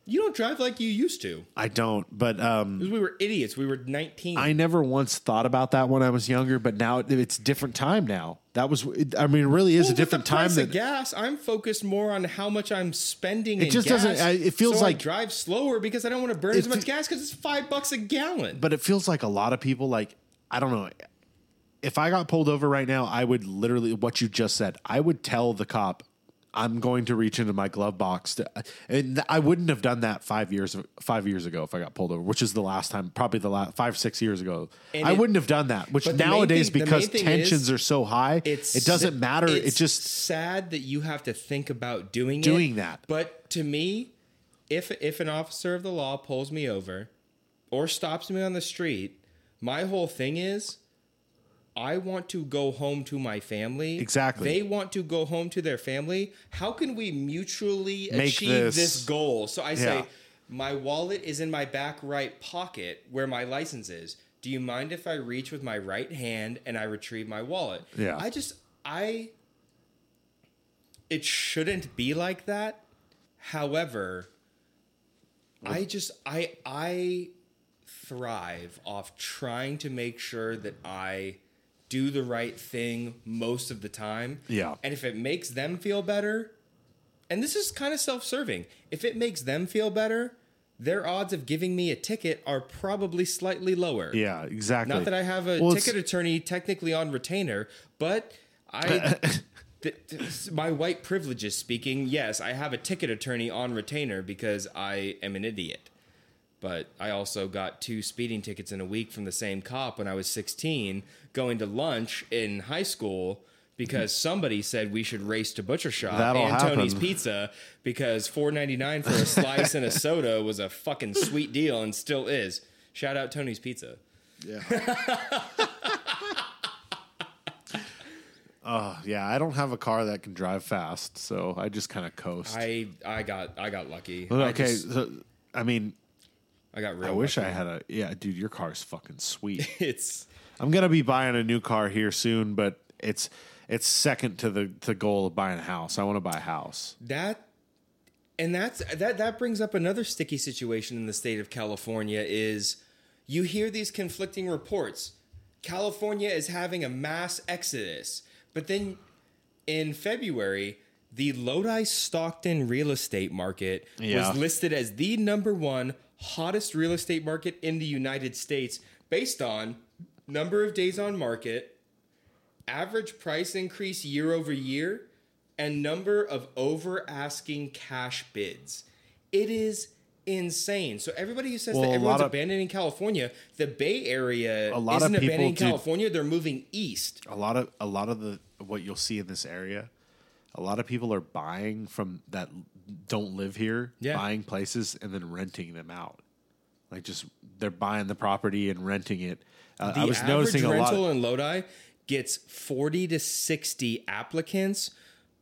You don't drive like you used to. I don't, but um Because we were idiots. We were 19. I never once thought about that when I was younger, but now it's different time now. That was I mean, it really is Well, a different the time of gas. I'm focused more on how much I'm spending. It just gas, doesn't- I- it feels so I like- drive slower because I don't want to burn as much gas because it's five bucks a gallon. but it feels like a lot of people like I don't know. If I got pulled over right now, I would literally what you just said. I would tell the cop I'm going to reach into my glove box to, and I wouldn't have done that 5 years 5 years ago if I got pulled over, which is the last time probably the last 5 6 years ago. And I it- wouldn't have done that, which But the main nowadays thing- because tensions are so high, it's it doesn't matter. It it's just sad that you have to think about doing Doing it, that. But to me, if if an officer of the law pulls me over or stops me on the street, my whole thing is I want to go home to my family. Exactly. They want to go home to their family. How can we mutually Make achieve this- this, goal? So I say, Yeah. my wallet is in my back right pocket where my license is. Do you mind if I reach with my right hand and I retrieve my wallet? Yeah. I just I it shouldn't be like that. However, I just I I thrive off trying to make sure that I do the right thing most of the time. Yeah. And if it makes them feel better, and this is kind of self-serving, if it makes them feel better, their odds of giving me a ticket are probably slightly lower. Yeah, exactly. Not that I have a Well, ticket attorney technically on retainer, but I, th- th- my white privileges speaking, yes, I have a ticket attorney on retainer because I am an idiot. But I also got two speeding tickets in a week from the same cop when I was 16, going to lunch in high school because mm-hmm. somebody said we should race to Butcher Shop That'll and Tony's. Pizza because 4.99 for a slice and a soda was a fucking sweet deal and still is. Shout out Tony's Pizza. Yeah. Oh yeah, I don't have a car that can drive fast, so I just kind of coast. I I got I got lucky. Well, I okay, just- so, I mean, I got real. I wish lucky. I had a yeah, dude. Your car's fucking sweet. It's I'm gonna be buying a new car here soon, but it's it's second to the the goal of buying a house. I want to buy a house. that, and that's that that brings up another sticky situation in the state of California. Is you hear these conflicting reports. California is having a mass exodus, but then in February. The Lodi Stockton real estate market Yeah. was listed as the number one hottest real estate market in the United States based on number of days on market, average price increase year over year, and number of over asking cash bids. It is insane. So everybody who says Well, that everyone's of- abandoning California, the Bay Area A lot of isn't people abandoning do- California. They're moving east. A lot of a lot of the what you'll see in this area, a lot of people are buying from that don't live here, Yeah. buying places and then renting them out. Like just they're buying the property and renting it. Uh, The I was average noticing a lot. rental in Lodi gets 40 to 60 applicants,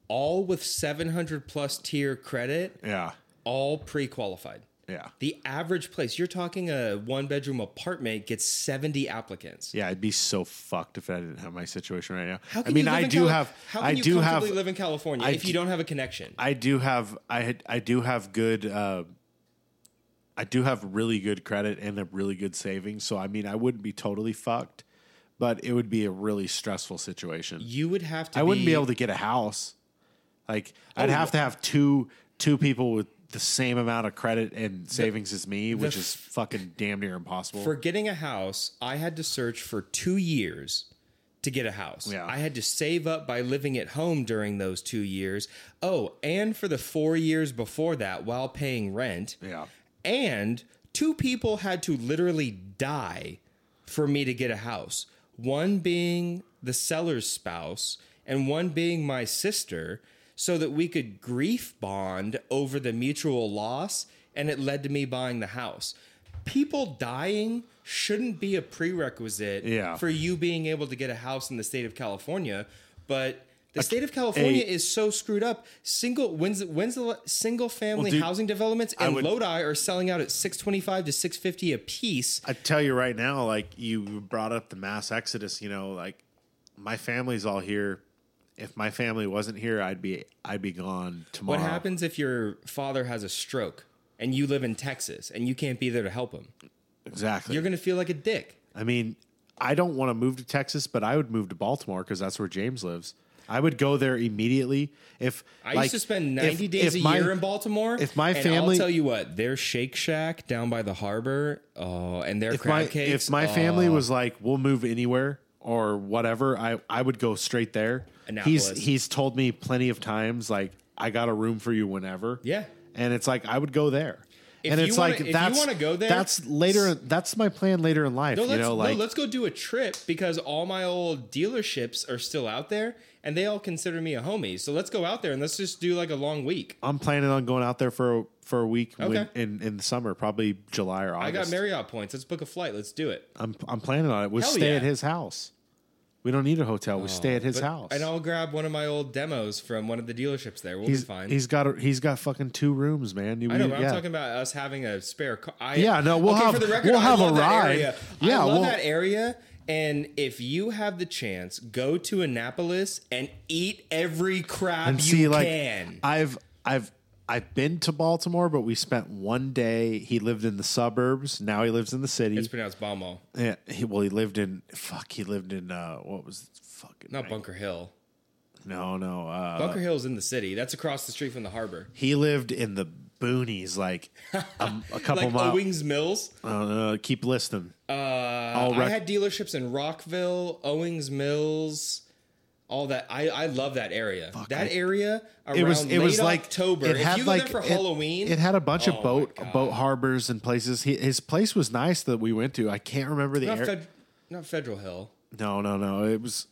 all with 700 plus tier credit, yeah, all pre qualified. Yeah, The average place, you're talking a one bedroom apartment, gets 70 applicants. yeah. I'd be so fucked if I didn't have my situation right now. How can I mean, you live I do Cali- have. How can I you do have. comfortably live in California I if you do- don't have a connection? I do have I had I do have good uh I do have really good credit and a really good savings. So I mean I wouldn't be totally fucked, but it would be a really stressful situation. you would have to. I wouldn't be able to get a house. Like I'd Oh, have to have two two people with the same amount of credit and savings as me, which is fucking damn near impossible. For getting a house, I had to search for two years to get a house. Yeah. I had to save up by living at home during those two years. Oh, and for the four years before that while paying rent. yeah. And two people had to literally die for me to get a house. One being the seller's spouse, and one being my sister, so that we could grief bond over the mutual loss. And it led to me buying the house. People dying shouldn't be a prerequisite Yeah. for you being able to get a house in the state of California, but the state of California a- is so screwed up. Single when's when's the single family dude, housing developments in would- Lodi are selling out at six twenty five to six fifty a piece. I tell you right now, like you brought up the mass exodus, you know, like my family's all here. If my family wasn't here, I'd be I'd be gone tomorrow. What happens if your father has a stroke and you live in Texas and you can't be there to help him? Exactly. You're gonna feel like a dick. I mean, I don't want to move to Texas, but I would move to Baltimore because that's where James lives. I would go there immediately if I like, used to spend if- 90 days if a my- year in Baltimore. if my and family- I'll tell you what, their Shake Shack down by the harbor, oh, and their If crab my cakes. if my family oh. was like, we'll move anywhere or whatever, I I would go straight there. He's Annapolis. he's told me plenty of times like I got a room for you whenever. Yeah. and it's like I would go there. If and it's wanna- like if you that's wanna go there- That's later. That's my plan later in life. No, you let's, know, like no, let's go do a trip because all my old dealerships are still out there and they all consider me a homie. So let's go out there and let's just do like a long week. I'm planning on going out there for a, for a week when- in in the summer, probably July or August. I got Marriott points. Let's book a flight. Let's do it. I'm I'm planning on it. We'll Hell stay yeah. at his house. We don't need a hotel. We stay oh, at his But- house. And I'll grab one of my old demos from one of the dealerships there. We'll He's be fine. he's got a, he's got fucking two rooms, man. You, I know, but yeah. I'm talking about us having a spare car. I, Yeah, no, we'll have- for the record, we'll have a ride. area. Yeah, I love we'll- that area. And if you have the chance, go to Annapolis and eat every crab and you see like can. I've I've I've been to Baltimore, but we spent one day. He lived in the suburbs. Now he lives in the city. it's pronounced Balmo, yeah, he, well, he lived in fuck. He lived in uh, what was it? fucking not Bunker Hill. no no. Uh, Bunker Hill's in the city. That's across the street from the harbor. he lived in the boonies, like a, a couple Like miles. Owings Mills. Uh, keep listening. Uh, I'll I had dealerships in Rockville, Owings Mills, all that. I, I love that area. that I- area around it was it was like October. It if had you like there for it- Halloween, It had a bunch Oh of boat boat harbors and places. He, his place was nice that we went to. I can't remember the not, area. Fed, not Federal Hill. no, no, no. It was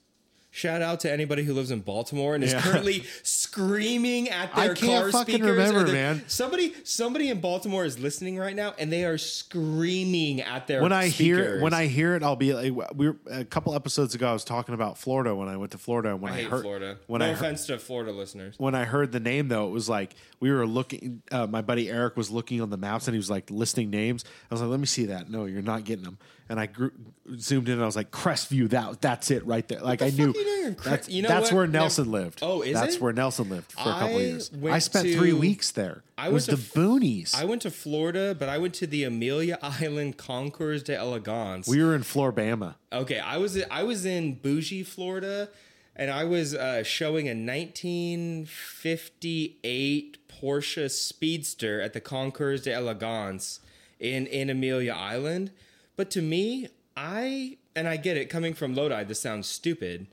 Shout out to anybody who lives in Baltimore and is Yeah. currently screaming at I their can't car fucking speakers. remember, their- man. Somebody, somebody in Baltimore is listening right now, and they are screaming at their. when I hear speakers. when I hear it, I'll be like, we were a couple episodes ago. I was talking about Florida when I went to Florida. And when I I, hate heard Florida. when no I heard, offense to Florida listeners. when I heard the name though, it was like we were looking. Uh, my buddy Eric was looking on the maps and he was like listing names. I was like, "Let me see that." No, you're not getting them. And I grew, zoomed in and I was like, "Crestview, that that's it right there." Like I knew you? That's, you know that's what? where Nelson lived. Oh, is that's it? where Nelson lived for a couple I years. I spent three weeks there. I it was the f- boonies. I went to Florida, but I went to the Amelia Island Concours de Elegance. we were in Florbama. Okay, I was I was in bougie Florida, and I was uh, showing a 1958 Porsche Speedster at the Concours de Elegance in in Amelia Island. But to me, I and I get it coming from Lodi. This sounds stupid.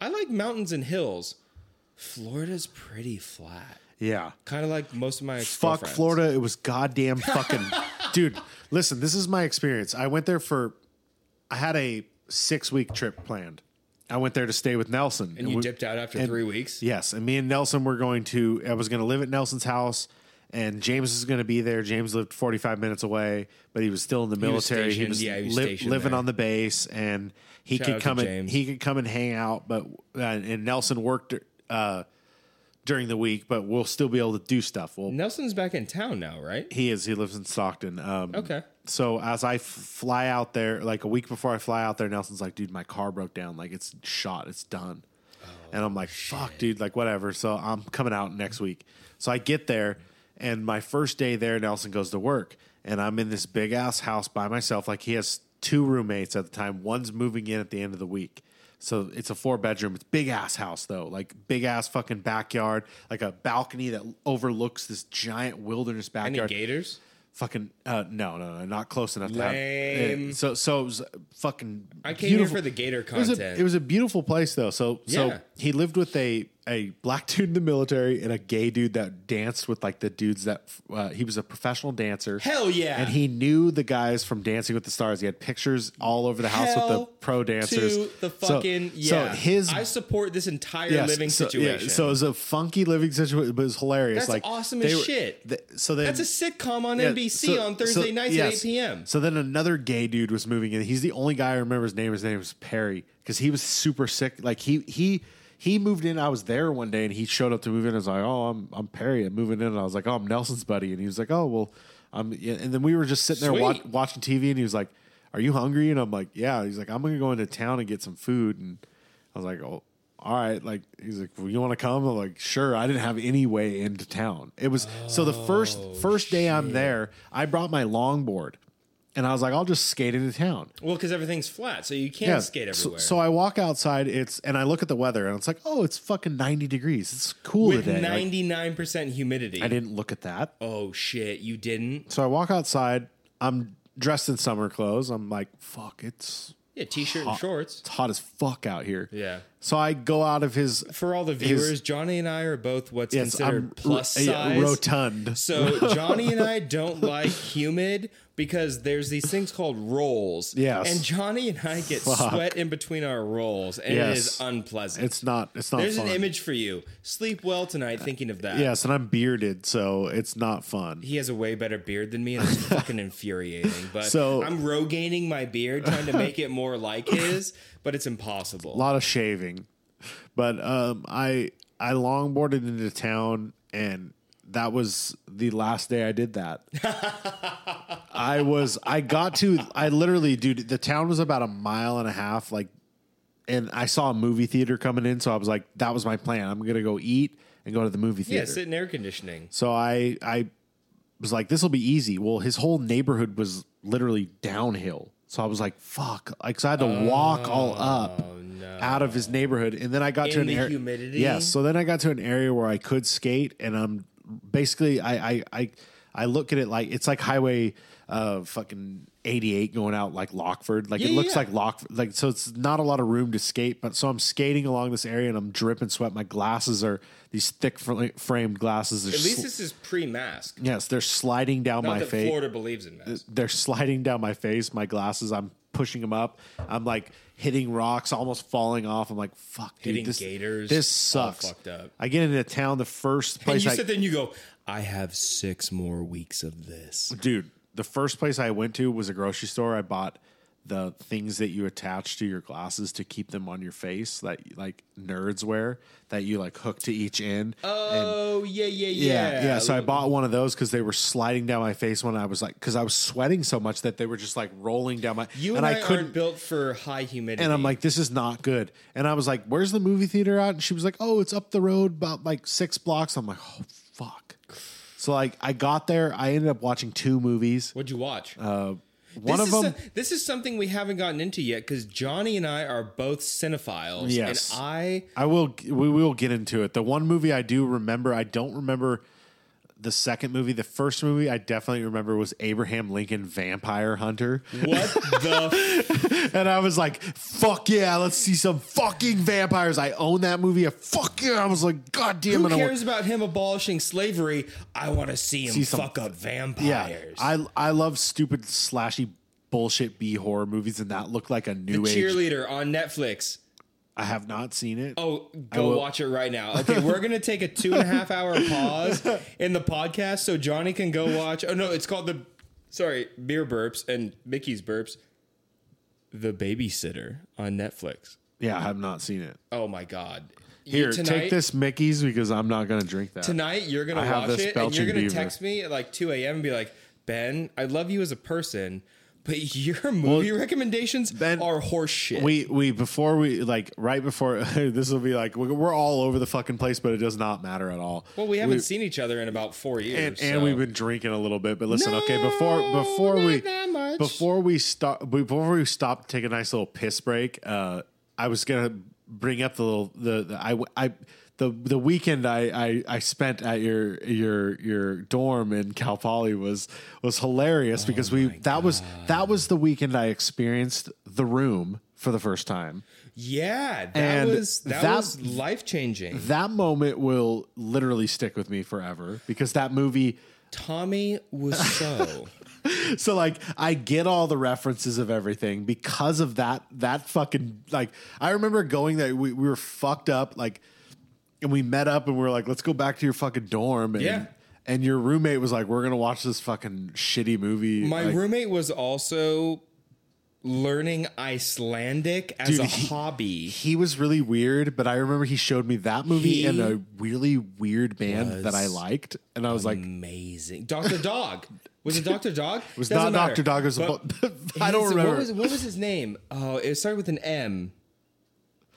I like mountains and hills. Florida's pretty flat, Yeah. kind of like most of my experience. Fuck. Florida. It was goddamn fucking. dude, listen, this is my experience. I went there for. I had a six week trip planned. I went there to stay with Nelson. And you we- dipped out after and- three weeks. Yes. And me and Nelson were going to. I was going to live at Nelson's house. And James is going to be there. James lived 45 minutes away, but he was still in the was military. stationed- was, yeah, he was li- living there. on the base, and he Shout could come and James. he could come and hang out. But uh, and Nelson worked uh, during the week, but we'll still be able to do stuff. We'll Nelson's back in town now, right? he is. He lives in Stockton. Um, Okay. So as I f- fly out there, like a week before I fly out there, Nelson's like, "Dude, my car broke down. Like it's shot. It's done." and I'm like, "Fuck, dude. Like whatever." So I'm coming out next week. So I get there, and my first day there, Nelson goes to work, and I'm in this big ass house by myself. Like he has two roommates at the time. One's moving in at the end of the week. So it's a four bedroom. It's big ass house though, like big ass fucking backyard, like a balcony that overlooks this giant wilderness Any backyard. gators? Fucking uh, no, no, no, not close enough to have. Uh, so, so it was fucking. I came beautiful. here for the gator It was, content. a, it was a beautiful place though. So, so he lived with a a black dude in the military and a gay dude that danced with like the dudes that uh, he was a professional dancer. Hell yeah. And he knew the guys from Dancing with the Stars. He had pictures all over the house with the pro dancers. To the So- fucking so, yeah. his I support this entire Yes, living so, situation. Yeah, so it was a funky living situation, but it was hilarious. That's like awesome as were- shit. so then That's a sitcom on yeah, NBC so- on Thursday so- nights yes. at 8 p.m. So then another gay dude was moving in. He's the only guy I remember his name. His name was Perry because he was super sick. Like he he he moved in. I was there one day and he showed up to move in. I was like, oh, I'm I'm Perry. I'm moving in. And I was like, oh, I'm Nelson's buddy. And he was like, oh, well, I'm. And then we were just sitting there wa- Sweet. watching TV. And he was like, are you hungry? And I'm like, yeah. He's like, I'm gonna go into town and get some food. And I was like, oh. All right, like he's like, well, you want to come? I'm like, sure. I didn't have any way into town. It was so the first Oh, first day I'm oh, there, I brought my longboard, and I was like, I'll just skate into town. Well, because everything's flat, so you can't skate everywhere. so I walk outside. It's and I look at the weather, and it's like, oh, it's fucking 90 degrees. It's cool with today. 99 percent humidity. I didn't look at that. Oh shit, you didn't? So I walk outside. I'm dressed in summer clothes. I'm like, fuck, it's Yeah, t-shirt and shorts. it's hot as fuck out here. Yeah. So I go out of his. For all the viewers, Johnny and I are both what's Yes, considered I'm plus yeah, size. rotund. So Johnny and I don't like humid because there's these things called rolls. Yes. And Johnny and I get Fuck. sweat in between our rolls, and it Yes. is unpleasant. It's not. It's not. There's fun. an image for you. Sleep well tonight thinking of that. Yes, and I'm bearded, so it's not fun. He has a way better beard than me, and it's fucking infuriating. But So- I'm rogaining my beard, trying to make it more like his. But it's impossible. a lot of shaving. But um, I I longboarded into town, and that was the last day I did that. I was I got to I literally dude the town was about a mile and a half like and I saw a movie theater coming in so I was like that was my plan I'm going to go eat and go to the movie theater. yeah, sit in air conditioning. so I I was like this will be easy. Well, his whole neighborhood was literally downhill. So I was like fuck like so I had to walk all oh, up Oh no. out of his neighborhood, and then I got to an area. humidity? Yes, so then I got to an area where I could skate, and I'm basically I I I, I look at it like it's like Highway uh fucking 88 going out like Lockeford, like it looks yeah. like Lockeford, like so it's not a lot of room to skate, but so I'm skating along this area and I'm dripping sweat. My glasses are these thick fr- framed glasses. At least sl- this is pre-mask. yes, they're sliding down Not my face Florida believes in masks. they're sliding down my face, my glasses. I'm pushing them up. I'm like hitting rocks, almost falling off. I'm like, fuck, dude, Hitting this, gators, This sucks. fucked up. I get into town. The first place. And you I, sit there and you go, I have six more weeks of this. dude, the first place I went to was a grocery store. I bought the things that you attach to your glasses to keep them on your face that like nerds wear that you like hook to each end. Oh yeah, yeah, Yeah, yeah. yeah. So I bought one of those because they were sliding down my face when I was like, because I was sweating so much that they were just like rolling down my. You and, I, couldn't aren't built for high humidity. And I'm like, this is not good. And I was like, where's the movie theater at? And she was like, oh, it's up the road about like six blocks. I'm like, oh. So like, I got there. I ended up watching two movies. what'd you watch? Uh, one this of them, so- this is something we haven't gotten into yet because Johnny and I are both cinephiles. Yes. And I I will. We will get into it. The one movie I do remember, I don't remember the second movie. The first movie I definitely remember was Abraham Lincoln Vampire Hunter. what the And I was like, fuck yeah, let's see some fucking vampires. I own that movie. Fuck yeah. I was like, God damn who it. I want- cares about him abolishing slavery? I want to see him See some- fuck up Yeah, vampires. I I love stupid slashy bullshit B horror movies, and that looked like a the new age. cheerleader on Netflix. I have not seen it. Oh, go watch it right now. Okay, we're gonna take a two and a half hour pause in the podcast so Johnny can go watch. Oh no, it's called the sorry beer burps and Mickey's burps. The Babysitter on Netflix. Yeah, I have not seen it. Oh my god! You- Here, tonight, take this Mickey's because I'm not going to drink that. tonight. You're gonna I have watch this it and you're Belching gonna Beaver. text me at like two a.m. and be like, Ben, I love you as a person, but your movie recommendations Ben, are horseshit. We we before we like right before this will be like we're, all over the fucking place, but it does not matter at all. well, we haven't seen each other in about four years, and, and so- we've been drinking a little bit. But listen, okay, No, before before we that much. before we stop before we stop, take a nice little piss break. Uh, I was gonna bring up the little the, the I I. The, the weekend I, I, I spent at your your your dorm in Cal Poly was was hilarious Oh because we that was that was the weekend I experienced the room for the first time. Yeah, that And was that, that- was life changing. That moment will literally stick with me forever because that movie Tommy was so so like I get all the references of everything because of that that fucking like I remember going there we, we were fucked up like and we met up and we were like let's go back to your fucking dorm and Yeah. and your roommate was like we're gonna watch this fucking shitty movie My like, roommate was also learning Icelandic as Dude, a he- hobby. he was really weird but I remember he showed me that movie He and a really weird band that I liked and I was like Amazing, Doctor Dog. Was it Doctor Dog? it was not Dr. Dog it was a But I don't remember What was, what was his name? Oh, it started with an M.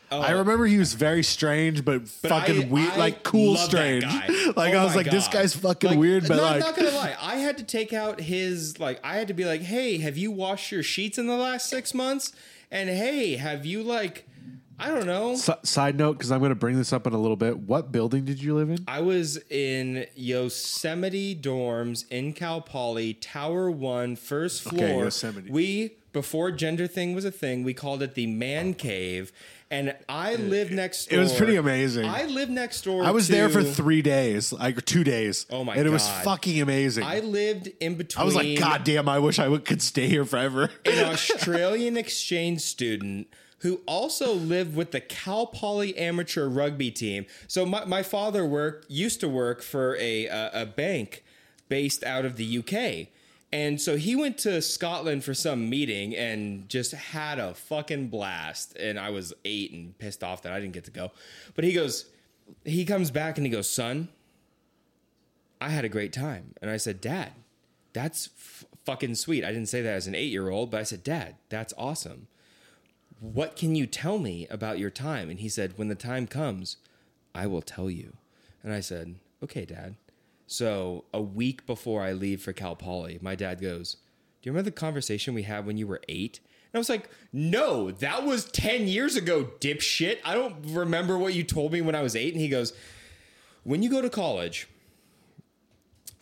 Oh. I remember he was very strange, but, fucking I- weird, I like cool strange. Oh like Oh I was like, this guy's fucking Like, weird, but not, like, not gonna lie, I had to take out his like. I had to be like, "Hey, have you washed your sheets in the last six months?" And hey, have you like, I don't know. S- side note, because I'm to bring this up in a little bit. What building did you live in? I was in Yosemite dorms in Cal Poly, Tower One, first floor. Yosemite. We before gender thing was a thing, we called it the man cave, and I lived next door. it was pretty amazing. I lived next door. I was to, there for three days, like two days. Oh my And it was fucking amazing. I lived in between. I was like, God damn, I wish I would, could stay here forever. an Australian exchange student who also lived with the Cal Poly amateur rugby team. So my, my father worked used to work for a, a a bank based out of the UK. And so he went to Scotland for some meeting and just had a fucking blast. And I was eight and pissed off that I didn't get to go. But he goes, he comes back and he goes, son, I had a great time. And I said, Dad, that's f- fucking sweet. I didn't say that as an eight year old, but I said, Dad, that's awesome. What can you tell me about your time? And he said, When the time comes, I will tell you. And I said, Okay, Dad. So a week before I leave for Cal Poly, my dad goes, Do you remember the conversation we had when you were eight? And I was like, No, that was 10 years ago, dipshit. I don't remember what you told me when I was eight. And he goes, When you go to college,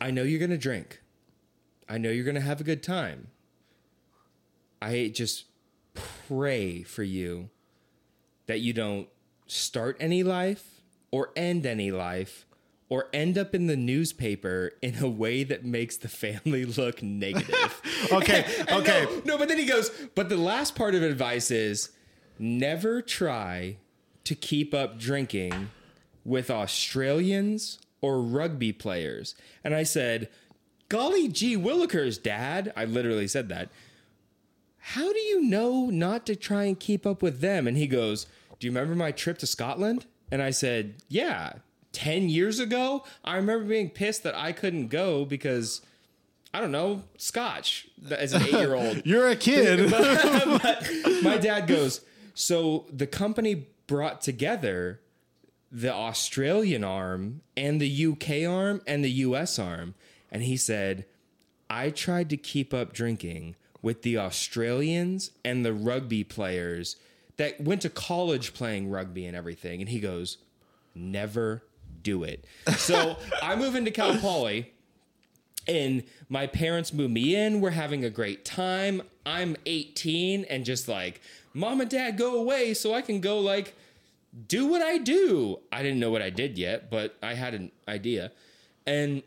I know you're going to drink. I know you're going to have a good time. I just pray for you that you don't start any life or end any life or end up in the newspaper in a way that makes the family look negative. Okay, And okay. No, no, but then he goes, but the last part of advice is never try to keep up drinking with Australians or rugby players. And I said, Golly gee willikers, dad. I literally said that. How do you know not to try and keep up with them? And he goes, Do you remember my trip to Scotland? And I said, Yeah. 10 years ago, I remember being pissed that I couldn't go because, I don't know, scotch as an eight year old. You're a kid. My dad goes, So the company brought together the Australian arm and the UK arm and the US arm. And he said, I tried to keep up drinking with the Australians and the rugby players that went to college playing rugby and everything. And he goes, Never do it. So I move into Cal Poly and my parents move me in. We're having a great time. I'm 18 and just like, mom and dad go away so I can go like do what I do. I didn't know what I did yet, but I had an idea. And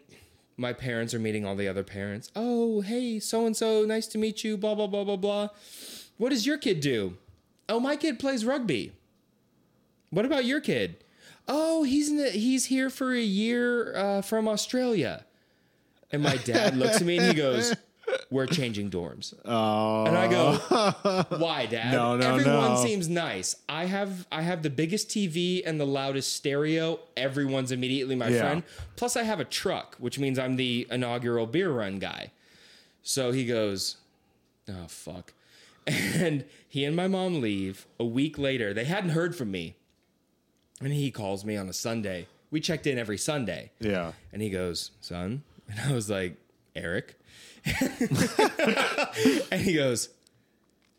my parents are meeting all the other parents. Oh, hey, so and so, nice to meet you, blah, blah, blah, blah, blah. What does your kid do? Oh, my kid plays rugby. What about your kid? Oh, he's in the, he's here for a year uh, from Australia. And my dad looks at me and he goes, "We're changing dorms." Oh. And I go, "Why, Dad? No, no, Everyone no. seems nice. I have I have the biggest TV and the loudest stereo. Everyone's immediately my Yeah. friend. Plus, I have a truck, which means I'm the inaugural beer run guy." So he goes, "Oh fuck." And he and my mom leave. A week later, they hadn't heard from me. And he calls me on a Sunday. We checked in every Sunday. yeah. And he goes, son. And I was like, Eric. and he goes,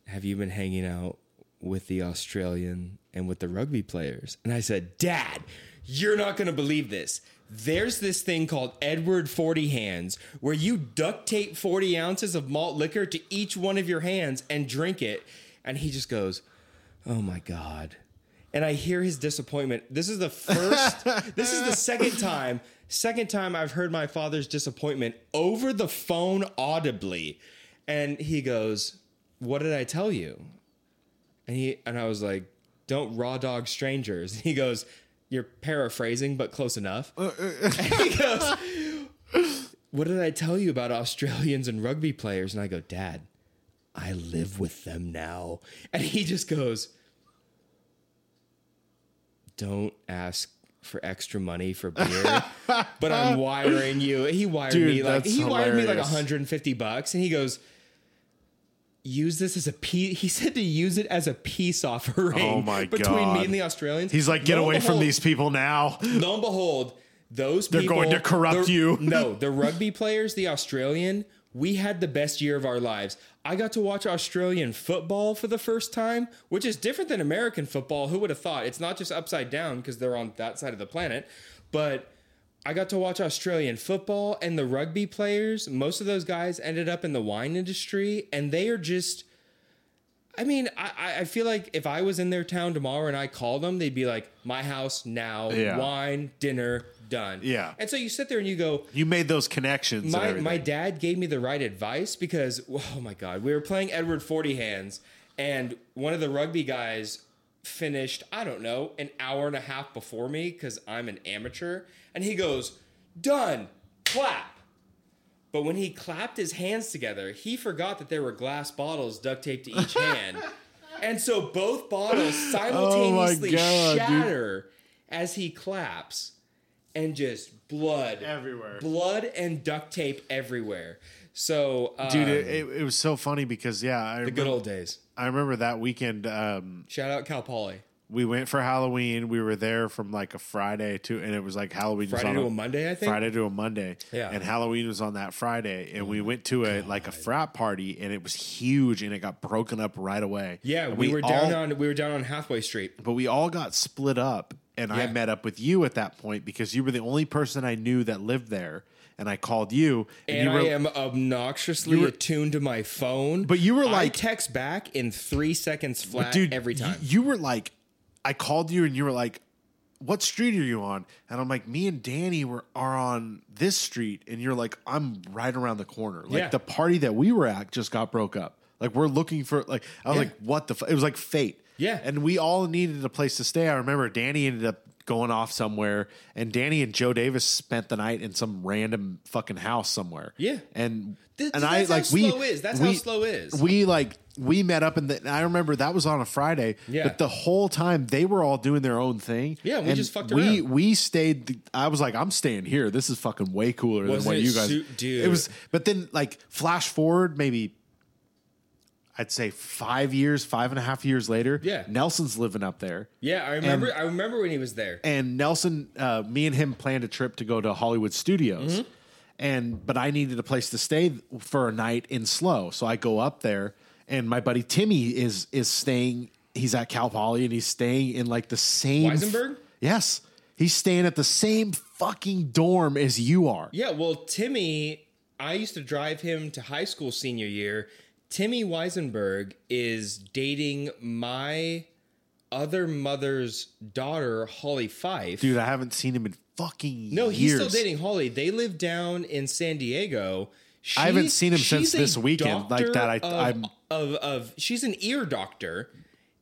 Have you been hanging out with the Australian and with the rugby players? And I said, Dad, you're not going to believe this. There's this thing called Edward 40 hands where you duct tape 40 ounces of malt liquor to each one of your hands and drink it. And he just goes, Oh my God. And I hear his disappointment. This is the first, this is the second time, second time I've heard my father's disappointment over the phone audibly. And he goes, What did I tell you? And he and I was like, Don't raw dog strangers. And he goes, You're paraphrasing, but close enough. Uh, uh, uh. and he goes, What did I tell you about Australians and rugby players? And I go, Dad, I live with them now. And he just goes, Don't ask for extra money for beer, but I'm wiring you. He wired Dude, me like he wired me like 150 bucks, and he goes, "Use this as a peace. He said to use it as a peace offering. Oh my between me and the Australians. He's like, get Lo away from these people now. Lo and behold, those people They're people going to corrupt the- you. No, the rugby players, the Australian, we had the best year of our lives. I got to watch Australian football for the first time, which is different than American football. Who would have thought? It's not just upside down because they're on that side of the planet, but I got to watch Australian football and the rugby players. Most of those guys ended up in the wine industry, and they are just. I mean, I, I- feel like if I was in their town tomorrow and I called them, they'd be like, "My house now, Yeah. wine, dinner, done." Yeah. And so you sit there and you go, You made those connections. my my dad gave me the right advice because oh my god, we were playing Edward Forty Hands, and one of the rugby guys finished I don't know an hour and a half before me because I'm an amateur, and he goes, "Done, clap." But when he clapped his hands together, he forgot that there were glass bottles duct taped to each hand. And so both bottles oh simultaneously Oh God, dude. shatter as he claps and just blood Everywhere. blood and duct tape everywhere. So, um, Dude, it, it, it was so funny because yeah, I the remember, good old days. I remember that weekend. Um, Shout out Cal Poly. we went for Halloween. We were there from like a Friday to, and it was like Halloween was Friday on to a Monday, I think. Friday to a Monday. Yeah. Oh And Halloween was on that Friday. And we went to a like a frat party and it was huge and it got broken up right away. Yeah, And we, were down on we were down on Hathaway Street. but we all got split up and I met up with you at that point because you were the only person I knew that lived there. And I called you and, And you were I am obnoxiously were- attuned to my phone. But you were I like- text back in three seconds flat dude every y- time. You, were like I called you and you were like what street are you on? And I'm like, me and Danny were are on this street, and you're like, I'm right around the corner. Like Yeah. the party that we were at just got broke up. Like we're looking for like I was Yeah. like, what the? F-? It was like fate. Yeah. and we all needed a place to stay. I remember Danny ended up going off somewhere, and Danny and Joe Davis spent the night in some random fucking house somewhere. Yeah. and Th- and that's I how like we slow is. That's how slow is. We like we met up and I remember that was on a Friday. Yeah. but the whole time they were all doing their own thing. Yeah, we just fucked around. we stayed. I was like, I'm staying here. This is fucking way cooler Wasn't than what you guys. su- dude. It was, but then like flash forward maybe. I'd say five years, five and a half years later. Yeah. Nelson's living up there. yeah, I remember. I remember when he was there. and Nelson, uh, me and him planned a trip to go to Hollywood Studios, Mm-hmm. and but I needed a place to stay for a night in Slow, so I go up there, and my buddy Timmy is is staying. He's at Cal Poly, and he's staying in like the same Weisenberg? Yes, he's staying at the same fucking dorm as you are. Yeah, well, Timmy, I used to drive him to high school senior year. Timmy Weisenberg is dating my other mother's daughter, Holly Fife. Dude, I haven't seen him in fucking years. no, he's years. still dating Holly. They live down in San Diego. I haven't seen him since this weekend, like that I- of, I'm- of of she's an ear doctor.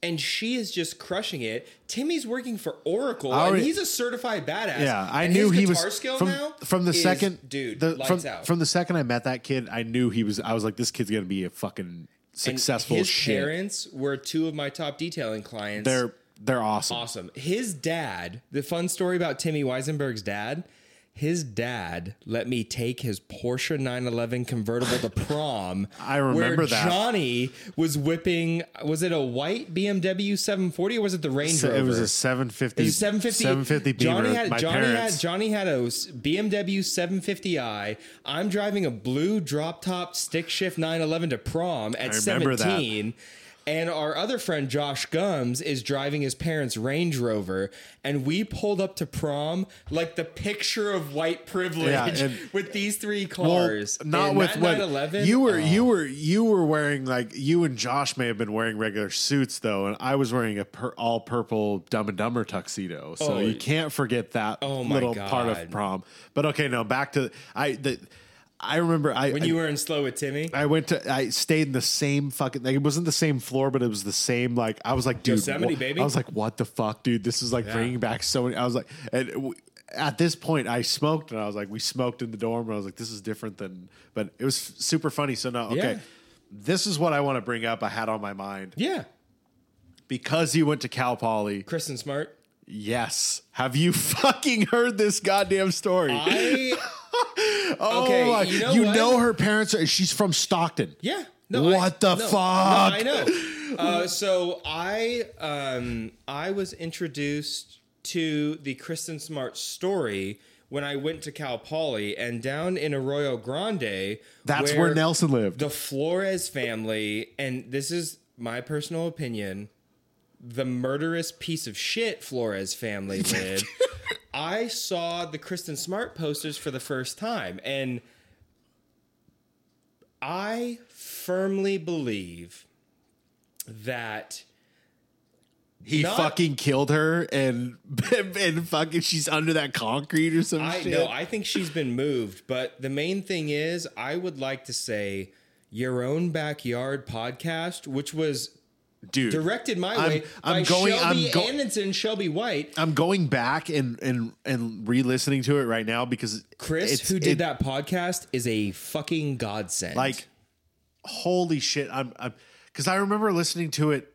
And she is just crushing it. Timmy's working for Oracle, already- and he's a certified badass. Yeah, I And knew he was skill from now from the second dude. the, lights from out. from the second I met that kid. I knew he was. I was like, this kid's gonna be a fucking And successful his shit. parents were two of my top detailing clients. They're they're awesome. awesome. His dad, the fun story about Timmy Weisenberg's dad, his dad let me take his Porsche 911 convertible to prom. I remember where that. Johnny was whipping, was it a white BMW 740 or was it the Range Rover? it was a 750 It was 750. 750 Beamer. Johnny had Johnny parents. had Johnny had a BMW 750i. I'm driving a blue drop top stick shift 911 to prom at I remember that. 17. And our other friend Josh Gums is driving his parents' Range Rover, and we pulled up to prom like the picture of white privilege Yeah, and- with these three well, cars. not And with that what 911, you were. oh. You were you were wearing like you and Josh may have been wearing regular suits though, and I was wearing a per, all purple Dumb and Dumber tuxedo. So Oh, you can't forget that Oh my little part of prom. But okay, no, back to I. The, I remember I when you were in slow with Timmy. I went to. I stayed in the same fucking. Like, it wasn't the same floor, but it was the same. Like I was like, dude, Yosemite, wha- baby? I was like, what the fuck, dude? This is like bringing back so many. I was like, and w- at this point, I smoked, and I was like, we smoked in the dorm, and I was like, this is different than. But it was super funny. So no, okay, Yeah. this is what I want to bring up. I had on my mind yeah, because you went to Cal Poly. Kristin Smart. Yes, have you fucking heard this goddamn story? I oh okay, my- you know you know her parents. Are, she's from Stockton. Yeah. No, What the no, no, fuck? I know. Uh, so I um, I was introduced to the Kristin Smart story when I went to Cal Poly and down in Arroyo Grande. That's where Nelson lived. The Flores family, and this is my personal opinion, the murderous piece of shit Flores family did. I saw the Kristin Smart posters for the first time, and I firmly believe that He Not- fucking killed her and and fucking she's under that concrete or some I shit. know I think she's been moved, but the main thing is I would like to say your own backyard podcast, which was dude. directed my I'm- way I'm by going- Shelby I'm go- Anderson and Shelby White. I'm going back and and and re-listening to it right now because Chris, who did it- that podcast, is a fucking godsend. like holy shit i'm i'm because i remember listening to it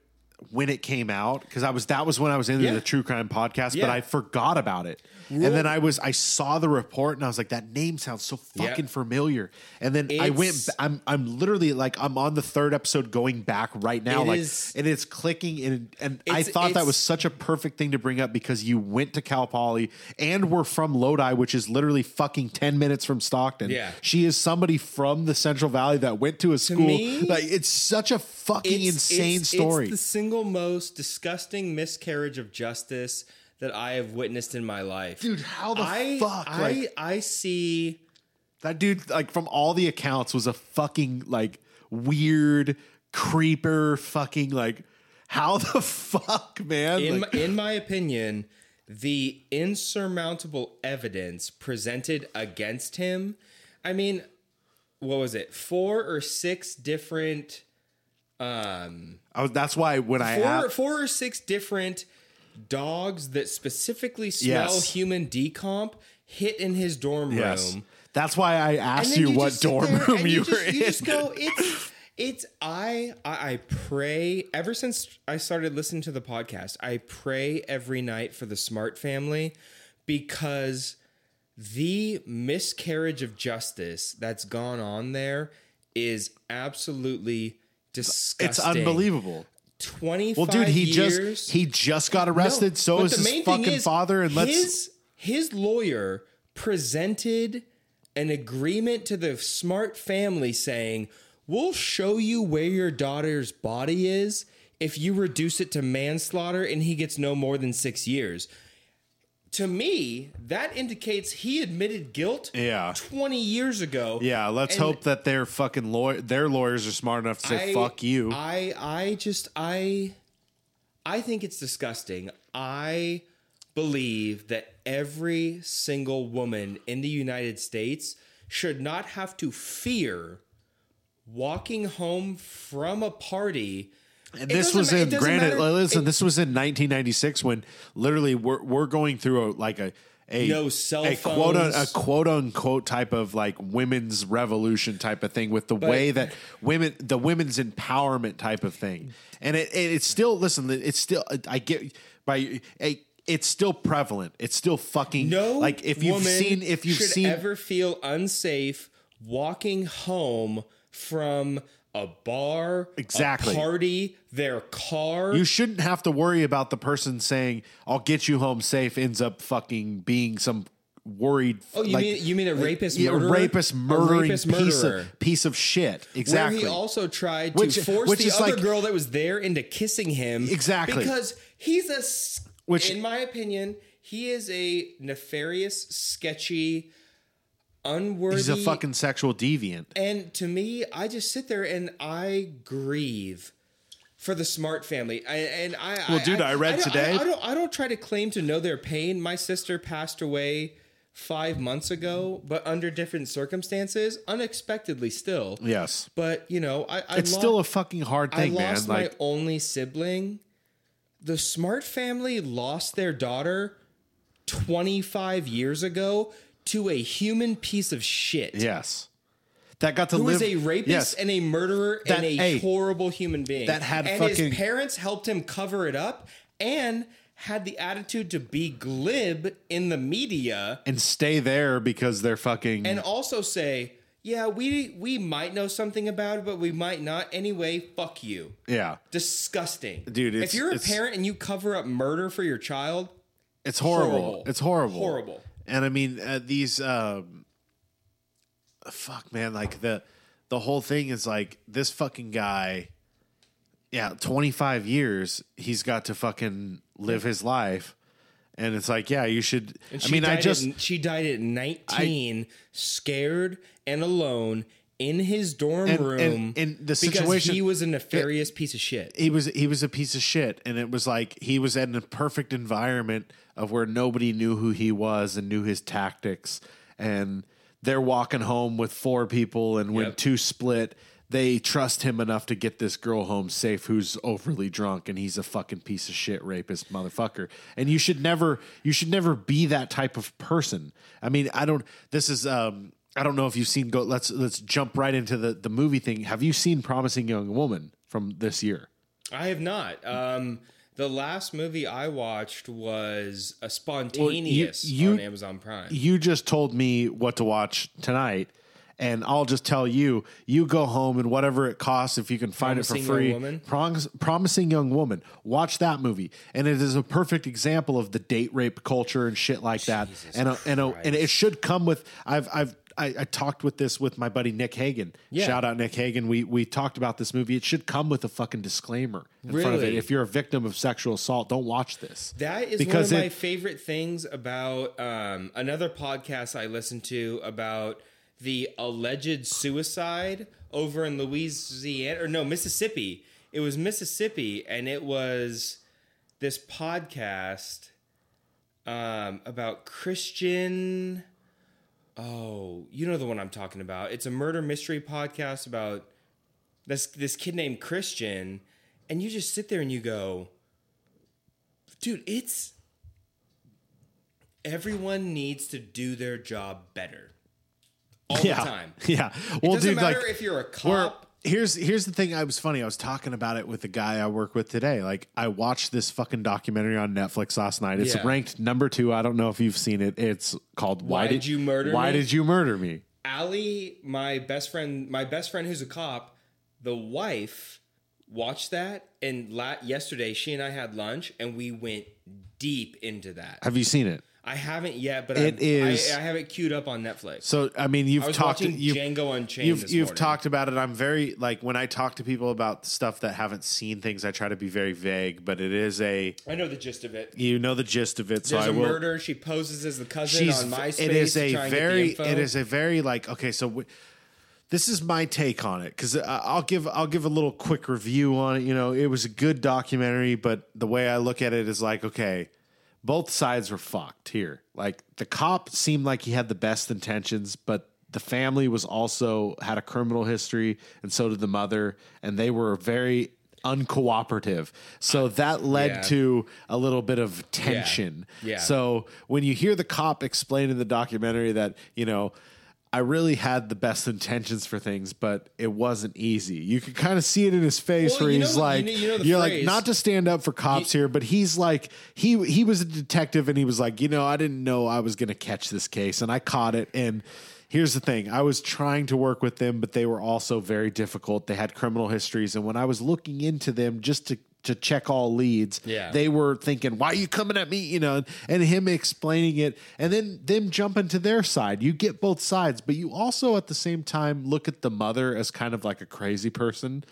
when it came out because i was that was when i was into Yeah. the true crime podcast Yeah. but i forgot about it and then i was i saw the report and i was like that name sounds so fucking familiar and then i went i'm i'm literally like i'm on the third episode going back right now like is- and it's clicking and and i thought that was such a perfect thing to bring up because you went to cal poly and we're from lodi which is literally fucking 10 minutes from stockton Yeah. she is somebody from the Central Valley that went to a school. me, like it's such a fucking insane it's- story. It's the single most disgusting miscarriage of justice that I have witnessed in my life. Dude, how the I, fuck? I, Like- I see. that dude, like from all the accounts, was a fucking like weird creeper. Fucking like how the fuck, man? In, Like, my, in my opinion, the insurmountable evidence presented against him. I mean, what was it? Four or six different. Um, I was, that's why when I four, asked, four or six different dogs that specifically smell Yes. human decomp hit in his dorm yes, room. that's why I asked then you, what dorm room and you, just, were in. You just go, it's it's I, I I pray ever since I started listening to the podcast, I pray every night for the smart family because the miscarriage of justice that's gone on there is absolutely disgusting. it's unbelievable. 25 Well, dude, he years. just he just got arrested. No, so is his fucking is father. And let's his his lawyer presented an agreement to the smart family saying, "We'll show you where your daughter's body is if you reduce it to manslaughter and he gets no more than 6 years." To me, that indicates he admitted guilt Yeah. 20 years ago. yeah. Let's And hope that their fucking lawyer, their lawyers are smart enough to say I- fuck you. I I just I I think it's disgusting. I believe that every single woman in the United States should not have to fear walking home from a party. And It this was in granted. matter- listen, it- this was in 1996 when literally we're we're going through a like a a No cell a quote un- a phones. quote unquote type of like women's revolution type of thing with the way that women the women's empowerment type of thing, and it, it it's still listen. It's still I get by a. It's still prevalent. It's still fucking No, like if you've seen if you've seen ever feel unsafe walking home from a bar, Exactly. a party, their car. You shouldn't have to worry about the person saying "I'll get you home safe" ends up fucking being some worried. Oh, you like- mean you mean a rapist yeah, murderer? rapist A murdering rapist piece murderer. of piece of shit. Where Exactly. he also tried Which- to force which the other like- girl that was there into kissing him. Exactly. Because he's a, Which- in my opinion, he is a nefarious, sketchy, unworthy. He's a fucking sexual deviant. And to me, I just sit there and I grieve for the Smart family. I, and I, Well, dude, I read don't- today- I, I don't. I don't try to claim to know their pain. My sister passed away five months ago, but under different circumstances, unexpectedly still. Yes, But you know, I, I it's still a fucking hard I thing, man. lost Like my only sibling. The Smart family lost their daughter 25 years ago to a human piece of shit. yes, that got to Who live. was a rapist Yes, and a murderer That- and a hey, horrible human being. that had and fucking- his parents helped him cover it up and had the attitude to be glib in the media and stay there because they're fucking. and also say, "Yeah, we we might know something about it, but we might not. Anyway, fuck you." yeah, Disgusting, Dude, If you're a parent and you cover up murder for your child, it's horrible. horrible. It's horrible. Horrible. And I mean, uh, these. Um, fuck, man. Like the the whole thing is like this fucking guy. Yeah, twenty five years. He's got to fucking live his life, and it's like, yeah, you should. I mean, I just. at, she died at 19, scared and alone in his dorm And- room. and- and the because situation- he was a nefarious piece of shit. he was he was a piece of shit and it was like he was in a perfect environment of where nobody knew who he was and knew his tactics and they're walking home with four people and when Yep. two split they trust him enough to get this girl home safe who's overly drunk and he's a fucking piece of shit rapist motherfucker. And you should never you should never be that type of person. I mean, I don't this is um I don't know if you've seen go let's let's jump right into the the movie thing. Have you seen Promising Young Woman from this year? I have not. Um, the last movie I watched was a spontaneous you- on Amazon Prime. you just told me what to watch tonight and I'll just tell you you go home and whatever it costs if you can find it for free Young? Promis- promising young woman watch that movie and it is a perfect example of the date rape culture and shit like that and a, and a, and it should come with I've I've I, I talked with this with my buddy Nick Hagan. Yeah. Shout out Nick Hagan. We we talked about this movie. It should come with a fucking disclaimer in front of it. If you're a victim of sexual assault, don't watch this. That is Because one of my favorite things about um, another podcast I listened to about the alleged suicide over in Louisiana or no Mississippi. It was Mississippi, and it was this podcast um, about Christian. Oh, you know the one I'm talking about. It's a murder mystery podcast about this this kid named Christian, and you just sit there and you go, dude, it's everyone needs to do their job better all yeah, the time. Yeah. Well, it doesn't dude, matter like, if you're a cop. Here's here's the thing. I was funny. I was talking about it with the guy I work with today. Like, I watched this fucking documentary on Netflix last night. It's Yeah. ranked number two. I don't know if you've seen it. It's called "Why, Did Did You Murder Why Me? Did You Murder Me? Allie, my best friend, my best friend who's a cop, the wife watched that, and la- yesterday she and I had lunch, and we went deep into that. Have you seen it? I haven't yet, but It I, is- I, I have it queued up on Netflix. So, I mean, you've I talked. watching You've, Django Unchained. you've, you've talked about it. I'm very like when I talk to people about stuff that haven't seen things. I try to be very vague, but it is a I know the gist of it. you know the gist of it. So There's I a will. murder. She poses as the cousin on MySpace. it is a try and get the very it is a very like okay so w- this is my take on it because uh, i'll give i'll give a little quick review on it you know it was a good documentary but the way i look at it is like okay both sides were fucked here like the cop seemed like he had the best intentions but the family was also had a criminal history and so did the mother and they were very uncooperative so ah, that led Yeah. to a little bit of tension Yeah. so when you hear the cop explain in the documentary that, you know, I really had the best intentions for things, but it wasn't easy. You could kind of see it in his face Well, where you know he's you like, know- you know the are like, not to stand up for cops here, but he's like, he he was a detective and he was like, you know, I didn't know I was going to catch this case, and I caught it. And here's the thing: I was trying to work with them, but they were also very difficult. They had criminal histories, and when I was looking into them just to to check all leads, Yeah. they were thinking, "Why are you coming at me?" You know, and him explaining it, and then them jumping to their side. You get both sides, but you also at the same time look at the mother as kind of like a crazy person,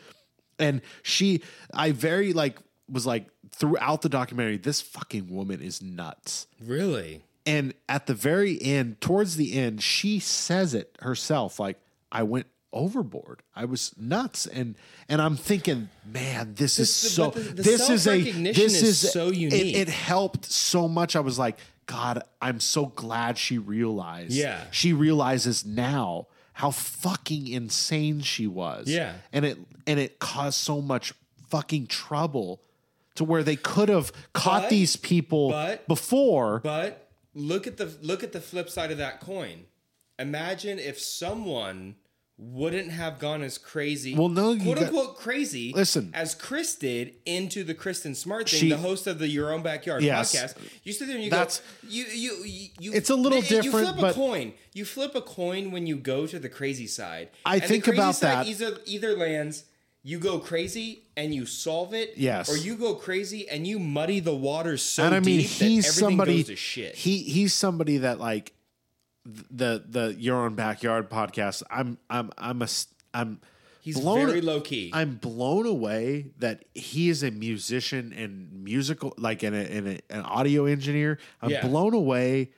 and she, I very like was like throughout the documentary, this fucking woman is nuts. really. And at the very end, towards the end, she says it herself, like, I went overboard. I was nuts. And and I'm thinking, man, this is the- so the- this is a this is is so it- unique. It, helped so much. I was like, God, I'm so glad she realized. Yeah. She realizes now how fucking insane she was. Yeah. And it and it caused so much fucking trouble to where they could have caught But- these people but- before. But look at the look at the flip side of that coin. Imagine if someone wouldn't have gone as crazy, Well, no, you quote got- unquote crazy, Listen. as Chris did into the Kristin Smart thing, She- the host of the Your Own Backyard Yes. podcast. You sit there and you go, you you you, you It's a little you different, flip but- a coin. You flip a coin when you go to the crazy side. I And the think crazy about side that. Either either lands. You go crazy and you solve it, Yes. or you go crazy and you muddy the waters so and I mean, deep he's that everything somebody. goes to shit. He he's somebody that like the the Your Own Backyard podcast. I'm I'm I'm a I'm He's blown- very low key. I'm blown away that he is a musician and musical, like an, an, an audio engineer. I'm Yeah. blown away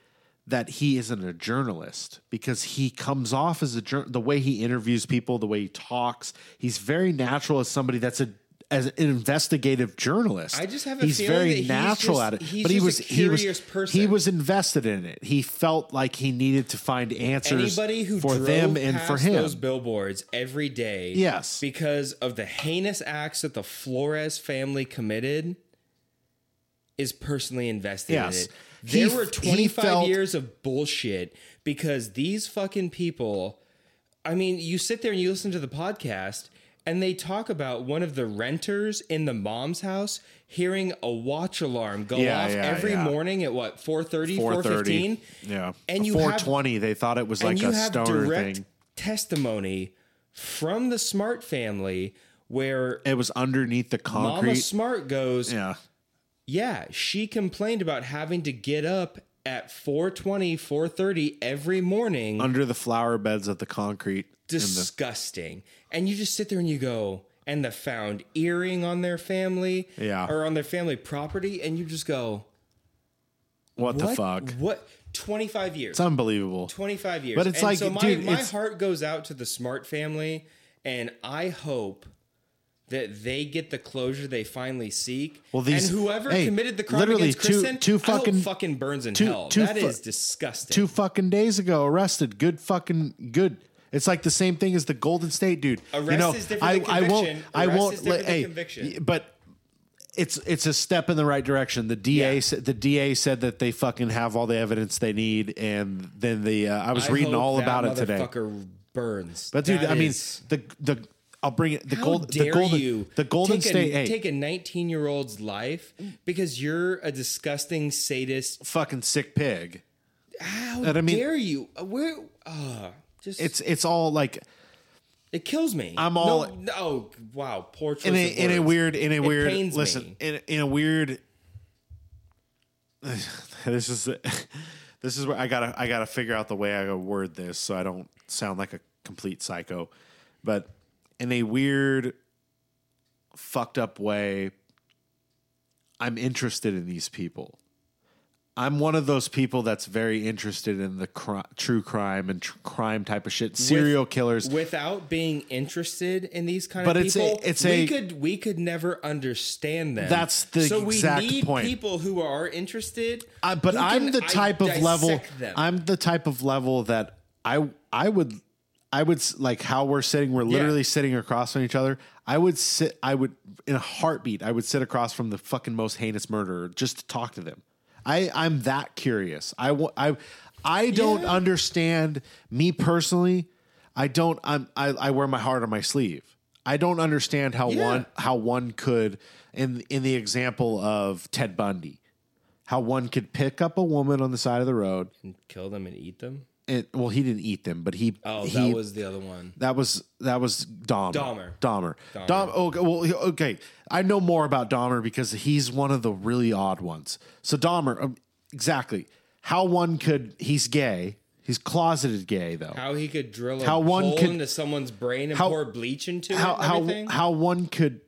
that he isn't a journalist because he comes off as a the way he interviews people, the way he talks. He's very natural as somebody that's a as an investigative journalist. I just have a he's feeling very that he's natural just- at it. he's But he just was he was curious he was invested in it. He felt like he needed to find answers Anybody who for drove them and for him. those billboards every day, Yes. because of the heinous acts that the Flores family committed, is personally invested Yes. in it. He There were 25 felt- years of bullshit because these fucking people. I mean, you sit there and you listen to the podcast, and they talk about one of the renters in the mom's house hearing a watch alarm go Yeah, off yeah, every yeah. morning at what 4:30, 430. 4:15. Yeah. And you have- 420, they thought it was like a have stoner direct thing. testimony from the Smart family where It was underneath the concrete. Mama. Smart goes, yeah. yeah, she complained about having to get up at 4:20, 4:30 every morning. Under the flower beds of the concrete. in the- Disgusting. And you just sit there and you go, and the found earring on their family, Yeah. or on their family property, and you just go, what, what the fuck? What? 25 years. It's unbelievable. 25 years. But it's And like, so my, dude, my heart goes out to the Smart family, and I hope that they get the closure they finally seek. Well, these- and whoever hey, committed the crime literally against two- Kristin, two hope fucking- fucking burns in two- hell. two That fu- is disgusting. Two fucking days ago, arrested. Good fucking good. It's like the same thing as the Golden State dude. Arrest you know, is different I, than I won't. conviction. I Arrest won't. is different let- than hey, conviction. but it's it's a step in the right direction. The DA Yeah. said the DA said that they fucking have all the evidence they need, and then the uh, I was I reading all about it today. motherfucker burns. But dude, That I mean the the I'll bring it. The How gold. dare the golden. you The Golden take State. A, hey, take a 19 year old's life because you're a disgusting sadist. fucking sick pig. How And I mean- dare you? Where? Uh, just It's it's all like It kills me. I'm all- No, no, oh, wow. Poor choice in a in a weird in a It weird listen in in a weird. This is this is where I gotta I gotta figure out the way I gotta word this so I don't sound like a complete psycho, but in a weird, fucked up way. I'm interested in these people. I'm one of those people that's very interested in the cri- true crime and tr- crime type of shit, serial killers. Without being interested in these kind But of it's a- people, it's we a- could we could never understand them. That's the so exact we need point. People who are interested, I, but I'm the I- type of level. them. I'm the type of level that I I would I would like how we're sitting. We're literally sitting across from each other. I would sit. I would in a heartbeat. I would sit across from the fucking most heinous murderer just to talk to them. I I'm that curious. I I I don't Yeah. understand me personally. I don't. I'm. I, I wear my heart on my sleeve. I don't understand how Yeah. one how one could in in the example of Ted Bundy how one could pick up a woman on the side of the road. And kill them and eat them. And, well, he didn't eat them, but he. Oh, he, that was the other one. that was that was Dahmer. Dahmer. Dahmer. Dahmer. Dahmer. Okay. Well, okay. I know more about Dahmer because he's one of the really odd ones. So Dahmer, um, exactly how one could. He's gay. He's closeted gay though. How he could drill a How one hole could- into someone's brain and how- pour bleach into how it. And how everything? how one could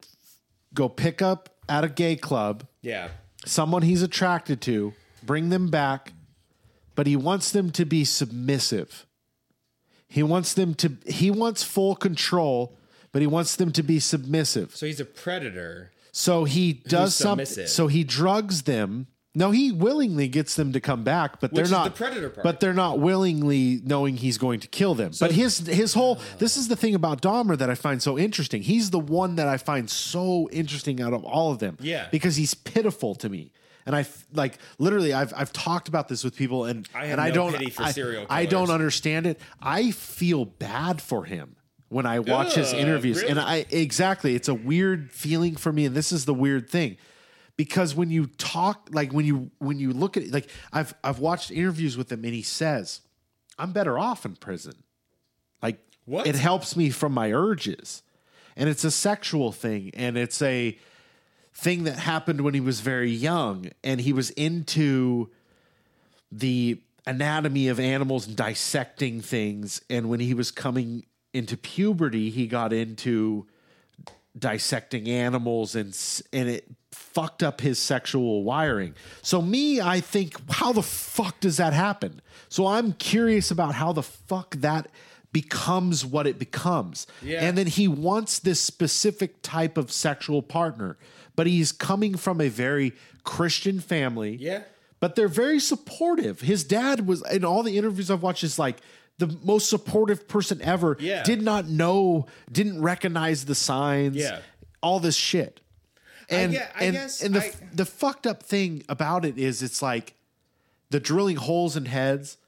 go pick up at a gay club yeah. someone he's attracted to, bring them back, but he wants them to be submissive. He wants them to he wants full control, but he wants them to be submissive. So he's a predator. So he does something so he drugs them. No, he willingly gets them to come back, but they're not the predator part. But they're not willingly knowing he's going to kill them. but his his whole ah. this is the thing about Dahmer that I find so interesting. He's the one that I find so interesting out of all of them. Yeah. Because he's pitiful to me. And I f- like literally I've I've talked about this with people and I have and I don't pity for I, serial I don't understand it. I feel bad for him when I watch his Ugh, interviews and? I exactly it's a weird feeling for me and this is the weird thing because when you talk like when you when you look at it like I've I've watched interviews with him and he says I'm better off in prison like What? it helps me from my urges and it's a sexual thing and it's a thing that happened when he was very young and he was into the anatomy of animals and dissecting things and when he was coming into puberty he got into dissecting animals and and it fucked up his sexual wiring. So me, I think how the fuck does that happen? So I'm curious about how the fuck that becomes what it becomes. Yeah. And then he wants this specific type of sexual partner, but he's coming from a very Christian family. Yeah. But they're very supportive. His dad was in all the interviews I've watched is like the most supportive person ever. Yeah. Did not know, didn't recognize the signs. Yeah. All this shit. And gue- I and, guess and the I- the fucked up thing about it is it's like the drilling holes in heads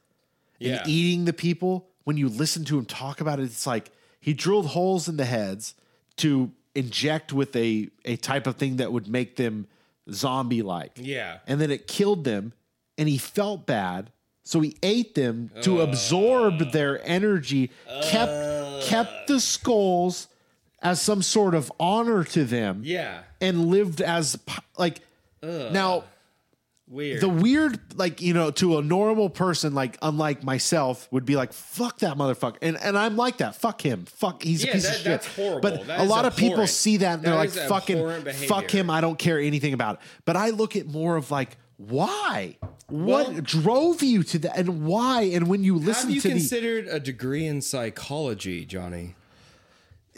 Yeah. and eating the people. When you listen to him talk about it, it's like he drilled holes in the heads to inject with a a type of thing that would make them zombie like. Yeah. And then it killed them and he felt bad. So he ate them to absorb their energy, kept kept the skulls as some sort of honor to them Yeah. and lived as like now Weird. the weird like you know to a normal person like unlike myself would be like fuck that motherfucker and and I'm like that fuck him fuck he's Yeah, a piece that- of shit that's horrible. but That a lot of people see that and they're like fucking fuck him I don't care anything about it but I look at more of like why what Well- drove you to that and why and when you listen Have you to the considered a degree in psychology, Johnny?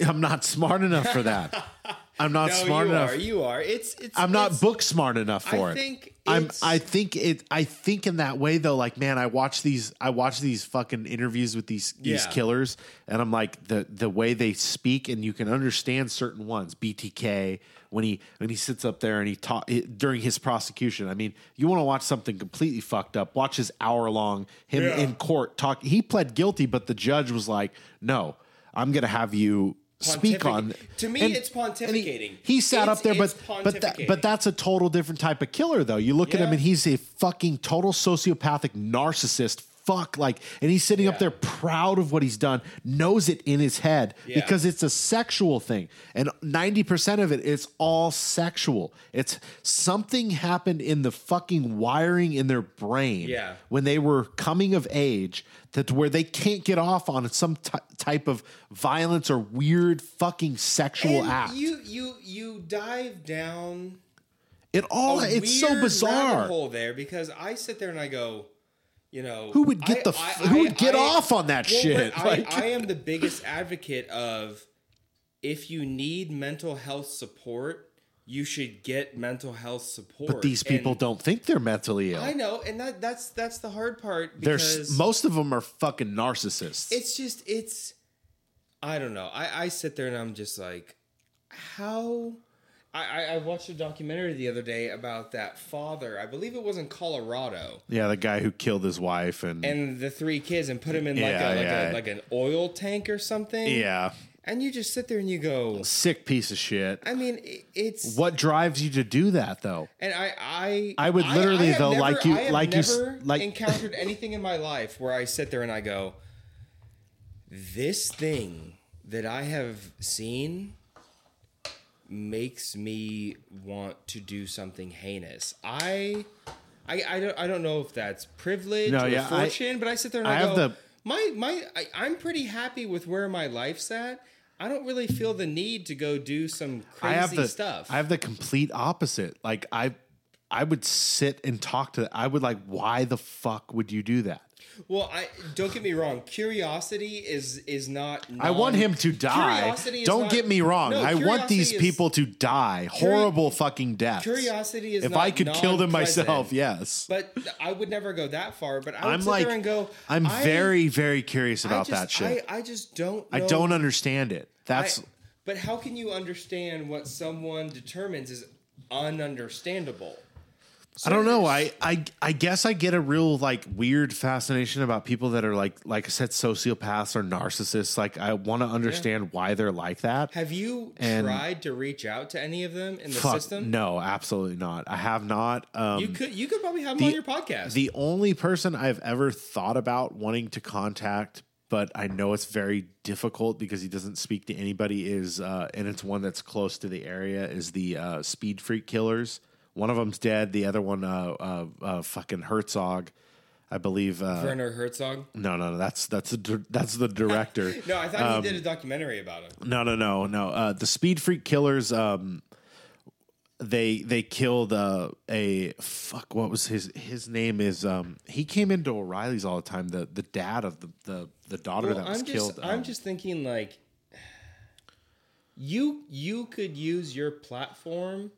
I'm not smart enough for that I'm not No, smart you enough are. You are. It's. It's. I'm not book smart enough for I it. think I'm. I think it. I think in that way though. Like, man, I watch these. I watch these fucking interviews with these these Yeah. killers, and I'm like the the way they speak, and you can understand certain ones. BTK when he when he sits up there and he talk during his prosecution. I mean, you want to watch something completely fucked up? Watch his hour long him Yeah. in court talk. He pled guilty, but the judge was like, "No, I'm going to have you." Speak on To me, it's and he- pontificating. He, sat It's- up there, but but that, but that's a total different type of killer, though. You look at him and he's a fucking total sociopathic narcissist. Fuck, like, and he's sitting up there proud of what he's done, knows it in his head Yeah. because it's a sexual thing, and ninety percent of it is all sexual. It's something happened in the fucking wiring in their brain Yeah. when they were coming of age that where they can't get off on some ty type of violence or weird fucking sexual And act. You you you dive down. It all it's so bizarre. hole there because I sit there and I go, you know, Who would get I- the I- who would get off on that well, shit? Like- I, I am the biggest advocate of if you need mental health support, you should get mental health support. But these people And don't think they're mentally ill. I know, and that that's that's the hard part There's most of them are fucking narcissists. it's just it's I don't know. I, I sit there and I'm just like, how I, I, I watched a documentary the other day about that father. I believe it was in Colorado. yeah, the guy who killed his wife and, And the three kids and put him in like Yeah, a like yeah. a like an oil tank or something. yeah, And you just sit there and you go, sick piece of shit. I mean, it's What drives you to do that though? and I I I would literally, have though, never- like you- I like you like- encountered anything in my life where I sit there and I go, this thing that I have seen makes me want to do something heinous. I. I, I don't I don't know if that's privilege No, or yeah, I- fortune, but I sit there and I I, have go, the- my my I, I'm pretty happy with where my life's at. I don't really feel the need to go do some I crazy have the stuff. I have the complete opposite. Like I I would sit and talk to I would like why the fuck would you do that? Well, I don't get me wrong. Curiosity is is not. I want him to die. Curiosity is Don't not- get me wrong. No, I want these is- people to die. Horrible fucking deaths. Curiosity is If I could kill them myself, yes. But I would never go that far. But I sit like there and go. I'm I- very very curious about just- that shit. I, I just don't. I, don't understand it. That's I- but how can you understand what someone determines is ununderstandable? I don't know. I, I I guess I get a real like weird fascination about people that are like like I said sociopaths or narcissists. Like I want to understand why they're like that. Have you And- tried to reach out to any of them in the Fuck, system? no, absolutely not. I have not. Um, You could you could probably have them on your podcast. The only person I've ever thought about wanting to contact, but I know it's very difficult because he doesn't speak to anybody, is uh, and it's one that's close to the area, is the uh, Speed Freak Killers. One of them's dead. The other one, uh, uh, uh, fucking Herzog, I believe. Uh, Werner Herzog. no, no, no. That's that's the that's the director. No, I thought Um, he did a documentary about him. No, no, no, no. Uh, the Speed Freak Killers. Um, they they killed uh, a fuck. What was his his name? Is um he came into O'Reilly's all the time. The the dad of the the, the daughter Well, that was I'm just killed. I'm um, just thinking like you you could use your platform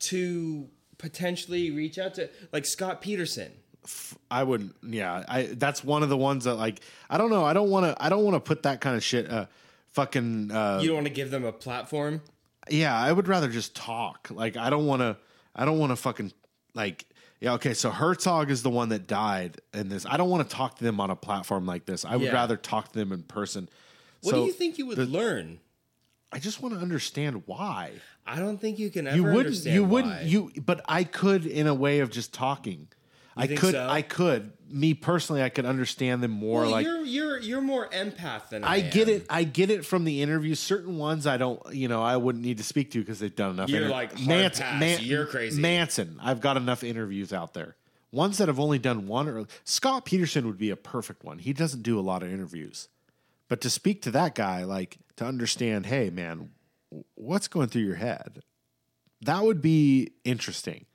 to potentially reach out to like Scott Peterson. I wouldn't. Yeah, I. That's one of the ones that like. I don't know. I don't want to. I don't want to put that kind of shit. Uh, fucking. Uh, You don't want to give them a platform. yeah, I would rather just talk. Like I don't want to. I don't want to fucking like. Yeah. Okay. So Herzog is the one that died in this. I don't want to talk to them on a platform like this. I would Yeah. rather talk to them in person. What so do you think you would learn? I just want to understand why. I don't think you can ever You wouldn't. You wouldn't. why. You. But I could in a way of just talking. I think could. so? I could. Me personally, I could understand them more. well, like you're you're you're more empath than I, I get am. it. I get it from the interviews. Certain ones I don't, you know, I wouldn't need to speak to because they've done enough. You're inter- like, hard pass. You're crazy. Manson. I've got enough interviews out there. Ones that have only done one or Scott Peterson would be a perfect one. He doesn't do a lot of interviews, but to speak to that guy, like to understand, hey man, what's going through your head? That would be interesting.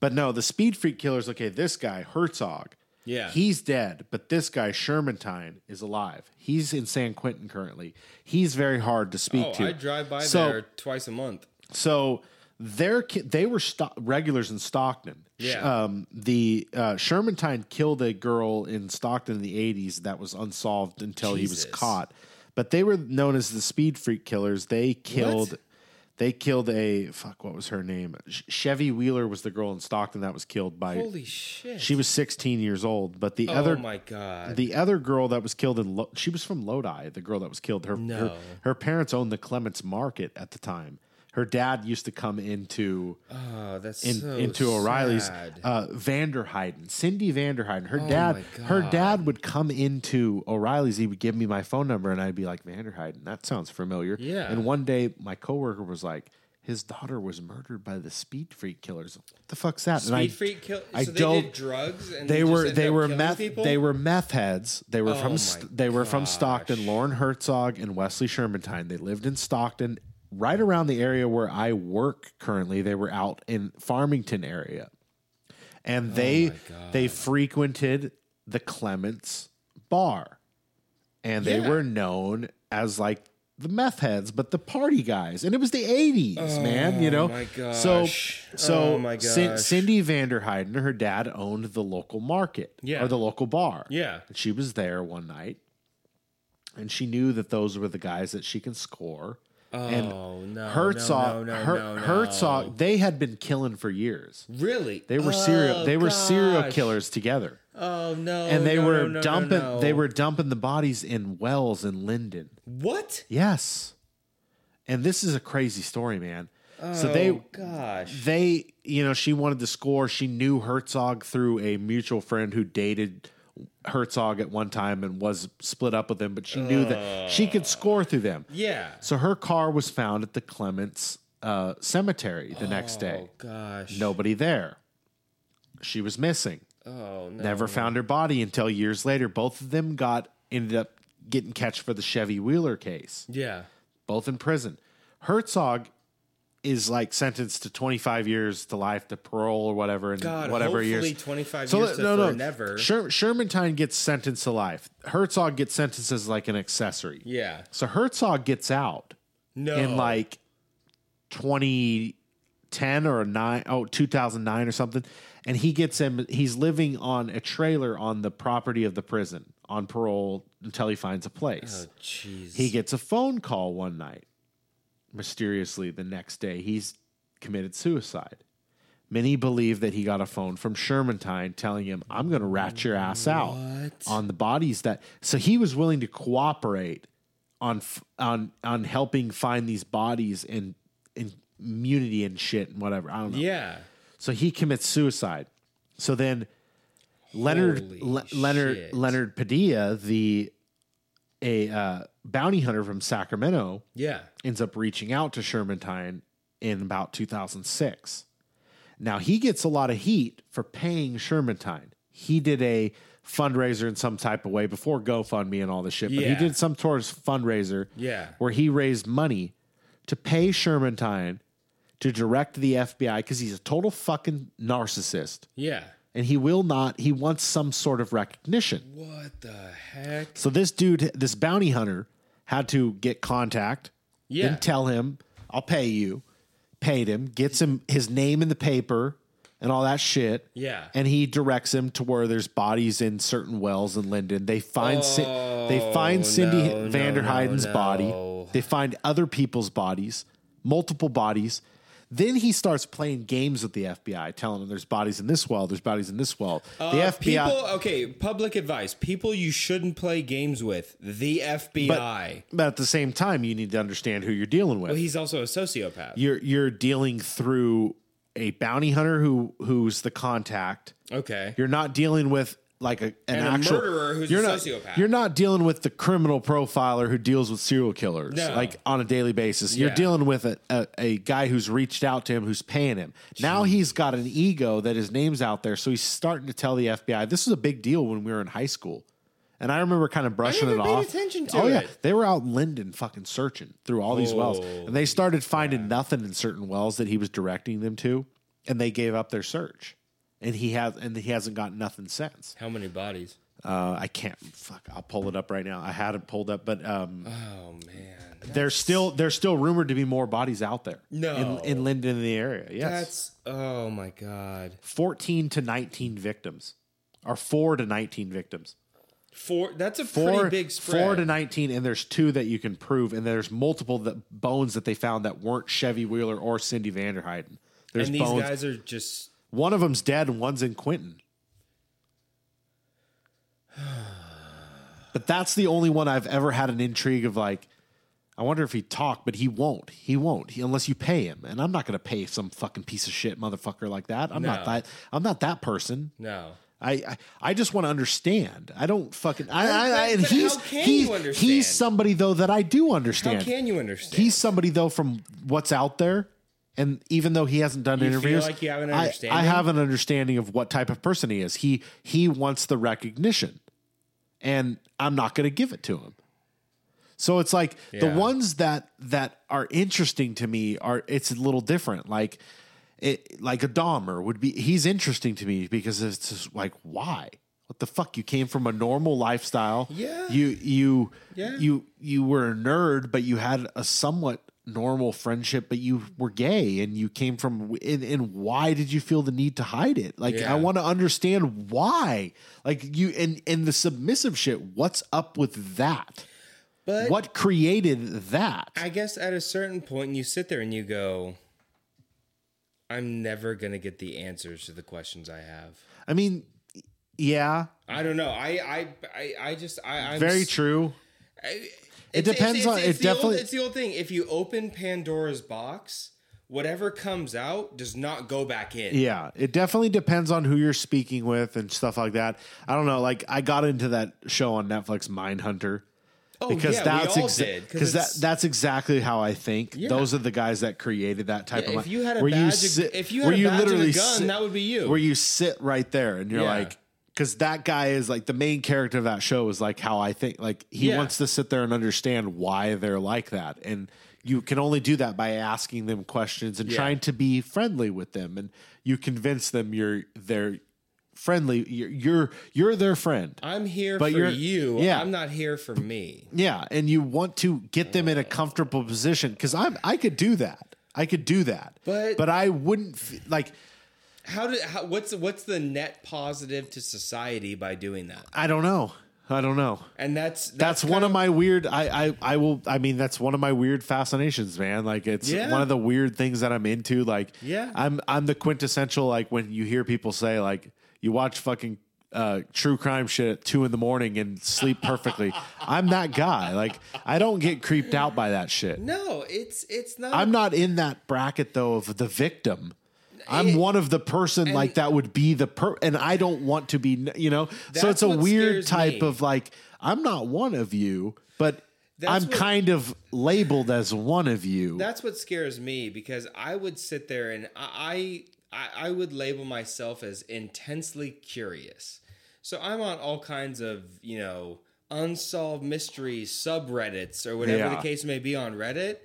But no, the Speed Freak killers. Okay, this guy Herzog. Yeah. He's dead, but this guy Shermantine is alive. He's in San Quentin currently. He's very hard to speak Oh, to. I drive by So- there twice a month. So they're they were sto- regulars in Stockton. Yeah. Um, the uh, Shermantine killed a girl in Stockton in the '80s that was unsolved until he was caught. But they were known as the Speed Freak Killers. They killed. What? They killed a fuck. What was her name? Chevy Wheeler was the girl in Stockton that was killed by. Holy shit! she was 16 years old, but the oh other my god! the other girl that was killed in Lo- she was from Lodi. The girl that was killed, her, her her parents owned the Clements Market at the time. Her dad used to come into oh, that's in, so into O'Reilly's. sad. Uh, Vanderheiden, Cyndi Vanderheiden. Her Oh dad, her dad would come into O'Reilly's. He would give me my phone number, and I'd be like, Vanderheiden, that sounds familiar. Yeah. And one day, my coworker was like, his daughter was murdered by the Speed Freak killers. What the fuck's that? Speed and I, freak kill. I so they did drugs and they were they were meth people? they were meth heads. They were Oh from they were from. Stockton. Loren Herzog and Wesley Shermantine. They lived in Stockton, right around the area where I work currently. They were out in Farmington area, and they Oh they frequented the Clements bar, and they Yeah. were known as like. The meth heads, but the party guys, and it was the '80s, man. You oh know, Oh my so so Oh gosh. Cyndi Vanderheiden, her dad owned the local market Yeah. or the local bar. Yeah. And she was there one night and she knew that those were the guys that she can score. And Oh no! Herzog, no, no, no, Her- no, no. Herzog, they had been killing for years. Really? They were Oh, serial they were oh, serial killers together. Oh no! And they were dumping they were dumping the bodies in wells in Linden. what? Yes. And this is a crazy story, man. so they Oh, gosh. they you know she wanted to score she knew herzog through a mutual friend who dated herzog at one time and was split up with him but she knew that she could score through them Yeah. so her car was found at the clements uh, cemetery the next day Oh gosh. nobody there she was missing Oh no. never found her body until years later both of them got ended up getting catch for the chevy wheeler case Yeah. both in prison. Herzog is like sentenced to 25 years to life to parole or whatever and God. whatever years. 25 So years no, no. forever. Sher- Shermantine gets sentenced to life. Herzog gets sentenced as like an accessory. Yeah. So Herzog gets out No. in like 2010 or 9 oh 2009 or something and he gets him he's living on a trailer on the property of the prison on parole until he finds a place. Oh jeez. He gets a phone call one night. Mysteriously, the next day, he's committed suicide. Many believe that he got a phone from Shermantine telling him, I'm going to rat your ass out What? on the bodies that. So he was willing to cooperate on on on helping find these bodies and, and immunity and shit and whatever. I don't know. Yeah. So he commits suicide. So then Leonard Le- Leonard. Leonard Padilla, the a uh, bounty hunter from Sacramento, Yeah. ends up reaching out to Shermantine in about 2006. Now he gets a lot of heat for paying Shermantine. He did a fundraiser in some type of way before GoFundMe and all this shit, but he did some towards fundraiser Yeah. where he raised money to pay Shermantine to direct the FBI because he's a total fucking narcissist Yeah. and he will not, he wants some sort of recognition. What the heck? So this dude, this bounty hunter, had to get contact, Yeah. then tell him, I'll pay you, paid him, gets him his name in the paper and all that shit. Yeah. And he directs him to where there's bodies in certain wells in Linden. They find Ci- they oh, find Oh, Cyndi no, no, Vanderheiden's no, body. They find other people's bodies, multiple bodies. Then he starts playing games with the FBI, telling them there's bodies in this well, there's bodies in this well. the Uh, FBI People, okay, public advice. People you shouldn't play games with. The FBI. but at the same time, you need to understand who you're dealing with. well, he's also a sociopath. you're you're dealing through a bounty hunter who who's the contact. okay. You're not dealing with like a, an And a actual murderer who's a you're not, sociopath. You're not dealing with the criminal profiler who deals with serial killers No. like on a daily basis. You're dealing with a, a, a guy who's reached out to him who's paying him. Now he's got an ego that his name's out there, so he's starting to tell the FBI this was a big deal when we were in high school. And I remember kind of brushing it paid off. attention to oh yeah, they were out in Linden fucking searching through all these wells, oh, and they started finding nothing in certain wells that he was directing them to, and they gave up their search. And he has, and he hasn't got nothing since. How many bodies? Uh, I can't. Fuck, I'll pull it up right now. I had it pulled up, but um, Oh man. there's still there's still rumored to be more bodies out there. No. in, in Linden in the area. Yes, That's oh my god. fourteen to nineteen victims, or four to nineteen victims. Four. That's a Four, pretty big spread. four to nineteen, and there's two that you can prove, and there's multiple that bones that they found that weren't Chevy Wheeler or Cyndi Vanderheiden. There's and these bones. guys are just. One of them's dead, and one's in Quentin. But that's the only one I've ever had an intrigue of like, I wonder if he talked, but he won't. He won't he, unless you pay him, and I'm not going to pay some fucking piece of shit motherfucker like that. I'm not that. I'm not that person. No. I, I I just want to understand. I don't fucking. I, I, I and he's how can he's you understand? he's somebody though that I do How understand. can you understand? He's somebody though from what's out there, and even though he hasn't done You feel interviews, like you have an I- I, have an understanding of what type of person he is. He he wants the recognition, and I'm not going to give it to him. So it's like the ones that that are interesting to me are it's a little different. Like it like a Dahmer would be. He's interesting to me because it's just like why. What the fuck? You came from a normal lifestyle. Yeah. You you Yeah. you you were a nerd, but you had a somewhat normal friendship, but you were gay and you came from and, and why did you feel the need to hide it? Like Yeah. I want to understand why. Like you and and the submissive shit, what's up with that? but what created that? I guess at a certain point, you sit there and you go, "I'm never gonna get the answers to the questions I have." I mean, yeah, I don't know. I I I, I just I, I'm very true. I- It depends on- it the old- definitely- it's the old thing. If you open Pandora's box, whatever comes out does not go back in. Yeah, it definitely depends on who you're speaking with and stuff like that. I don't know. Like I got into that show on Netflix, Mindhunter. Oh, because yeah, that's all exa- because that that's exactly how I think. Yeah. Those are the guys that created that type Yeah, of. if you had a where badge of- if you had a badge and a gun, sit- that would be you. Where you sit right there and you're like, because that guy is like the main character of that show is like how I think. Like he Yeah. wants to sit there and understand why they're like that, and you can only do that by asking them questions and Yeah. trying to be friendly with them, and you convince them you're they're friendly. You're you're, you're their friend. I'm here But for you. yeah. I'm not here for me. Yeah, and you want to get them in a comfortable position because I'm I could do that. I could do that, But- but I wouldn't like. How did how, what's what's the net positive to society by doing that? I don't know. I don't know. And that's That's, one kind of my weird. I, I I will. I mean, that's one of my weird fascinations, man. Like it's Yeah. one of the weird things that I'm into. Like, Yeah. I'm I'm the quintessential. Like when you hear people say like you watch fucking uh, true crime shit at two in the morning and sleep perfectly. I'm that guy. Like I don't get creeped out by that shit. No, it's it's not. I'm not in that bracket though of the victim. I'm It- one of the person like that would be the per, and I don't want to be, you know. so it's a weird type me. of like I'm not one of you, but That's I'm what- kind of labeled as one of you. That's what scares me because I would sit there and I I, I would label myself as intensely curious. So I'm on all kinds of you know unsolved mysteries subreddits or whatever Yeah. the case may be on Reddit,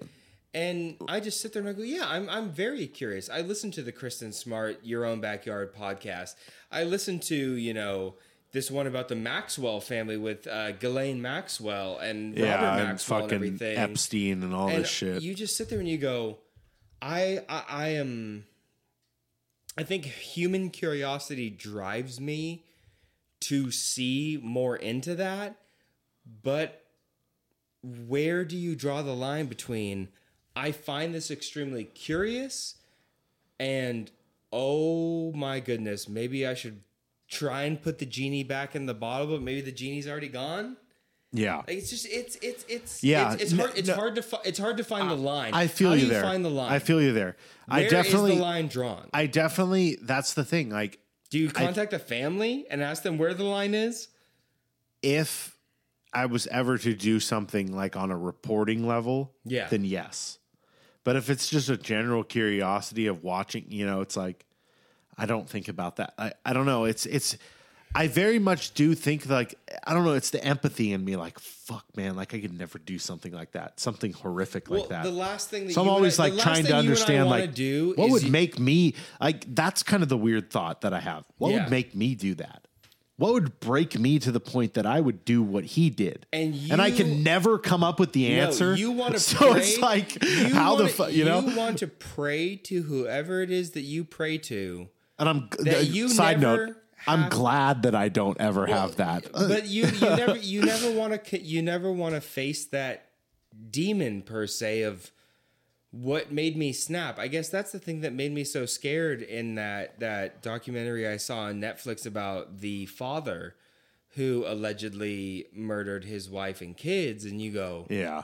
and I just sit there and I go, yeah, I'm I'm very curious. I listen to the Kristin Smart Your Own Backyard podcast. I listen to you know this one about the Maxwell family with uh, Ghislaine Maxwell and Robert yeah, and Maxwell and, fucking everything. Epstein and all and this shit. You just sit there and you go, I, I I am. I think human curiosity drives me to see more into that, but where do you draw the line between I find this extremely curious and oh my goodness, maybe I should try and put the genie back in the bottle, but maybe the genie's already gone? yeah, Like, It's just it's it's it's Yeah, It's, it's hard. It's no. hard to fi- it's hard to find the line. I feel How you do you there. Find the line. I feel you there. I Where is definitely, the line drawn. I definitely. That's the thing. Like, do you contact a family and ask them where the line is? if I was ever to do something like on a reporting level, Yeah. then yes. But if it's just a general curiosity of watching, you know, it's like I don't think about that. I, I don't know. It's it's I very much do think like I don't know, it's the empathy in me like fuck man, like I could never do something like that. Something horrific like Well, that. the last thing that so I'm always I- like trying to you and I understand like do what would you- make me like that's kind of the weird thought that I have. What Yeah. would make me do that? What would break me to the point that I would do what he did? And and I can never come up with the No, answer. you want to so pray. it's like how the wanna- fuck you know? You want to pray to whoever it is that you pray to. and I'm that uh, you side note. I'm glad that I don't ever have that. But you you never you never want to you never want to face that demon per se of what made me snap. I guess that's the thing that made me so scared in that that documentary I saw on Netflix about the father who allegedly murdered his wife and kids and you go yeah.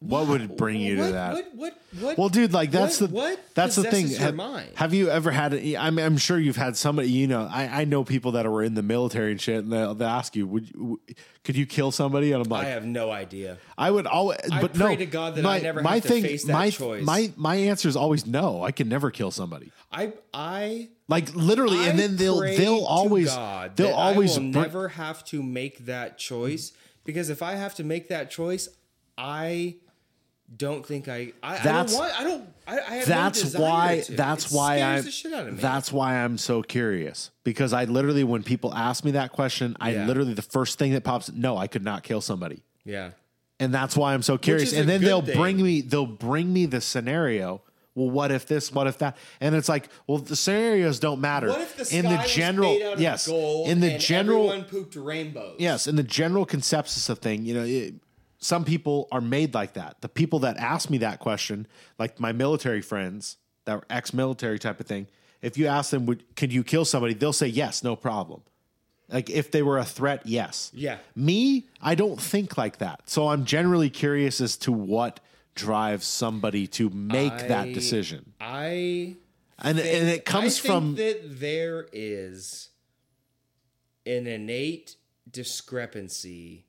What would bring you what, to that? What what what Well, dude, like that's what, the what that's the thing. Have, mind? have you ever had? A, I'm I'm sure you've had somebody. You know, I, I know people that were in the military and shit, and they'll, they'll ask you, "Would you, could you kill somebody?" And I'm like, I have no idea. I would always, I but pray no. to God that my, I never my have to thing, face that my, choice. My my answer is always no. I can never kill somebody. I I Like literally, and then they'll they'll always God they'll always I br- never have to make that choice because if I have to make that choice, I don't think I I, That's- I don't want I don't I, I that's no why to. that's It why I'm the shit out of me. that's why I'm so curious because I literally when people ask me that question I Yeah. literally the first thing that pops no I could not kill somebody yeah. and that's why I'm so curious and then they'll thing. bring me they'll bring me the scenario well what if this what if that and it's like well the scenarios don't matter What if the in the general made out of yes in the general everyone pooped rainbows? Yes, in the general consensus of thing, you know, it, some people are made like that. The people that ask me that question, like my military friends that were ex-military type of thing, if you ask them, would, could you kill somebody? They'll say yes, no problem. Like if they were a threat, yes. Yeah. Me, I don't think like that. So I'm generally curious as to what drives somebody to make that decision. I And, and it comes I think from that there is an innate discrepancy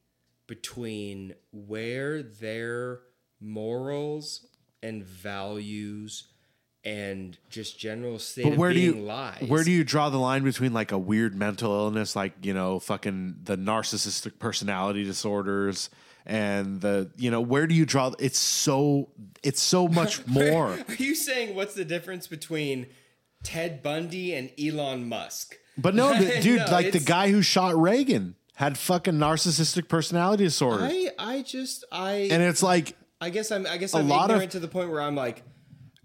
between where their morals and values and just general state But of where do you lies. where do you draw the line between like a weird mental illness, like you know, fucking the narcissistic personality disorders, and the you know, where do you draw? It's so it's so much more. Are you saying what's the difference between Ted Bundy and Elon Musk? But no, the, dude, No, like the guy who shot Reagan had fucking narcissistic personality disorder, I I just I and it's like I guess I'm I guess A I'm lot of- ignorant to the point where I'm like,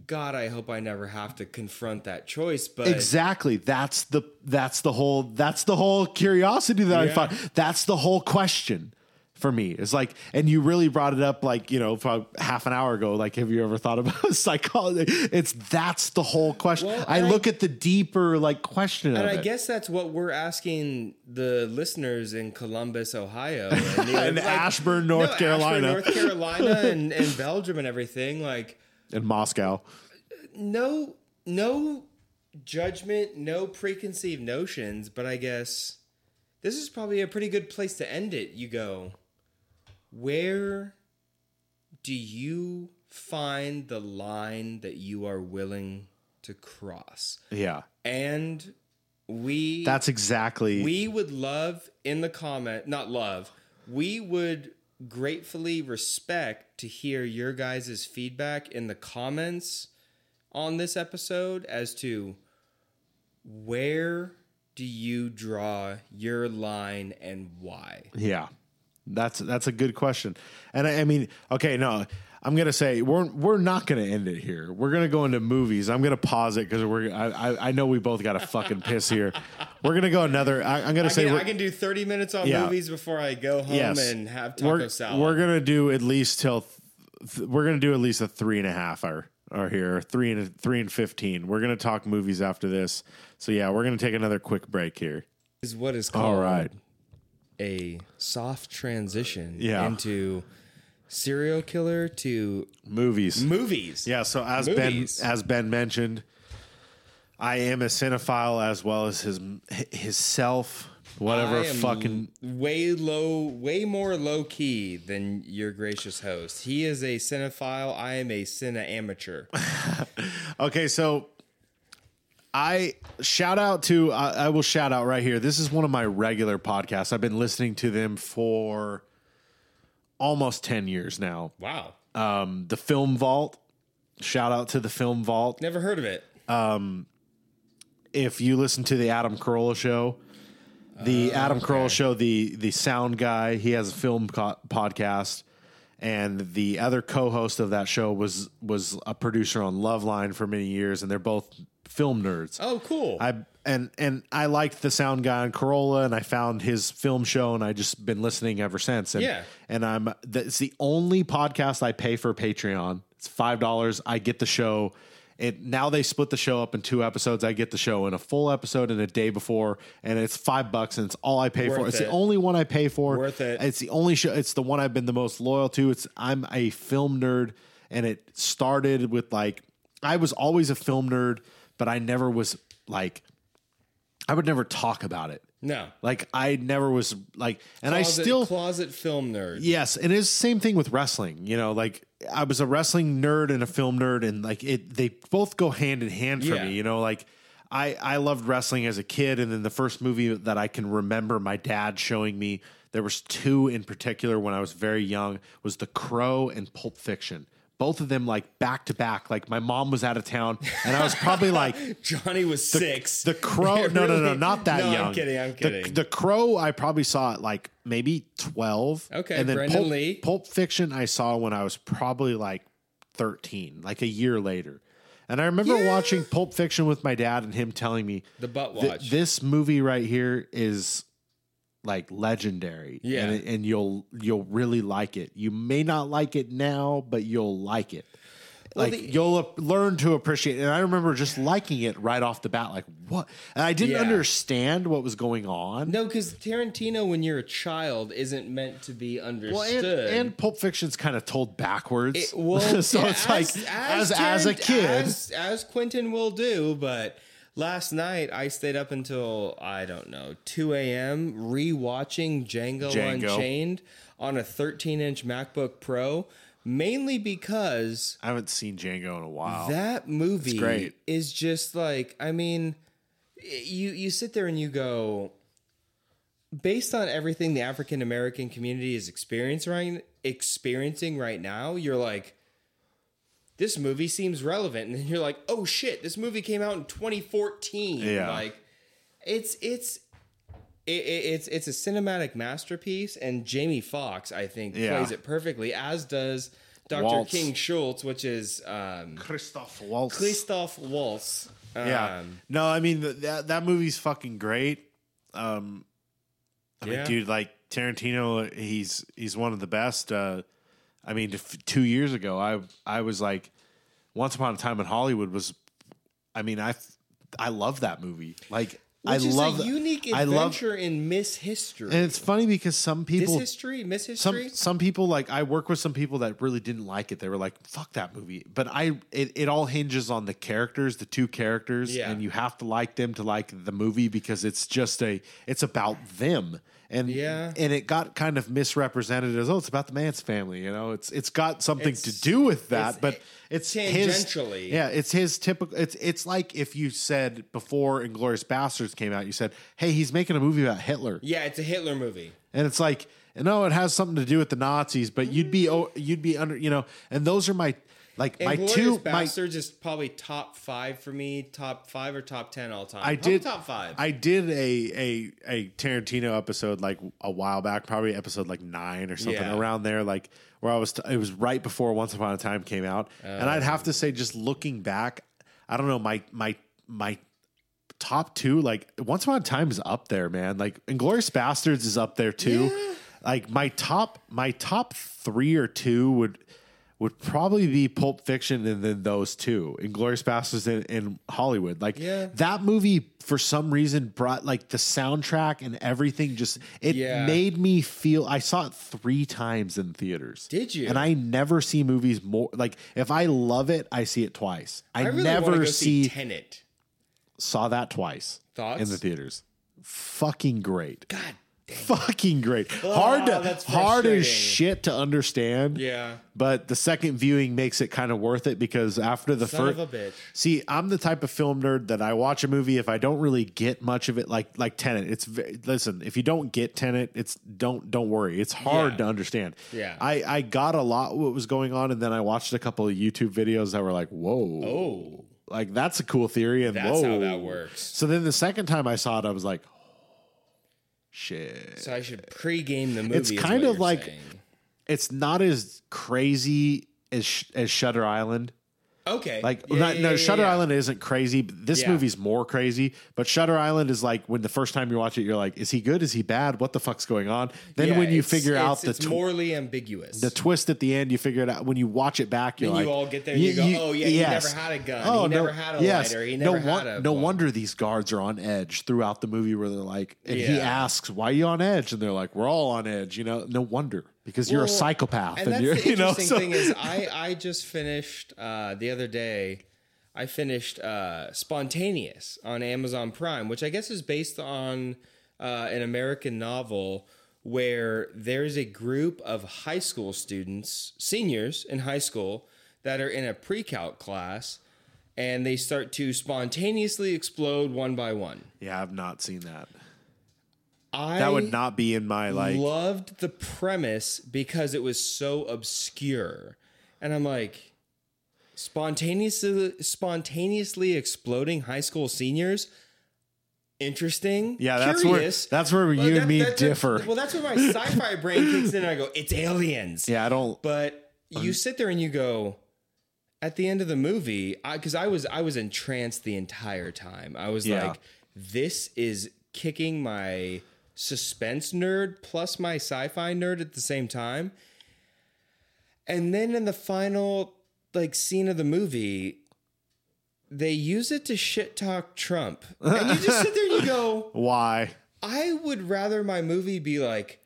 God, I hope I never have to confront that choice. But exactly that's the that's the whole that's the whole curiosity that I find. That's the whole question for me. It's like, and you really brought it up like you know half an hour ago. Like, have you ever thought about psychology? It's that's the whole question. Well, I and I- look at the deeper like question and I it. guess that's what we're asking the listeners in Columbus, Ohio, and, And Ashburn, North Carolina. North Carolina, and, and Belgium, and everything. Like, in Moscow. no, no judgment, no preconceived notions. But I guess this is probably a pretty good place to end it. You go, where do you find the line that you are willing to cross? Yeah, And we that's exactly. we would love in the comment, not love. We would gratefully respect to hear your guys' feedback in the comments on this episode as to where do you draw your line and why? Yeah, that's that's a good question. And I, I mean, okay, no, I'm gonna say we're we're not gonna end it here. We're gonna go into movies. I'm gonna pause it because we're I, I I know we both got a fucking piss here. We're gonna go another. I, I'm gonna I say can, I can do 30 minutes on Yeah. movies before I go home yes, and have taco we're, salad. We're gonna do at least till th- we're gonna do at least a three and a half hour are here three and three and fifteen. We're gonna talk movies after this. So yeah, we're gonna take another quick break here. is what is called All right. A soft transition Yeah. into serial killer to Movies. movies. Yeah, so as Movies. Ben as Ben mentioned, I am a cinephile as well as his his self. Whatever fucking way low, way more low key than your gracious host. He is a cinephile. I am a cine amateur. okay. So I shout out to I, I will shout out right here. This is one of my regular podcasts. I've been listening to them for almost ten years now. Wow, Um, the Film Vault. Shout out to the Film Vault. never heard of it. if you listen to the Adam Carolla show, the Adam Carolla show, the the sound guy, he has a film co- podcast, and the other co-host of that show was was a producer on Loveline for many years, and they're both film nerds. Oh, cool. I and and I liked the sound guy on Carolla, and I found his film show, and I just been listening ever since. And, Yeah. and I'm that's the only podcast I pay for Patreon. It's five dollars. I get the show. It now they split the show up in two episodes. I get the show in a full episode and a day before, and it's five bucks, and it's all I pay for. It's it. the only one I pay for. Worth it. It's the only show. It's the one I've been the most loyal to. It's I'm a film nerd, and it started with like I was always a film nerd, but I never was like I would never talk about it. no, Like I never was like, and closet, I still closet film nerd. yes, and it's the same thing with wrestling. You know, like I was a wrestling nerd and a film nerd, and like it, they both go hand in hand for Yeah. me. You know, like I I loved wrestling as a kid, and then the first movie that I can remember my dad showing me. There was two in particular when I was very young. Was The Crow and Pulp Fiction. Both of them like back to back. Like my mom was out of town, and I was probably like Johnny was six. the crow. No, no, no, not that No, young. I'm kidding. I'm The- kidding. The, crow, I probably saw it like maybe twelve. Okay, and then Brandon Pulp, Lee. Pulp Fiction, I saw when I was probably like thirteen, like a year later. And I remember Yeah. watching Pulp Fiction with my dad and him telling me the butt "Th- watch. this movie right here is like legendary. Yeah. and, and you'll you'll really like it. You may not like it now, but you'll like it. Like the- you'll learn to appreciate it. And I remember just liking it right off the bat. Like what? And I didn't Yeah. understand what was going on. no, because Tarantino, when you're a child, isn't meant to be Well, understood. and, and Pulp Fiction's kind of told backwards. It- well, so yeah, it's like as as, a kid, as, as Quentin will do. But last night I stayed up until I don't know two a.m. rewatching Django, Django. Unchained on a 13-inch MacBook Pro, mainly because I haven't seen Django in a while. that movie great. is just like I mean, you you sit there and you go, based on everything the African American community is experiencing right experiencing right now, you're like, this movie seems relevant, and then you're like, oh shit, this movie came out in 2014. Yeah. like it's it's. It, it, it's it's a cinematic masterpiece, and Jamie Foxx I think, Yeah. plays it perfectly, as does Dr. Waltz. King Schultz, which is um, Christoph Waltz. Christoph Waltz. Um, Yeah. no, I mean th- that that movie's fucking great. Um, I mean, Yeah. dude, like Tarantino, he's he's one of the best. Uh, I mean, two years ago, I I was like, Once Upon a Time in Hollywood was. I mean, I I love that movie. Like Which I is love a unique I love, adventure in Miss History. and it's funny because some Miss people History? Miss some History? some people like I work with some people that really didn't like it. They were like, "Fuck that movie." But I it, it all hinges on the characters, the two characters, Yeah. and you have to like them to like the movie because it's just a it's about them. And Yeah. and it got kind of misrepresented as oh, it's about the Manson family. You know, it's it's got something to do with that, it's- but it's his tangentially. yeah, it's his typical. It's it's like if you said before Inglourious Basterds came out, you said, "Hey, he's making a movie about Hitler," Yeah, it's a Hitler movie. and it's like, no, it has something to do with the Nazis, but you'd be oh, you'd be under, you know, and those are my like my Inglourious two my Bastards is probably top five for me. Top five or top ten all time. I Probably did top five. I did a a a Tarantino episode like a while back, probably episode like nine or something Yeah. around there, like where I was. T- it was right before Once Upon a Time came out, and I'd have to say, just looking back, I don't know my my my top two. Like Once Upon a Time is up there, man. Like Inglourious Basterds is up there too. Like my top my top three or two would would probably be Pulp Fiction and then those two, Inglourious Basterds and, and Hollywood. Like Yeah. that movie for some reason brought like the soundtrack and everything just it Yeah. made me feel I saw it three times in theaters. Did you? And I never see movies more like if I love it, I see it twice. I, I really never see see Tenet. saw that twice Thoughts? in the theaters. Fucking great. God. Fucking great. Oh, hard to, hard as shit to understand. Yeah. But the second viewing makes it kind of worth it because after the Son first of a bitch. See, I'm the type of film nerd that I watch a movie if I don't really get much of it like like Tenet. It's listen, if you don't get Tenet, it's don't don't worry. It's hard Yeah. to understand. Yeah. I I got a lot what was going on and then I watched a couple of YouTube videos that were like, "Whoa." Oh, Like that's a cool theory and That's whoa. how that works. So then the second time I saw it I was like, shit. so I should pre-game the movie. It's is kind what of you're like- saying. It's not as crazy as as Shutter Island. Okay, Like Yeah, not, yeah, no, yeah, Shutter. Island isn't crazy. This movie's more crazy. But Shutter Island is like when the first time you watch it, you're like, is he good? Is he bad? What the fuck's going on? Then when you it's- figure out it's- the it's tw- morally ambiguous. the twist at the end, you figure it out. When you watch it back, you're Then like, you all get there and you go, "Oh, yeah, he never had a gun. Oh, he never had a lighter. He never won- had a no ball." wonder these guards are on edge throughout the movie. Where they're like, and he asks, "Why are you on edge?" And they're like, "We're all on edge." You know, no wonder because you're a psychopath, And and, that's you're, the you know, interesting so- thing is, I I just finished uh, the other day. I finished uh, Spontaneous on Amazon Prime, which I guess is based on uh, an American novel where there's a group of high school students, seniors in high school, that are in a pre-calc class, and they start to spontaneously explode one by one. yeah, I've not seen that. I That would not be in my like. loved the premise because it was so obscure. And I'm like, spontaneously spontaneously exploding high school seniors. Interesting. Yeah, that's curious. where that's where Well, you that- and me differ. Well, that's where my sci-fi brain kicks in and I go, it's aliens. yeah, I don't. But you sit there and you go, at the end of the movie, because I, was I was entranced the entire time. I was Yeah. like, this is kicking my suspense nerd plus my sci-fi nerd at the same time. And then in the final like scene of the movie, they use it to shit talk Trump. And you just sit there and you go, Why? I would rather my movie be like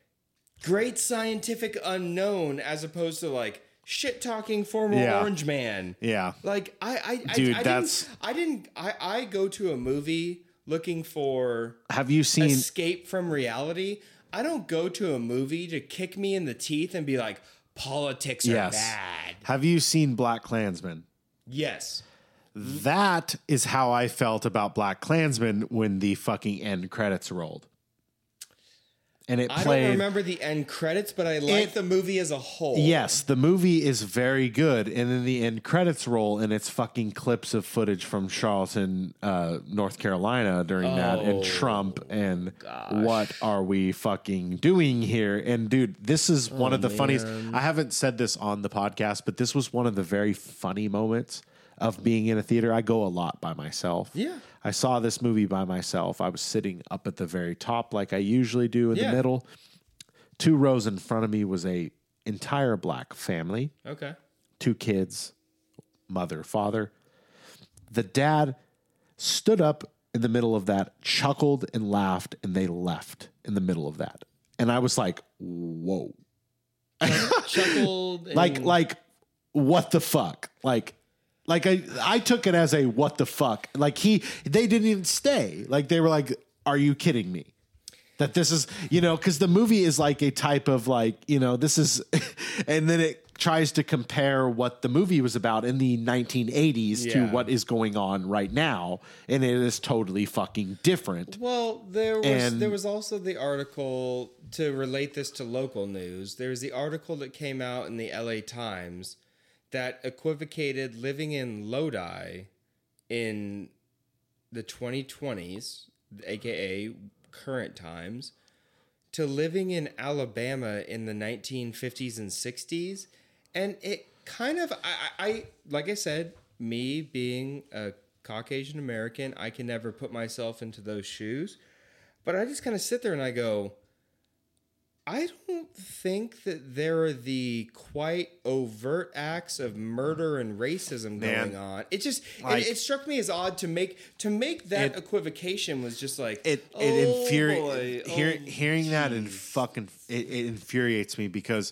great scientific unknown as opposed to like shit talking former Yeah. orange man. Yeah. Like I I Dude, I, I that's- didn't, I didn't I, I go to a movie looking for Have you seen? escape from reality. I don't go to a movie to kick me in the teeth and be like politics are Yes. bad. Have you seen Black Klansman? Yes. That is how I felt about Black Klansman when the fucking end credits rolled. And it I played. don't remember the end credits, but I like It- the movie as a whole. Yes, the movie is very good, and then the end credits roll, and it's fucking clips of footage from Charleston, uh, North Carolina during that, and Oh, Trump, and what are we fucking doing here? And dude, this is one Oh, of the funniest. I haven't said this on the podcast, but this was one of the very funny moments of being in a theater. I go a lot by myself. Yeah. I saw this movie by myself. I was sitting up at the very top, like I usually do in Yeah. the middle. Two rows in front of me was a entire black family, Okay. two kids, mother, father. The dad stood up in the middle of that, chuckled and laughed, and they left in the middle of that. And I was like, whoa. Chuckled. and- Like, like, what the fuck? Like, like I, I took it as a what the fuck. Like he, they didn't even stay. Like they were like, "Are you kidding me?" that this is you know because the movie is like a type of like you know this is and then it tries to compare what the movie was about in the 1980s to what is going on right now and it is totally fucking different Well, there was And- there was also the article to relate this to local news. There was the article that came out in the LA Times that equivocated living in Lodi in the 2020s, aka current times, to living in Alabama in the 1950s and 60s. And it kind of, I, I, like I said, me being a Caucasian American, I can never put myself into those shoes. But I just kind of sit there and I go, I don't think that there are the quite overt acts of murder and racism Man. going on. It just Like- it, it struck me as odd to make to make that It- equivocation was just like it oh, it infuriates oh, hear, hearing that and fucking it, it infuriates me because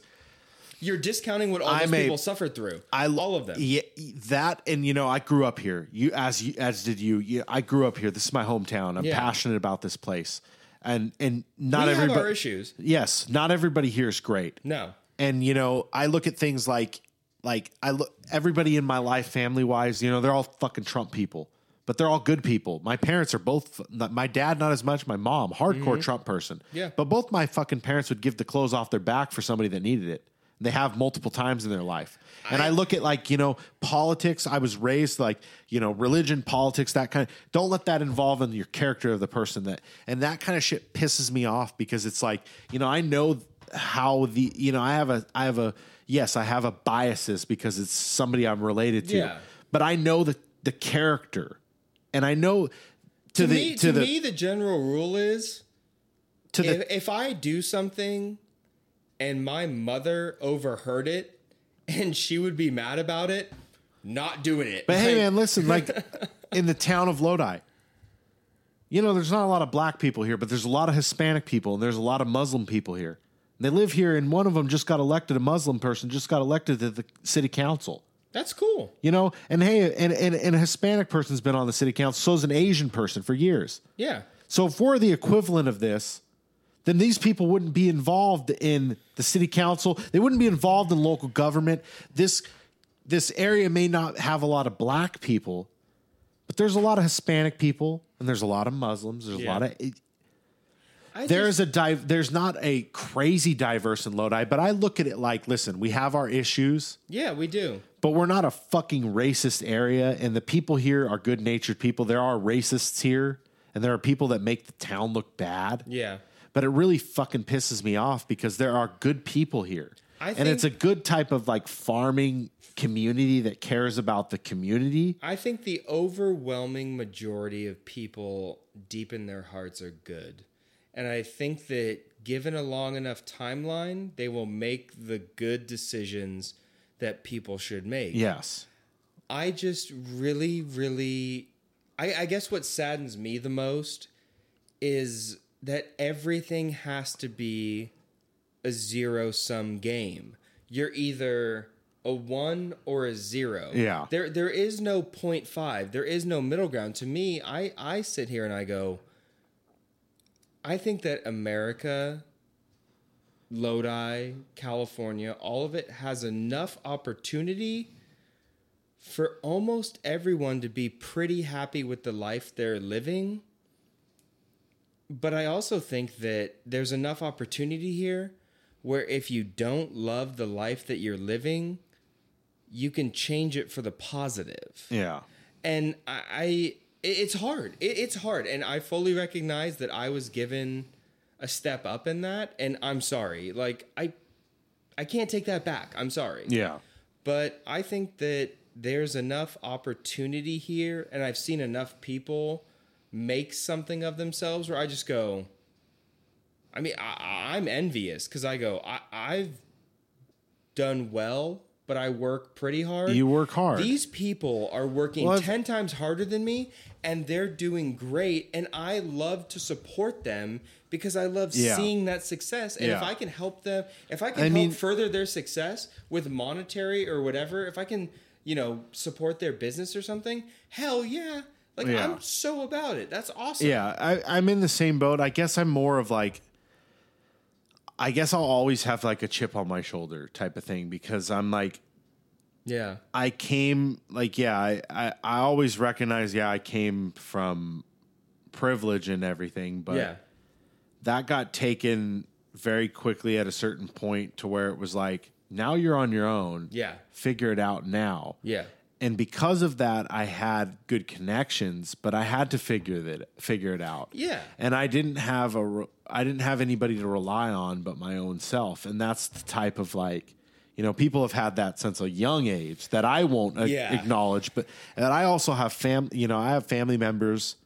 You're discounting what all I'm those a- people suffered through. I all of them. Yeah, that and you know I grew up here. You as you as did you. you I grew up here. This is my hometown. I'm Yeah. passionate about this place, and and not we have everybody. our issues. Yes, not everybody here is great. No. And you know I look at things like like I look everybody in my life family wise. You know they're all fucking Trump people. But they're all good people. My parents are both. My dad, not as much. My mom, hardcore Trump person. Mm-hmm. Yeah. But both my fucking parents would give the clothes off their back for somebody that needed it. They have multiple times in their life. And I, look at like, you know, politics. I was raised like, you know, religion, politics, that kind of don't let that involve in your character of the person that and that kind of shit pisses me off because it's like, you know, I know how the you know, I have a I have a yes, I have a biases because it's somebody I'm related to. Yeah. But I know the the character. And I know to, To, the me, to, to the me, the general rule is to the if, if I do something and my mother overheard it and she would be mad about it, not doing it. But hey, man, listen, like in the town of Lodi, you know, there's not a lot of black people here, but there's a lot of Hispanic people and there's a lot of Muslim people here. They live here, and one of them just got elected, a Muslim person just got elected to the city council. That's cool. You know, and hey, and, and, and a Hispanic person's been on the city council, so is an Asian person for years. Yeah. So if we're the equivalent of this, then these people wouldn't be involved in the city council. They wouldn't be involved in local government. This this area may not have a lot of black people, but there's a lot of Hispanic people and there's a lot of Muslims. There's a lot of I there's just, a dive there's not a crazy diverse in Lodi, but I look at it like, listen, we have our issues yeah, we do. but we're not a fucking racist area and the people here are good natured people there are racists here and there are people that make the town look bad Yeah. But it really fucking pisses me off because there are good people here I and it's a good type of like farming community that cares about the community I think the overwhelming majority of people deep in their hearts are good. And I think that given a long enough timeline, they will make the good decisions that people should make. yes I just really, really, I, I guess what saddens me the most is that everything has to be a zero sum game. You're either a one or a zero. Yeah. There, there is no 0.5. There is no middle ground. To me, I, I sit here and I go, I think that America, Lodi, California, all of it has enough opportunity for almost everyone to be pretty happy with the life they're living. But I also think that there's enough opportunity here where if you don't love the life that you're living, you can change it for the positive yeah and I, I it's hard. It, it's hard, and I fully recognize that I was given a step up in that, and I'm sorry. Like I, I can't take that back. I'm sorry. yeah But I think that there's enough opportunity here, and I've seen enough people make something of themselves where I just go. I mean, I, I'm envious because I go, I, I've done well, but I work pretty hard. You work hard. These people are working Well, 10 times harder than me, and they're doing great. And I love to support them because I love Yeah. seeing that success. And if I can help them, if I can I help mean- further their success with monetary or whatever, if I can, you know, support their business or something, hell yeah. Like Yeah. I'm so about it. That's awesome. Yeah, I, I'm in the same boat. I guess I'm more of like, I guess I'll always have like a chip on my shoulder type of thing because I'm like, Yeah. I came like, yeah, I, I, I always recognize, yeah, I came from privilege and everything, but yeah. that got taken very quickly at a certain point to where it was like, now you're on your own. Yeah. Figure it out now. Yeah. And because of that, I had good connections, but I had to figure that figure it out. Yeah. And I didn't have a I didn't have anybody to rely on but my own self, and that's the type of like, you know, people have had that since a young age that I won't a- acknowledge, but and I also have fam, you know, I have family members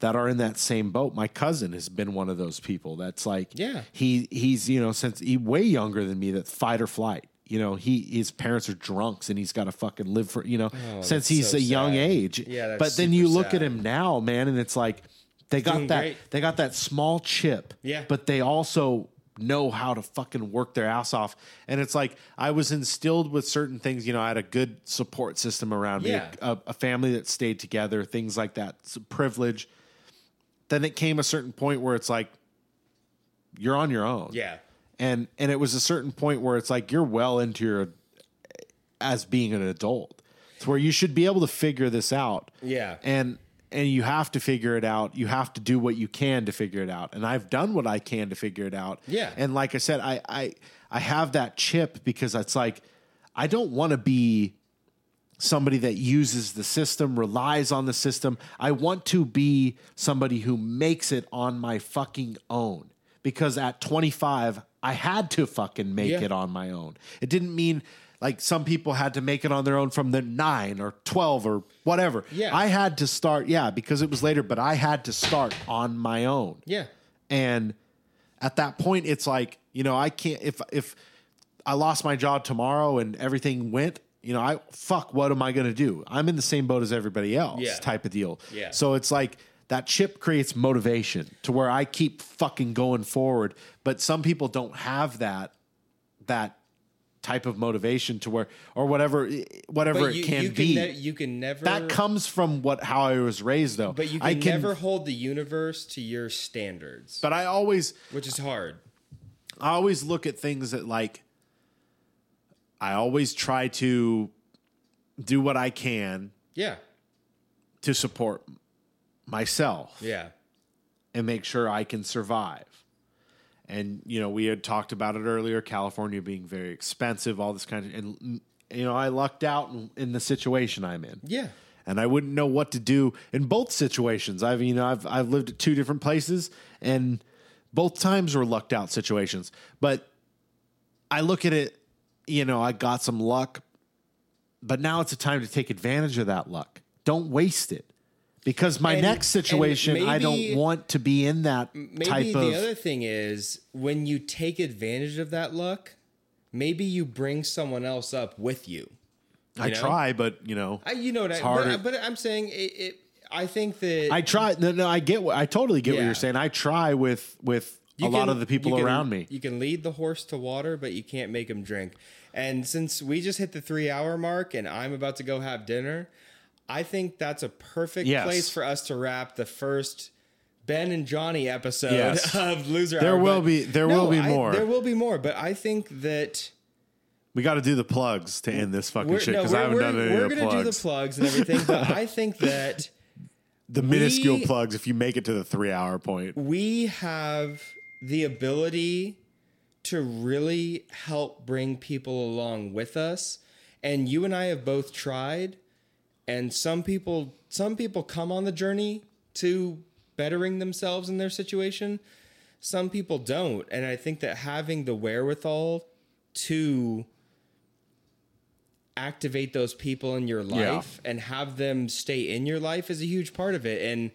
that are in that same boat. My cousin has been one of those people that's like, Yeah. he he's you know since he way younger than me that fight or flight. You know, he his parents are drunks and he's got to fucking live for you know since Oh, that's he's so a young age. Yeah, that's but then you look at him now, man, and it's like they got doing that great. they got that small chip. Yeah. but they also know how to fucking work their ass off. And it's like I was instilled with certain things. You know, I had a good support system around Yeah. me, a, a family that stayed together, things like that. It's a privilege. Then it came a certain point where it's like you're on your own. Yeah. And and it was a certain point where it's like you're well into your as being an adult. It's where you should be able to figure this out. Yeah. And and you have to figure it out. You have to do what you can to figure it out. And I've done what I can to figure it out. Yeah. And like I said, I I I have that chip because it's like I don't want to be somebody that uses the system, relies on the system. I want to be somebody who makes it on my fucking own. Because at 25, I had to fucking make Yeah. it on my own. It didn't mean like some people had to make it on their own from the 9 or 12 or whatever. Yeah. I had to start, yeah, because it was later, but I had to start on my own. Yeah. And at that point, it's like, you know, I can't if if I lost my job tomorrow and everything went, you know, I fuck, what am I gonna do? I'm in the same boat as everybody else, Yeah. type of deal. Yeah. So it's like that chip creates motivation to where I keep fucking going forward. But some people don't have that that type of motivation to where or whatever whatever But it you, can you be. can ne- you can never that comes from what how I was raised though. but you can, I can never hold the universe to your standards, but I always which is hard. I always look at things that like I always try to do what I can Yeah. to support myself Yeah. and make sure I can survive. And you know, we had talked about it earlier, California being very expensive, all this kind of and you know, I lucked out in, in the situation I'm in. Yeah. and I wouldn't know what to do in both situations. I've you know I've I've lived at two different places, and both times were lucked out situations. But I look at it, you know, I got some luck, but now it's a time to take advantage of that luck. Don't waste it. Because my And- next situation, I don't want to be in that Maybe type the of. other thing is when you take advantage of that luck, maybe you bring someone else up with you. I know? try, but you know, I, you know what I, harder. but, but I'm saying it, it. I think that I try. No, no, I get. what I totally get what you're saying. I try with with a you lot of the people can- around me. You can lead the horse to water, but you can't make him drink. And since we just hit the three hour mark and I'm about to go have dinner, I think that's a perfect Yes. place for us to wrap the first Ben and Johnny episode Yes. of Loser There Hour. will But be- there no, will be I- more. there will be more, but I think that We got to do the plugs to end this fucking we're, shit because we're, I haven't we're, done any plugs. we're of the gonna plugs. do the plugs and everything, but I think that the minuscule we- plugs if you make it to the three hour point. we have the ability to really help bring people along with us and you and I have both tried and some people some people come on the journey to bettering themselves in their situation some people don't and I think that having the wherewithal to activate those people in your Yeah. life and have them stay in your life is a huge part of it and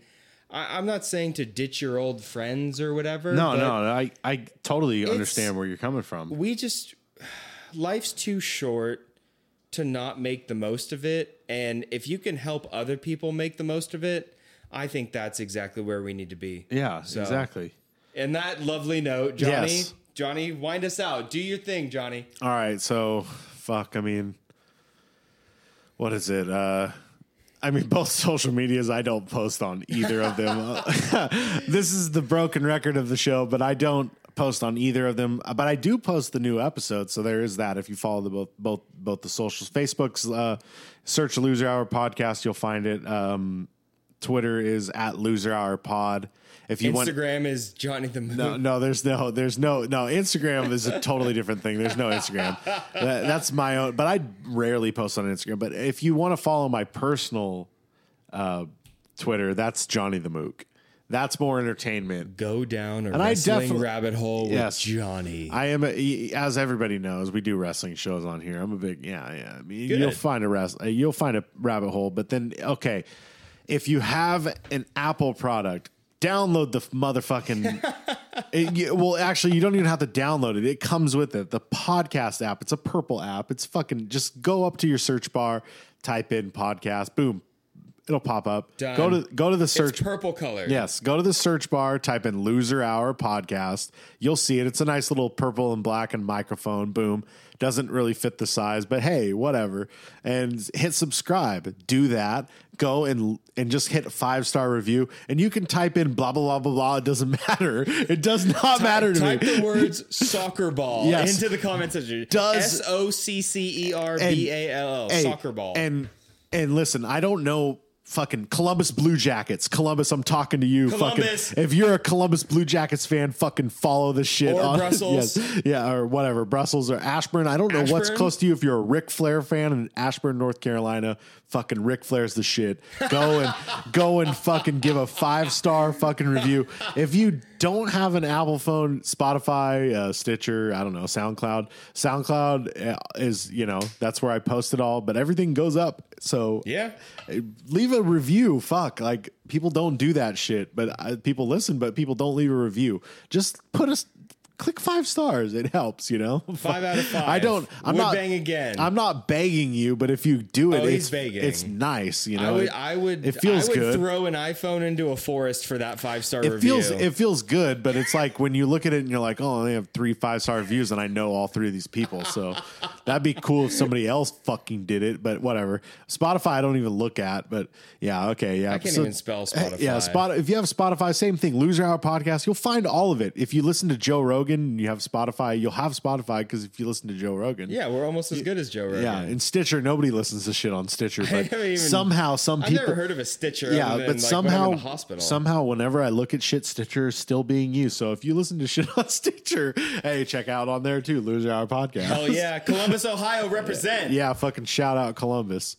I, I'm not saying to ditch your old friends or whatever. No, no, I I totally understand where you're coming from. We just life's too short to not make the most of it, and if you can help other people make the most of it, I think that's exactly where we need to be. Yeah, So- exactly. And that lovely note, Johnny. Yes. Johnny, wind us out. Do your thing, Johnny. All right, so fuck. I mean, what is it? Uh, I mean, both social medias, I don't post on either of them. this is the broken record of the show, but I don't post on either of them. But I do post the new episodes, so there is that. If you follow the both both both the socials, Facebook's uh, search Loser Hour Podcast, you'll find it. Um, Twitter is at Loser Hour Pod. If you want, Instagram is Johnny the Moon. no, no, there's no, there's no, no. Instagram is a totally different thing. There's no Instagram. That- that's my own, but I rarely post on Instagram. But if you want to follow my personal uh, Twitter, that's Johnny the Mook. That's more entertainment. Go down a And wrestling rabbit hole with Yes. Johnny. I am, a, as everybody knows, we do wrestling shows on here. I'm a big, yeah, yeah. I mean, Good. you'll find a rest, uh, you'll find a rabbit hole. But then, okay, if you have an Apple product, download the motherfucking. it, you- well, actually, you don't even have to download it. It comes with it. The podcast app. It's a purple app. It's fucking. Just go up to your search bar, type in podcast. Boom, it'll pop up. Done. Go to go to the search it's purple color. Yes, go to the search bar, type in Loser Hour podcast. You'll see it. It's a nice little purple and black and microphone. Boom. Doesn't really fit the size, but hey, whatever. And hit subscribe. Do that. Go and and just hit five star review. And you can type in blah blah blah blah blah. It doesn't matter. It does not matter to Type me. Type the words soccer ball Yes. into the comment section. Does- S O C C E R B A L L soccer ball. And and listen, I don't know fucking Columbus Blue Jackets. Columbus, I'm talking to you. Columbus. Fucking if you're a Columbus Blue Jackets fan, fucking follow this shit Or on Brussels. yes, yeah, or whatever. Brussels or Ashburn. I don't know what's close to you if you're a Ric Flair fan in Ashburn, North Carolina. Fucking Ric Flair's the shit. Go and go and fucking give a five star fucking review. If you don't have an Apple phone, Spotify, uh, Stitcher, I don't know, SoundCloud. SoundCloud uh, is you know that's where I post it all, but everything goes up. So yeah. leave a review. Fuck, like people don't do that shit, but uh, people listen, but people don't leave a review. Just put us. Click five stars. It helps, you know. Five out of five. I don't. I'm Would not bang again. I'm not begging you, but if you do it, Oh, it's begging. it's nice. You know, I would, I would, It feels I would good. throw an iPhone into a forest for that five star it review. feels it feels good, but it's like when you look at it and you're like, oh, they have three five star reviews, and I know all three of these people, so that'd be cool if somebody else fucking did it. But whatever. Spotify, I don't even look at, but yeah, okay, yeah. I can't even spell eh, Spotify. Yeah, Spot. If you have Spotify, same thing. Loser Hour podcast, you'll find all of it. If you listen to Joe Rogan, and you have Spotify. You'll have Spotify because if you listen to Joe Rogan, yeah, we're almost as good as Joe Rogan. yeah. And Stitcher, nobody listens to shit on Stitcher, but even- somehow some I've people never heard of a Stitcher. yeah, but like, somehow, hospital. somehow, whenever I look at shit, Stitcher is still being used. So if you listen to shit on Stitcher, hey, check out on there too, Loser Hour podcast. Oh yeah, Columbus, Ohio, represent. yeah, fucking shout out Columbus.